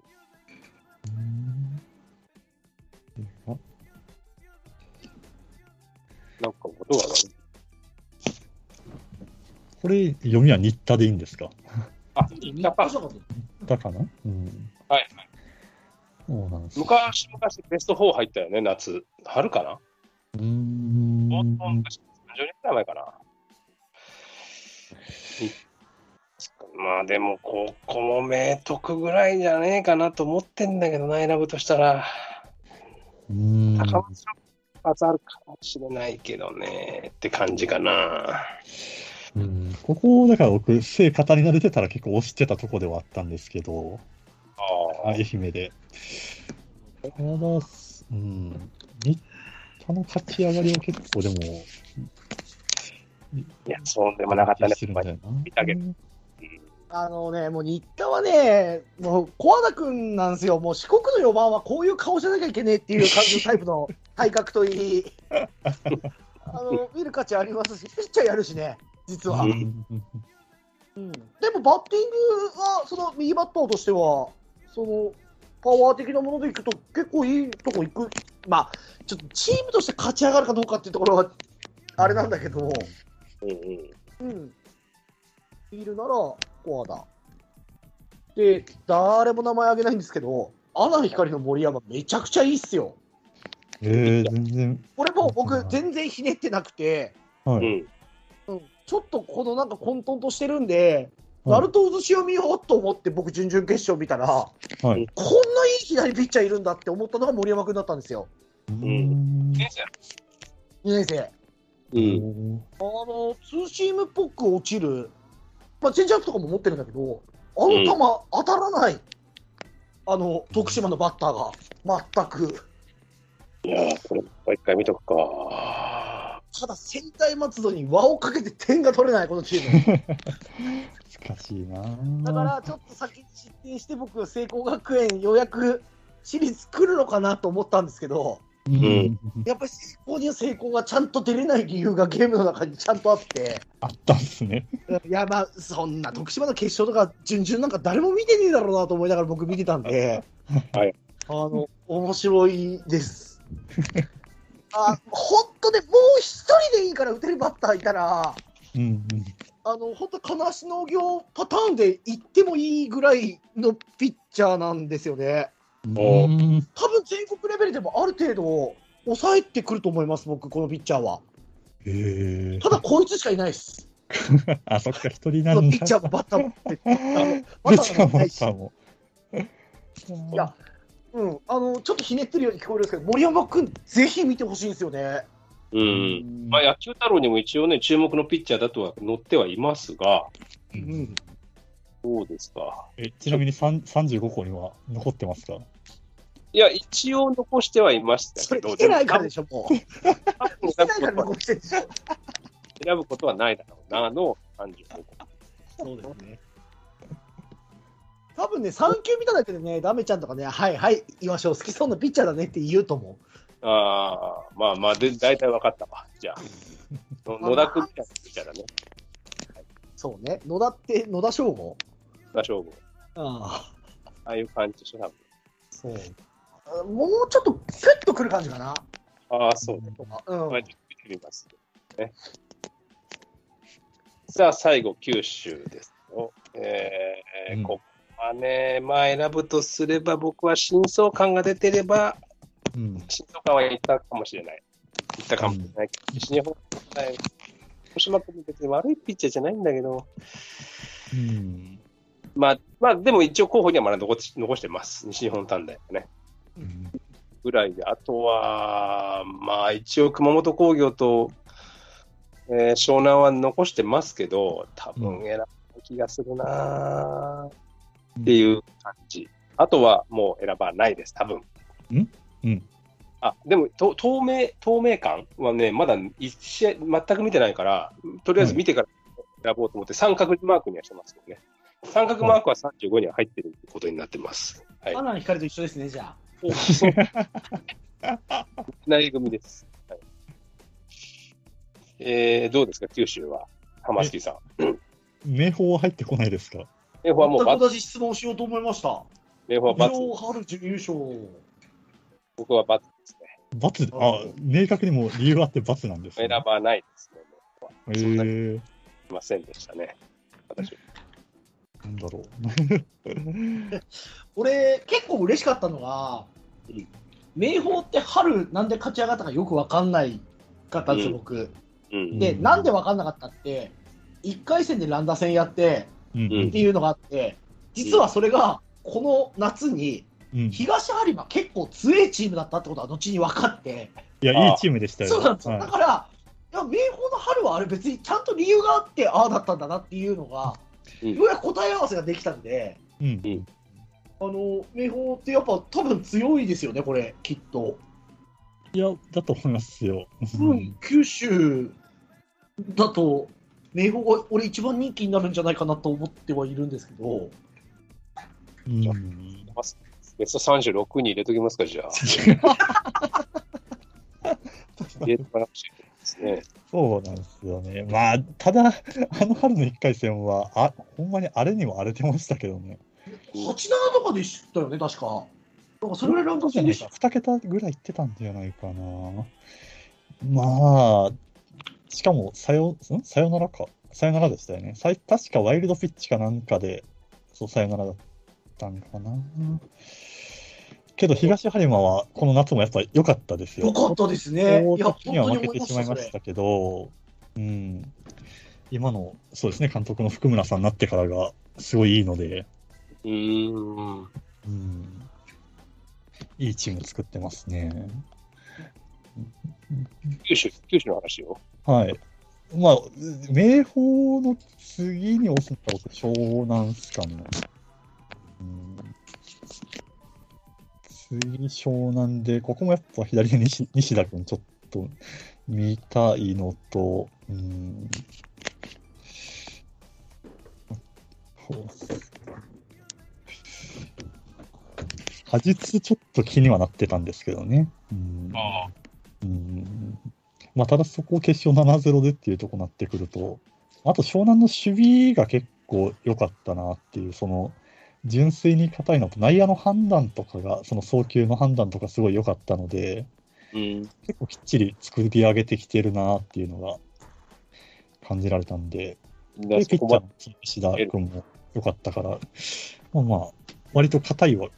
なんか音が悪い。これ、読みは新田でいいんですか？あ、日新田か。新田かな？うん。はい。そうなんです。昔、昔ベスト4入ったよね、夏。春かな？うーん。もっと昔、30年くらい前かな。まあでも、ここも明徳ぐらいじゃねえかなと思ってんだけどな、選ぶとしたら。うーん。高松は2つあるかもしれないけどね、って感じかな。うん、ここ、だから僕、聖方に慣れてたら結構押してたとこではあったんですけど、あ愛媛で。ただ、うん、新田の勝ち上がりは結構でも、いや、そうでもなかったね。見たけどあのね、もう新田はね、もう小和田君なんですよ、もう四国の4番はこういう顔じゃなきゃいけねえっていう感じのタイプの体格といい、あの見る価値ありますし、ピッチャーやるしね、実は。ううん。んうん。でもバッティングは、その右バッターとしては、そのパワー的なものでいくと、結構いいとこ行く、まあ、ちょっとチームとして勝ち上がるかどうかっていうところは、あれなんだけど、うんうん。うん、いるなら、コアだ。で、誰も名前挙げないんですけど、アナ光の森山、めちゃくちゃいいっすよ。えー、全然、これも僕、全然ひねってなくて、はい。うん。うん、ちょっとこのなんか混沌としてるんで、はいナルト渦潮見ようと思って、僕、準々決勝見たら、はい。こんないい左ピッチャーいるんだって思ったのが森山君だったんですよ、うーん先生2年生。うん。あのツーシームっぽく落ちる、まあ、チェンジアップとかも持ってるんだけど、あの球、当たらない、あの徳島のバッターが、全く。いやー、これ、もう一回見とくか。ただ、仙台松戸に輪をかけて点が取れない、このチーム。難 しいなだから、ちょっと先に失点して、僕、聖光学園、ようやく私立来るのかなと思ったんですけど、うんん。やっぱり聖光には聖光がちゃんと出れない理由がゲームの中にちゃんとあって、あったんですね。いや、まあ、そんな徳島の決勝とか、準々なんか誰も見てねえだろうなと思いながら僕見てたんで、はいあの、面白いです。あ、本当ね、もう一人でいいから打てるバッターいたら、うんうん。あの、本当金足農業パターンで行ってもいいぐらいのピッチャーなんですよね。多分全国レベルでもある程度抑えてくると思います、僕、このピッチャーは。へえただ、こいつしかいないです。あ、そっか、一人なんピッチャーもバッターもバッターもいや、うん、あの、ちょっとひねってるように聞こえるんですけど、森山君、ぜひ見てほしいんですよね。うん。まあ、野球太郎にも一応ね、注目のピッチャーだとは載ってはいますが、ううんん。そうですか？えちなみに3 35個には残ってますか？いや、一応残してはいましたそれ、けど、来てないからでししょ、もう。来てないから残してるでしょ。選ぶことはないだろうな、の35個。そうですね。多分ね、3球見ただけでね、ダメちゃんとかね、はいはい、言いましょう、好きそうなピッチャーだねって言うと思う。ああ、まあまあ、で、大体分かったわ。じゃあ。の野田君みたいなピッチャーだね。そうね、野田って、野田翔吾？野田勝負。ああ、ああいう感じでしょ、多分。そう。もうちょっと、クッとくる感じかな。ああ、そう。うん。まあ、見ます、ね。さあ、最後、九州ですよ。えーうんここはね、まあ、選ぶとすれば、僕は真相感が出てれば、うん。真相感はいったかもしれない。いったかもしれないけど、西日本大大島君別に悪いピッチャーじゃないんだけど、うん。まあ、まあ、でも一応候補にはまだ残し残してます。西日本短大はね。うんぐらいで、あとは、まあ一応熊本工業と、えー湘南は残してますけど、多分選ぶ気がするなーっていう感じ。あとはもう選ばないです、多分。ん？うんあ、でも、と透明、透明感はね、まだ一試合全く見てないから、とりあえず見てから選ぼうと思って、三角マークにはしてますよね。三角マークは35には入ってることになってます。はい。花の光と一緒ですね、じゃあ。おそう内組です。はい、えー、どうですか、九州は？浜月さん。名宝は入ってこないですか？明豊はもうバツ、全く同じ質問しようと思いました。明豊はバツ、上春準優勝。僕はバツですね。罰、あ、明確にもう理由あって罰なんです、選ね。ばないですね。もうへそんなにえいませんでしたね。私は。なんだろ俺、結構嬉しかったのが、明豊って春、なんで勝ち上がったかよく分かんないかったん。ですよ、うん。僕。うん。で、うんなんで分かんなかったって、1回戦で乱打戦やってっていうのがあって、実はそれが、この夏に、東播磨結構強いチームだったってことは後に分かって、や、あいいチームでしたよ。そうなんですよ。はい。だから、いや、明豊の春はあれ別にちゃんと理由があって、ああだったんだなっていうのが、うんようやく答え合わせができたんで、うん。あの、明豊ってやっぱ多分強いですよね、これ、きっと。いや、だと思いますよ。うん、九州だと、明豊が俺一番人気になるんじゃないかなと思ってはいるんですけど、うん。ベスト36に入れときますか、じゃあ。入れとかなくちゃいけないですね。そうなんですよね。まあ、ただ、あの春の1回戦は、あ、ほんまにあれにも荒れてましたけどね。8、7とかでしたよね、確か。なんかそれぐらいランド戦でした。2桁ぐらいいってたんじゃないかな。まあ、しかも、さよ、ん？さよならか。さよならでしたよね。さい確かワイルドピッチかなんかで、そう、さよならだったんかな。けど、東播磨は、この夏もやっぱ良かったですよ。よかったですね。いや、には負けてしまいましたけど、うん。今の、そうですね、監督の福村さんになってからが、すごいいいので、うーん。うん。いいチーム作ってますね。九州、九州の話よ。はい。まあ、明豊の次に押すのは僕、湘南っすかね。うん、次、湘南で、ここもやっぱ左の西西田君ちょっと見たいのと、うん。果実ちょっと気にはなってたんですけどね。うんあうんまあ、ただそこを決勝7-0でっていうところになってくると、あと湘南の守備が結構良かったなっていう、その純粋に硬いのと、内野の判断とかが、その送球の判断とかすごい良かったので、うん。結構きっちり作り上げてきてるなっていうのが感じられたんで、で、ピッチャーの石田君も良かったから、まあまあ、割と硬いは、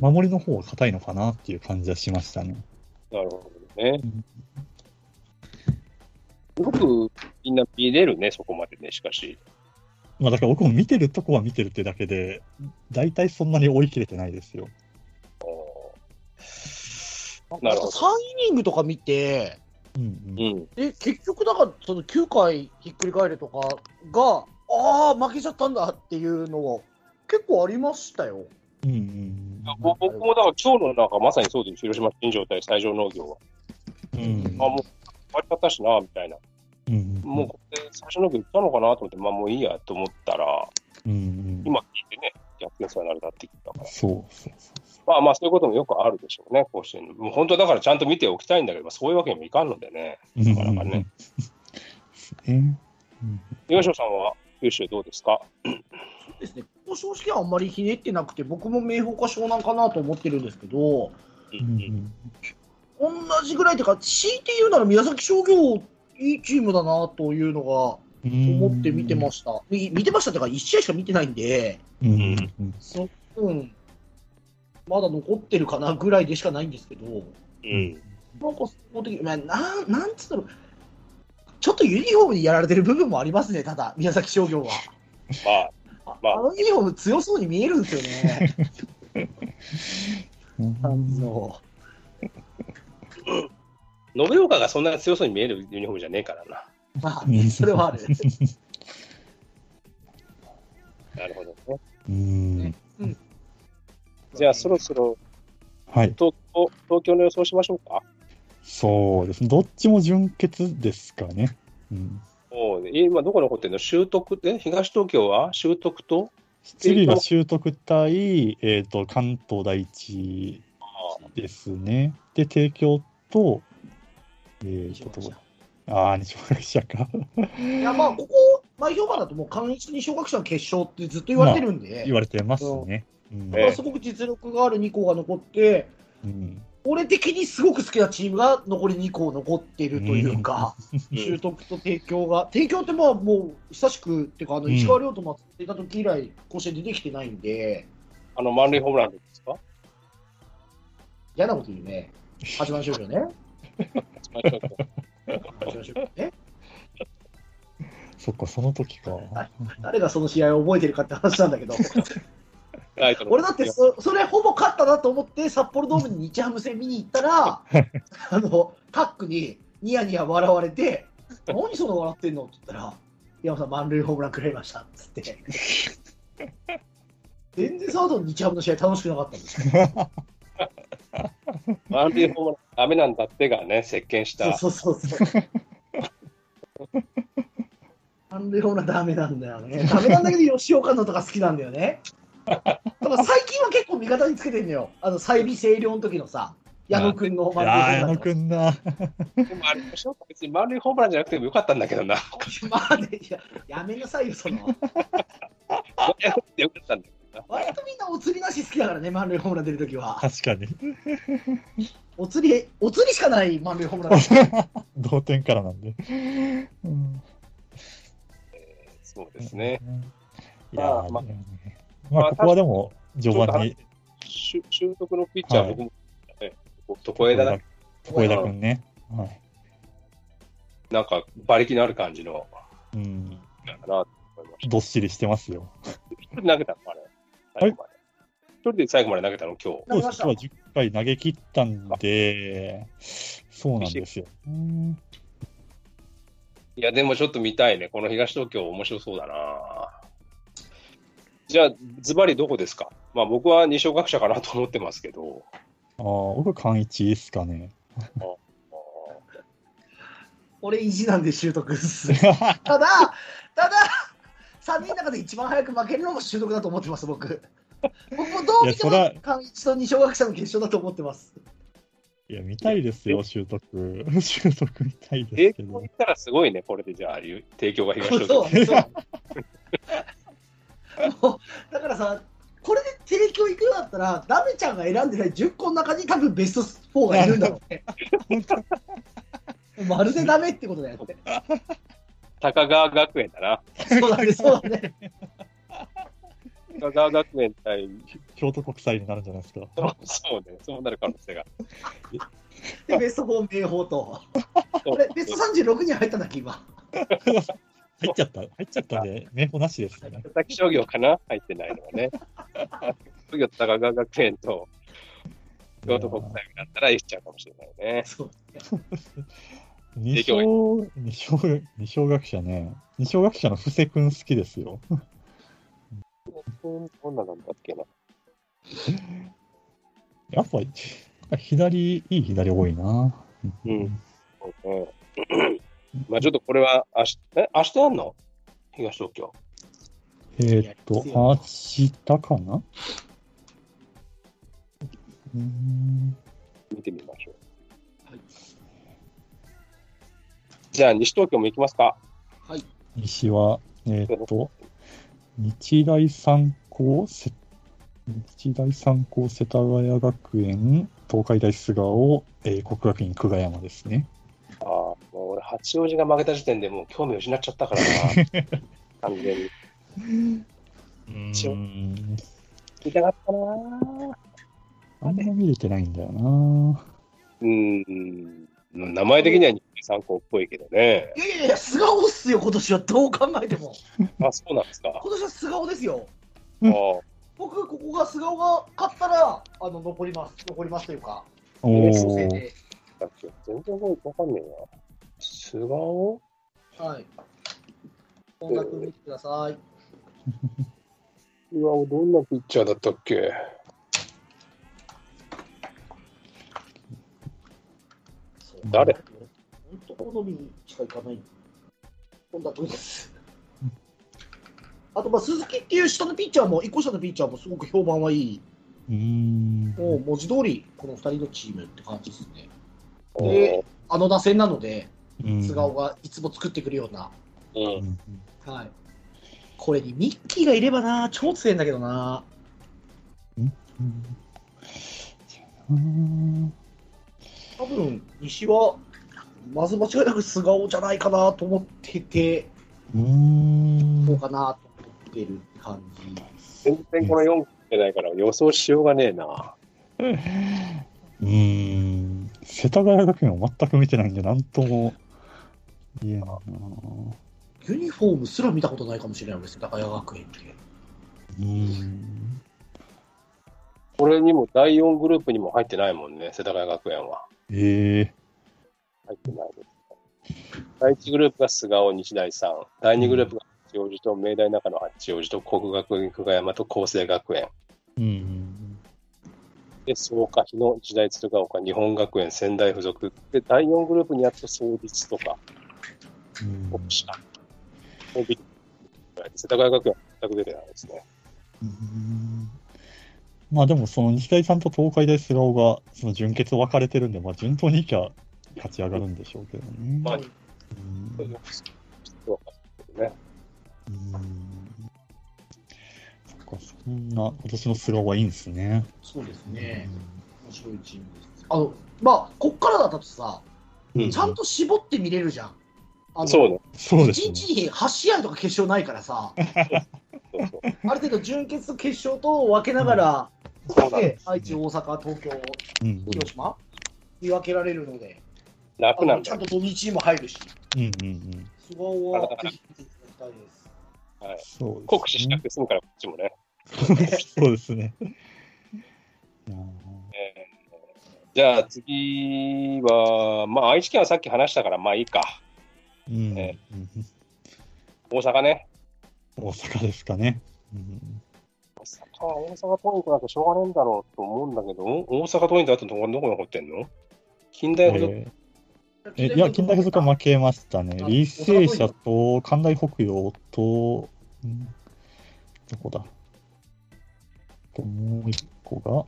守りの方は硬いのかなっていう感じはしましたね。で。なるほどねうん。よくみんな見れるね、そこまでね、しかし。まあだから僕も見てるとこは見てるってだけで、大体そんなに追い切れてないですよ。なるほど3イニングとか見て、うんうんうん。で結局、だからその9回ひっくり返るとかが、ああ、負けちゃったんだっていうのは結構ありましたよ。うんうんぼ僕もだから今日のなんかまさにそうです、広島新庄対西条農業は。うん。あ、もう終わり方しな、みたいな。うん。もうこれ、最初の時言ったのかなと思って、まあもういいやと思ったら、うん。うん。今聞いてね、逆転サヨナラだってきたから。そうそうそまあまあそういうこともよくあるでしょうね、甲子園。もう本当だからちゃんと見ておきたいんだけど、まあ、そういうわけにもいかんのでね。う。なかなかね。えうん東野さんは九州どうですか？ですね、ここ正直あんまりひねってなくて、僕も明豊か湘南かなと思ってるんですけど、うん同じぐらいというか、強いて言うなら宮崎商業、いいチームだなというのがうん。思って見てました。み見てましたというか、1試合しか見てないんで、うん。うん。そうん、まだ残ってるかなぐらいでしかないんですけど、うん。なんかなんなんつったら、ちょっとユニフォームにやられてる部分もありますね、ただ、宮崎商業は。まあ、あ,、まあのユニフォーム強そうに見えるんですよね。うんあの延岡がそんなに強そうに見えるユニフォームじゃねえからな。まあ、それはある。なるほどね。うん。じゃあそろそろはい。東京東京の予想しましょうか。そうですね。どっちも純潔ですかね。うん。もう今どこ残ってるの？習得え東東京は？習得と？次が習得対、えっ、と、関東第一ですね。で、帝京と、えっ、と、ああ、西村記者か。いや、まあ、ここ、前評判だと、もう、関一二小学者の決勝ってずっと言われてるんで、言われてますね。うん。ええまあ、すごく実力がある2校が残って、うん。俺的にすごく好きなチームが残り2校残っているというか、習得と帝京が、帝京ってまあもう久しく、っていうか、あのうん。石川遼と松っていた時以来、甲子園出てきてないんで、あの満塁ホームランですか？嫌なこと言うね。始まりましょうよね。始まりましょう。よね。そっか、その時か。誰がその試合を覚えてるかって話なんだけど、俺だってそそれほぼ勝ったなと思って、札幌ドームに日ハム戦見に行ったら、あのタックにニヤニヤ笑われて、何その笑ってんのって言ったら、山さん、満塁ホームラン食らいましたっつって。全然その後の日ハムの試合楽しくなかったんですよ。満塁ホームランダメなんだってがね、席巻した。そうそうそうそう。満塁ホームランダメなんだよね。ダメなんだけど、吉岡のとか好きなんだよね。だから最近は結構味方につけてんのよ。あの、再尾清涼の時のさ、矢野くんのいやー、矢野ン。でもあれ別に満塁ホームランじゃなくてもよかったんだけどな。まあね、いや、やめなさいよ、その。よかったんだけどな。割とみんなお釣りなし好きだからね、満塁ホームラン出るときは。確かに。お釣り、お釣りしかない満塁ホームラン。同点からなんで。うんそうですね。。いやー、まあまあ、ここはでも、序盤に、習習得のピッチャーははい僕も、ね、床枝だ。床枝くんね。はい。なんか馬力のある感じの、うん。なんかなと思いましどっしりしてますよ。投げたのあれ。最後まで。一人で最後まで投げたの？今日。投げましたそうです。今日は10回投げ切ったんで、そうなんですよ。うんいや、でもちょっと見たいね。この東東京面白そうだな。じゃあ、ズバリどこですか？まあ僕は二小学者かなと思ってますけど。ああ、僕、勘一ですかね。俺、意地なんで習得っす。ただ、ただ、3人の中で一番早く負けるのも習得だと思ってます、僕。僕もどう見ても関一と二小学者の決勝だと思ってます。いや、見たいですよ、習得。習得見たいで提すけど供行。ったらすごいね、これでじゃあ、提供が東そう東京。そう。もうだからさ、これで提供行くようだったら、ダメちゃんが選んでない10個の中に多分ベスト4がいるんだろうね。まるでダメってことだよって。高川学園だな。そうだね、そうだね。高川学園対、京都国際になるんじゃないですか。そうね、そうなる可能性が。で、ベスト4明豊と。これ、ベスト36に入ったんだっけ、今。入っちゃった、入っちゃったんで、名簿なしですね。佐々木商業かな？入ってないのはね。商業と高川学園と京都国際だったらいっちゃうかもしれないね。そう二小、二小、二小学者ね。二小学者の布施くん好きですよ。どんななんだっけな。やっぱ、左、いい左多いな。うん。まあちょっとこれは明日、え、明日やんの？東東京。えーっと、明日かな？うーん見てみましょう。じゃあ、西東京も行きますか。はい。西は、えーっと、日大三高、せ日大三高世田谷学園、東海大菅生、えー、国学院久我山ですね。ああ、もう俺、八王子が負けた時点でもう興味を失っちゃったからな。完全に。一応ん。見たかったなあんま見れてないんだよな。うーん。名前的には日大三高っぽいけどね。いやいやいや、素顔っすよ、今年はどう考えても。あ、そうなんですか。今年は素顔ですよ。あー僕、ここが素顔が勝ったら、あの、残ります。残りますというか、おー。構成で。だっけ全然わかんねえな。菅生はい。音楽見てください。うわ、どんなピッチャーだったっけ？誰？本当、好みしかいかない。本田君です。あと、まあ、鈴木っていう下のピッチャーも、一個下のピッチャーもすごく評判はいい。うーん。もう文字通り、この二人のチームって感じですね。うんであの打線なので、うん菅生がいつも作ってくるような。うんうんはい。これにミッキーがいればな、超強いんだけどな。うんうん多分、西は、まず間違いなく菅生じゃないかなと思ってて、うーんどうかなと思ってる感じ。全然この4ってないから予想しようがねえな。うーん。世田谷学園を全く見てないんで、なんとも言えないな。ユニフォームすら見たことないかもしれないです、高谷学園って。うーん。これにも第4グループにも入ってないもんね、世田谷学園は。ええ入ってないです。第1グループが菅生日大さん、第2グループが八王子と明大中野八王子と国学院久我山と厚生学園。うん。で、草加日の時代鶴ヶ丘、日本学園、仙台附属。で、第4グループにやっと創立とか、うん国士舘。もうビッ世田谷学園は全く出てないですね。うんまあでも、その日大さんと東海大菅生が、その準決分かれてるんで、まあ順当にいきゃ勝ち上がるんでしょうけどね。まあうんそうんそっか、そんな、今年の菅生はいいんですね。そうですね。面白いチームです。あの、まあ、こっからだとさ、うんちゃんと絞って見れるじゃん。あのそうね。1そうですね。日に8試合とか決勝ないからさ、そうそうある程度準決と決勝と分けながら、そうなんでで愛知、大阪、東京、うん。広島見分けられるので、す。楽なんちゃん。と土日にも入るし、うんうんうん。すごいはぜひ見ていただきたいです。はい。そうですね。酷使しなくて済むから、こっちもね。そうですね。いやーえーじゃあ次は、まあ愛知県はさっき話したから、まあいいか。うん。大阪ね。大阪ですかね。うん。大阪は大阪桐蔭なんてしょうがねえんだろうと思うんだけど、大阪桐蔭とあとどこどこに残ってんの？近代ほど、えー。えいや、近代付属は負けましたね。あ履正社と関大北陽と、ん。どこだ？ともう一個が、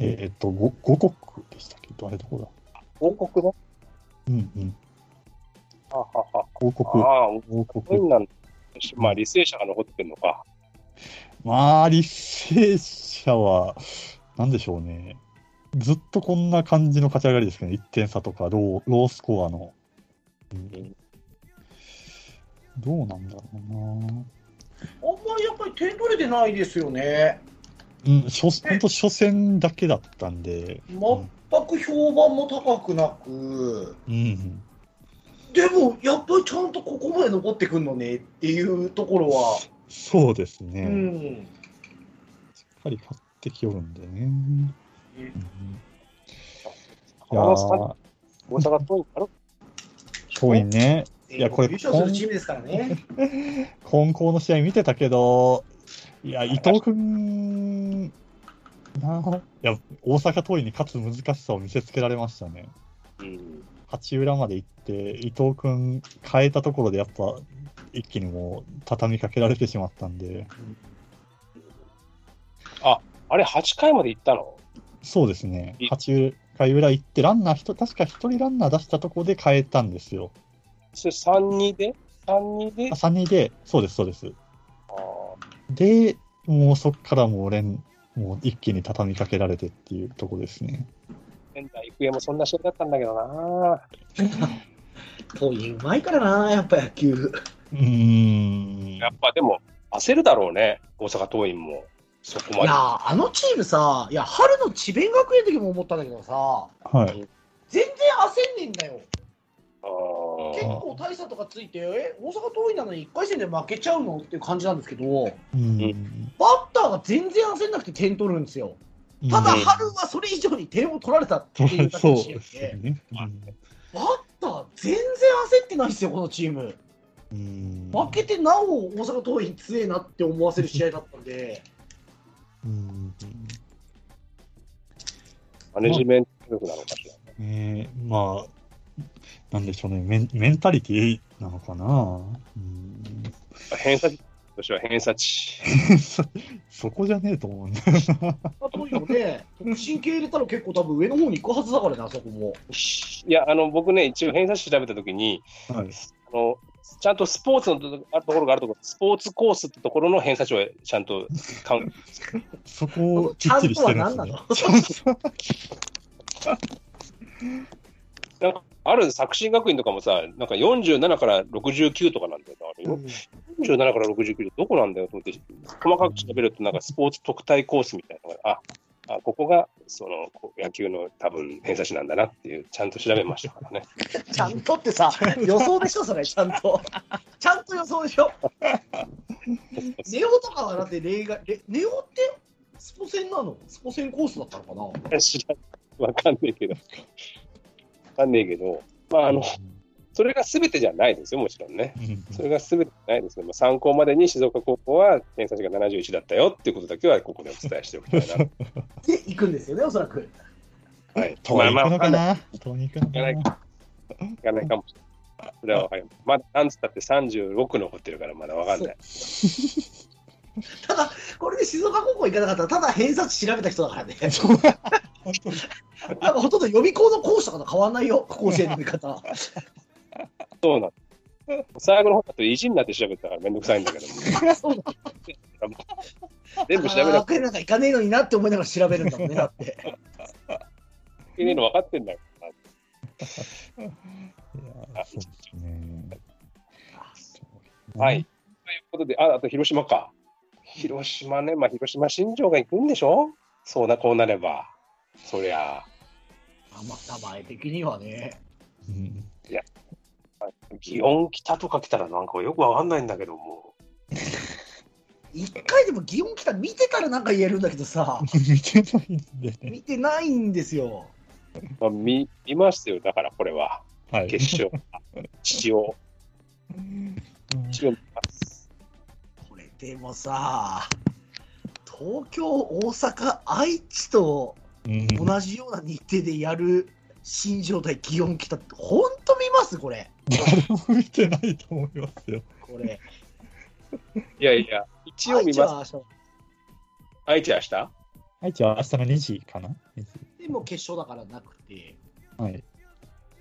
えっ、と、ご五国でしたっけ？ど、あれどこだ？王国ね。うんうん。ははは五国、ああ、五桐蔭国。なんまあ、履正社が残ってんのか。まあ、履正社は、なんでしょうね。ずっとこんな感じの勝ち上がりですけど、ね、1点差とかロー、ロースコアの。うんどうなんだろうな。あんまりやっぱり点取れてないですよね。うん、初本当初戦だけだったんで、全く評判も高くなく、うん、でもやっぱりちゃんとここまで残ってくんのねっていうところは、そうですね、うしっん、かり勝ってきよるんでね。うんいや大阪ー、大阪桐蔭ある桐蔭ね、いやこれ優勝するチームですからね。金光 の試合見てたけど、いや、伊藤君ないや、大阪桐蔭に勝つ難しさを見せつけられましたね。うん。八浦まで行って、伊藤君変えたところでやっぱ、一気にもう畳みかけられてしまったんで、あれ、8回まで行ったの？そうですねい、八回裏行って、ランナー確か一人ランナー出したところで変えたんですよ。それ3-2で ?3-2 で？あ3人で、そうです、そうです。あで、もうそっからもう連、もう一気に畳みかけられてっていうとこですね。ー仙台育英もそんな試合だったんだけどな。桐蔭うまいからな、やっぱ野球。うーん。やっぱでも、焦るだろうね、大阪桐蔭も。そこまで。いや、あのチームさ、いや、春の智弁学園の時も思ったんだけどさ、はい。全然焦んねえんだよ。あ結ー構大差とかついて、え、大阪桐蔭なのに1回戦で負けちゃうのっていう感じなんですけど、うん。バッターが全然焦んなくて点取るんですよ。ただ、うん春はそれ以上に点を取られたっていうだけそうの試合でね。うんバッター全然焦ってないですよ、このチーム。うん負けてなお大阪桐蔭強えなって思わせる試合だったんで、うんマネジメント力なのかしら。えーまあ、なんでしょうね、メンメンタリティなのかな。うん偏差値は偏差値。そ そこじゃねえと思うんだよ桐蔭もね、特進系入れたら結構多分上の方に行くはずだからね、あそこも。いや、あの、僕ね、一応偏差値調べたときに、な。はい。あの、ちゃんとスポーツのところがあるところ、スポーツコースってところの偏差値をちゃんと考え そこをきっちりしてるんですね。ちゃんと なんかある作新学院とかもさ、なんか47から69とかなんだよ。あれよ47から69ってどこなんだよと思って、細かく調べると、なんかスポーツ特待コースみたいなのが、あ、あここがその野球の多分偏差値なんだなっていう、ちゃんと調べましたからね。ちゃんとってさ、予想でしょ、それ、ちゃんと。ちゃんと予想でしょ。ネオとかはだって例外、レネオってスポセンなの？スポセンコースだったのかな？知らわかんねえけど。わかんねえけど、まあ、あの、それが全てじゃないですよ、もちろんね。うんそれが全てじゃないですけど、まあ、参考までに静岡高校は偏差値が71だったよっていうことだけはここでお伝えしておきたいな。で、行くんですよね、おそらく。はい。遠い行くのかな？行くのか行な行かないかもしれない。それはわかります。まだ、なんつったって36残ってるからまだわかんない。ただ、これで静岡高校行かなかったら、ただ偏差値調べた人だからね。なんかほとんど予備校の講師とかと変わんないよ、甲子園の見方。そうなん最後の方だと意地になって調べたからめんどくさいんだけど、そうだ。全部調べなく学園なんか行かねえのになって思いながら調べるんだもんね、だって。ていいの分かってんだよ。はい。ということで、あ、あと広島か。広島ね、まあ広島新庄が行くんでしょ？そうな、こうなれば。そりゃ、あまあ、名前的にはね。うん祇園来たとか来たらなんかよくわかんないんだけども。一回でも祇園来た見てたらなんか言えるんだけどさ、見てないんでね。見てないんですよ。まあ、見、見ましたよ。だからこれは。はい。決勝。父を、うん父を見ます。でもさ、東京、大阪、愛知とうん同じような日程でやる新庄対祇園来たって、本当見ます？これ。誰も見てないと思いますよ。これ。いやいや、一応見ます。愛知は明日愛知は明日の2時かな ?2 時でも決勝だからなくて。はい。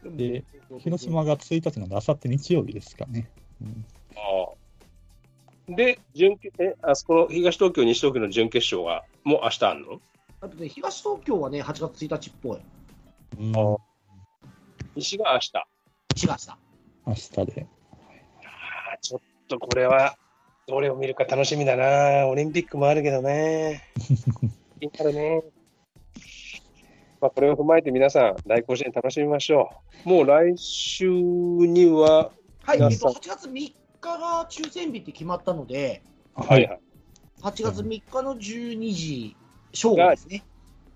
もで、広島が1日なんで、明後日日曜日ですかね。うんああで、準決え、あそこの東東京、西東京の準決勝が、もう明日あるの？あとね、東東京はね、8月1日っぽい。うんあ西が明日。あ1月明日。明日で。あ、ちょっとこれは、どれを見るか楽しみだな。オリンピックもあるけどね。気になるね。まあ、これを踏まえて皆さん、大甲子園楽しみましょう。もう来週には、はい、えっと、皆さん8月3日が抽選日って決まったので、はい。はい8月3日の12時正午ですね。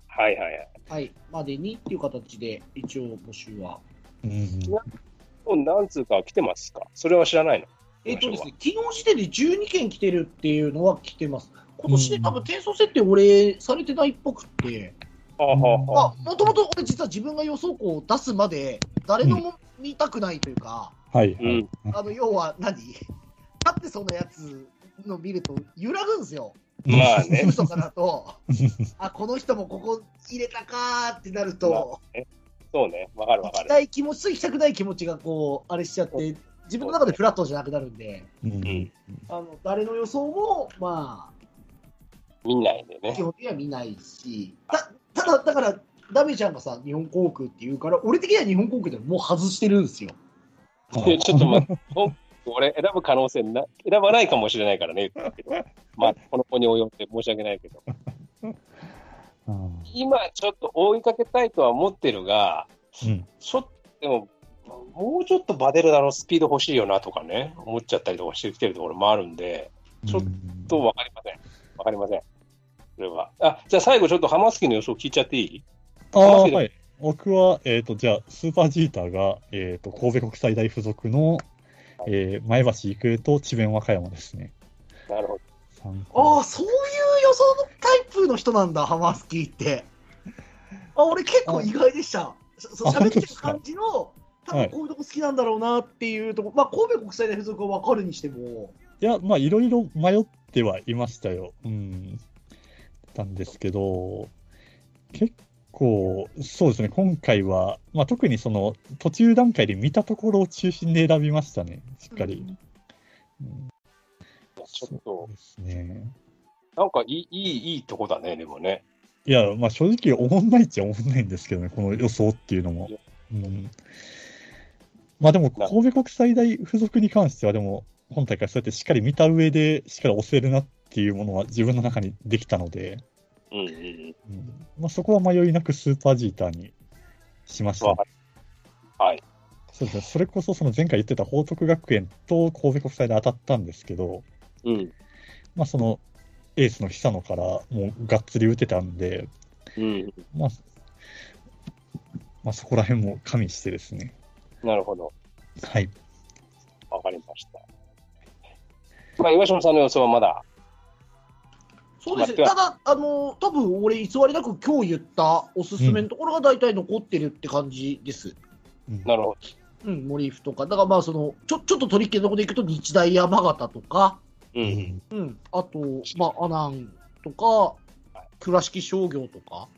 はいはいはい。はい、までにっていう形で、一応募集は。うん何通か来てますか？それは知らないの？えっとですね、昨日時点で12件来てるっていうのは来てます。今年で多分転送設定俺されてないっぽくって、もともと俺実は自分が予想校を出すまで、誰のも見たくないというか、はい。うんあの、要は何？立ってそうなやつの見ると揺らぐんですよ。まあねとかだと、あ、この人もここ入れたかーってなると、そうね。わかる行わかる。きたい気持ちと行きたくない気持ちがこう、あれしちゃって、自分の中でフラットじゃなくなるんで、うんあの、誰の予想も、ま見ないであ、基ね。本的には見ないし、たただ、だから、ダメちゃんがさ、日本航空って言うから、俺的には日本航空でもう外してるんですよ。でちょっと待って、俺選ぶ可能性な、選ばないかもしれないからね、言ったけど。まあ、この子に及んで申し訳ないけど。うん今、ちょっと追いかけたいとは思ってるが、うんちょっと、でも、もうちょっとバデルダのスピード欲しいよなとかね、思っちゃったりとかしてきてるところもあるんで、ちょっとわかりません。わかりません。それは。あ、じゃあ最後ちょっと浜月の予想聞いちゃっていい？ああ、はい。僕は、えっ、と、じゃあ、スーパージーターが、えっ、と、神戸国際大附属の、えー前橋育英と智弁和歌山ですね。なるほど。ああ、そういう予想のタイプの人なんだ、ハマスキーって。あ、俺結構意外でした。そそうあ喋ってる感じの、多はい分こういうとこ好きなんだろうなっていうとこ、まあ、神戸国際大附属は分かるにしても、いや、まあ、いろいろ迷ってはいましたよ。うん。なんですけど、結構、そうですね、今回は、まあ、特にその、途中段階で見たところを中心で選びましたね、しっかり。うんちょっとそう、ですね。なんかいい、いい、いいとこだね、でもね。いや、まあ、正直、おもんないっちゃおもんないんですけどね、この予想っていうのも。うん、まあでも、な神戸国際大附属に関しては、でも、本大会そうやってしっかり見た上で、しっかり押せるなっていうものは自分の中にできたので、うんうんうん。うんまあ、そこは迷いなくスーパージーターにしました、わかるはい。そうですね。それこそその前回言ってた報徳学園と神戸国際で当たったんですけど、うん。まあそのエースの久野からもうがっつり打てたんで、うん。まあ、まあそこら辺も加味してですね。なるほど。はい。わかりました。まあ、岩島さんの予想はまだ、そうですただ、あの多分俺、偽りなく今日言ったおすすめのところが大体残ってるって感じです。うんなるほうん、森府とか、だからまあそのちょ、ちょっと取り付けのところでいくと、日大山形とか、ど。う。うんんうん、あと、まあ、阿南とか、倉敷商業とか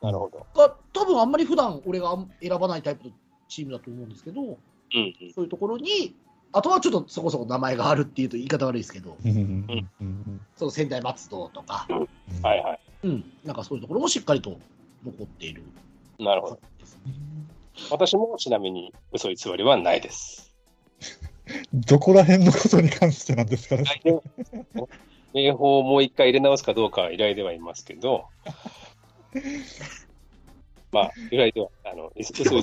なるほど。が、多分あんまり普段俺が選ばないタイプのチームだと思うんですけど、うんうん。そういうところに、あとはちょっとそこそこ名前があるっていうと言い方悪いですけど、その仙台松戸とか、うんはいはい。うん、なんかそういうところもしっかりと残っている。なるほど。私もちなみに嘘偽りはないです。どこら辺のことに関してなんですかね。名簿をもう一回入れ直すかどうかは依頼ではいますけど、まあ、依頼では、あの、嘘偽り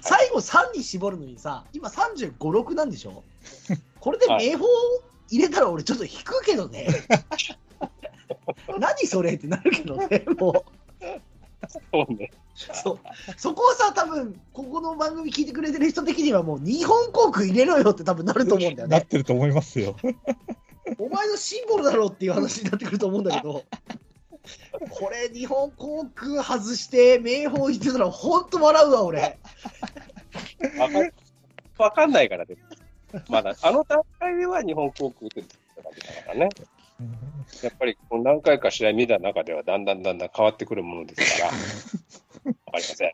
最後3に絞るのにさ、今35、6なんでしょ？これで名簿入れたら俺ちょっと引くけどね。何それってなるけどね、もそうね。う。そそこはさ、多分ここの番組聞いてくれてる人的にはもう日本航空入れろよって多分なると思うんだよね。なってると思いますよ。お前のシンボルだろうっていう話になってくると思うんだけど。これ日本航空外して名簿言ってたら本当笑うわ俺。わかわかんないからで、まだ、あの段階では日本航空って言ってただけだからね。やっぱりこう何回か試合見た中ではだんだんだんだん変わってくるものですから、わかりません。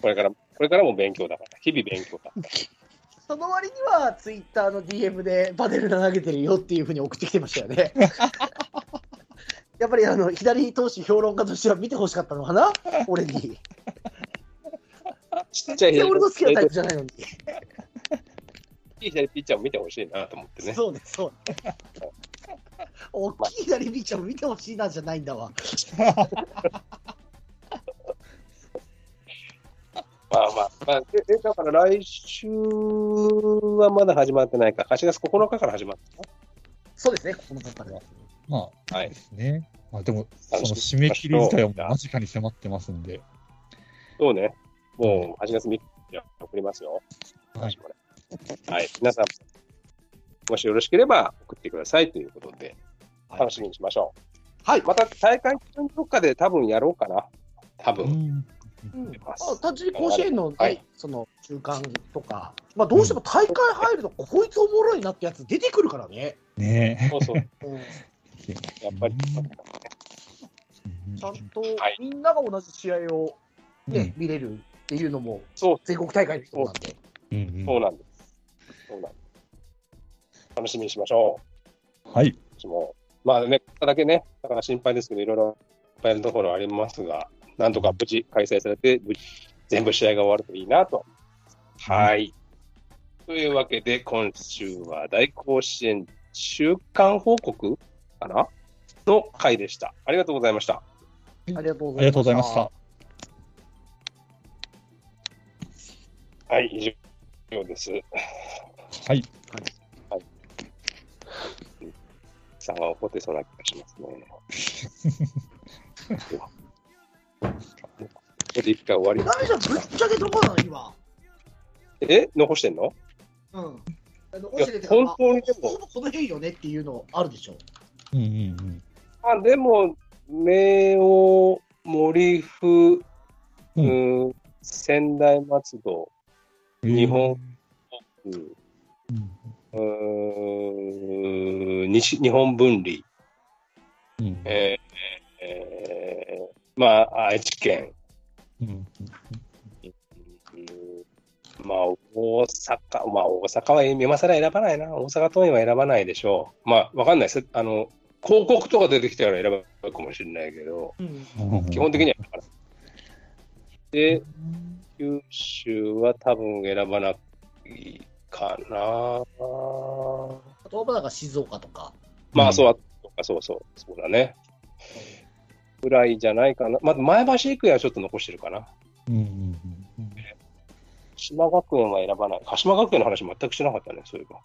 これから、これからも勉強だから、日々勉強だから。その割にはツイッターの DM でバデルナ投げてるよっていうふうに送ってきてましたよね。やっぱりあの左投手評論家としては見てほしかったのかな、俺に。ちっちゃい俺の好きなタイプじゃないのに。左ピッチャーを見てほしいなと思ってね。そうです、そう。大きい左ピッチャーも見てほしいなじゃないんだわ。まあまあ、まあ、だから来週はまだ始まってないか、8月9日から始まった。そうですね、この中から。まあ、はいですね。まあでも、その締め切り自体は間近に迫ってますんで、そうね、もう8月3日送りますよ。はいこれはい、皆さん、もしよろしければ送ってくださいということで、は楽しみにしましょはい。う。また大会中のどっかで多分やろうかな。多分。うんうんまあ単純に甲子園の、ねはいその中間とか、まあ、どうしても大会入ると、こいつおもろいなってやつ出てくるからね。ねそうそう。うん、やっぱり。ちゃんとはいみんなが同じ試合を、ねうん見れるっていうのも、そう、全国大会の人なんで。うんうんそうなんです。そうなんです。楽しみにしましょはい。う。私も。まあね、だけね、だから心配ですけど、いろいろいっぱいのところありますが、なんとか無事開催されて、無事全部試合が終わるといいなと。はい。というわけで、今週は大甲子園週間報告？かな？の回でした。ありがとうございました。ありがとうございましたはた。。い、以上です。はい。さんが怒ってそうな気がしますね。ここで一回終わり。ダメじゃん、ぶっちゃけどこなの、今。え？残してんの？うん。あの、いや教えて本当にでもほぼこの辺よねっていうのあるでしょ。うんうんあでも、明王、森府、ううんん、仙台松戸、うん。日本うんうん。うーん西日本分離、うん。えーえーまあ、愛知県、うん。うんまあ、大阪、まあ、大阪は今更選ばないな。大阪桐蔭は選ばないでしょう。まあ、わかんないです。あの、広告とか出てきたら選ぶかもしれないけど、うん。基本的には選ばない。で、九州は多分選ばないかな。あとはなんか静岡とか。まあ、うんそう、あとかそうそう、そうだね。ぐらいじゃないかな。まあ、前橋育英はちょっと残してるかな。うんうん島学園は選ばない。鹿島学園の話全くしなかったね、そういえば。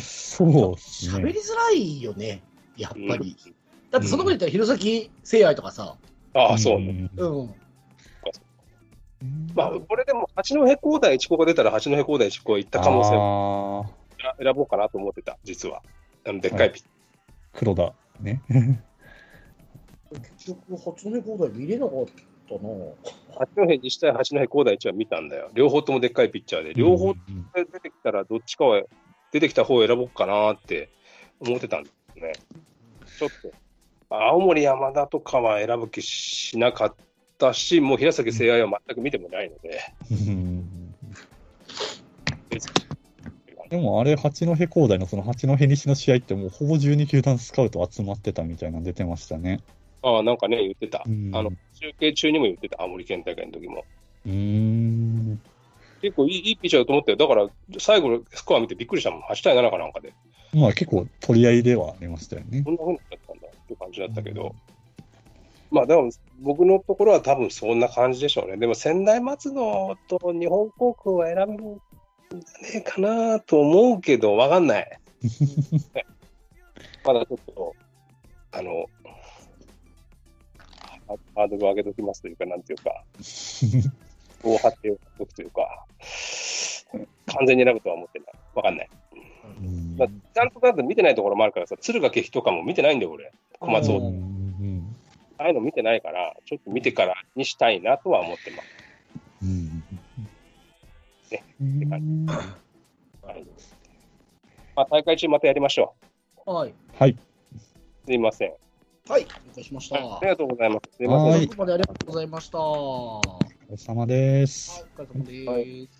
そうですね。喋りづらいよね、やっぱり。うんだってその子で言ったら弘前聖愛とかさ、ああ、そう。んうん。まあ、これでも、八戸高台一高が出たら、八戸高台一高行った可能性をあ選ぼうかなと思ってた、実は。あのでっかいピッチー黒田。ね。結局、八戸高台見れなかったな。八戸にしたい八戸高台一は見たんだよ。両方ともでっかいピッチャーで、両方うん出てきたら、どっちかは、出てきた方を選ぼうかなって思ってたんですね。ちょっと、青森山田とかは選ぶ気しなかったし、もう平崎聖愛は全く見てもないので、うんでもあれ、八戸高台のその八戸西の試合って、もうほぼ12球団スカウト集まってたみたいなの出てましたね。ああ、なんかね、言ってた。うんあの、中継中にも言ってた、青森県大会の時も。うーん。結構いいいいピッチャーだと思ったよ。だから、最後のスコア見てびっくりしたもん。8対7かなんかで。まあ結構取り合いではありましたよねこ。んな風になったんだっていう感じだったけど。まあ、でも、僕のところは多分そんな感じでしょうね。でも、仙台松戸と日本航空は選ぶんじゃねえかなと思うけど、わかんない。まだちょっと、あの、ハハードルを上げときますというか、なんていうか、大張っておくというか、完全に選ぶとは思ってない。わかんない。うんまあ、ちゃんとだって見てないところもあるからさ、敦賀気比とかも見てないんだよ、俺。小松を。ああいうの見てないから、ちょっと見てからにしたいなとは思ってます。うんねうんはいまあ、大会中またやりましょはい。はい。う。すいません。はい。了解しました。はいありがとうございます。すいません。はいここまでありがとうございました。はお疲れ様です。い、お疲れ様です。はい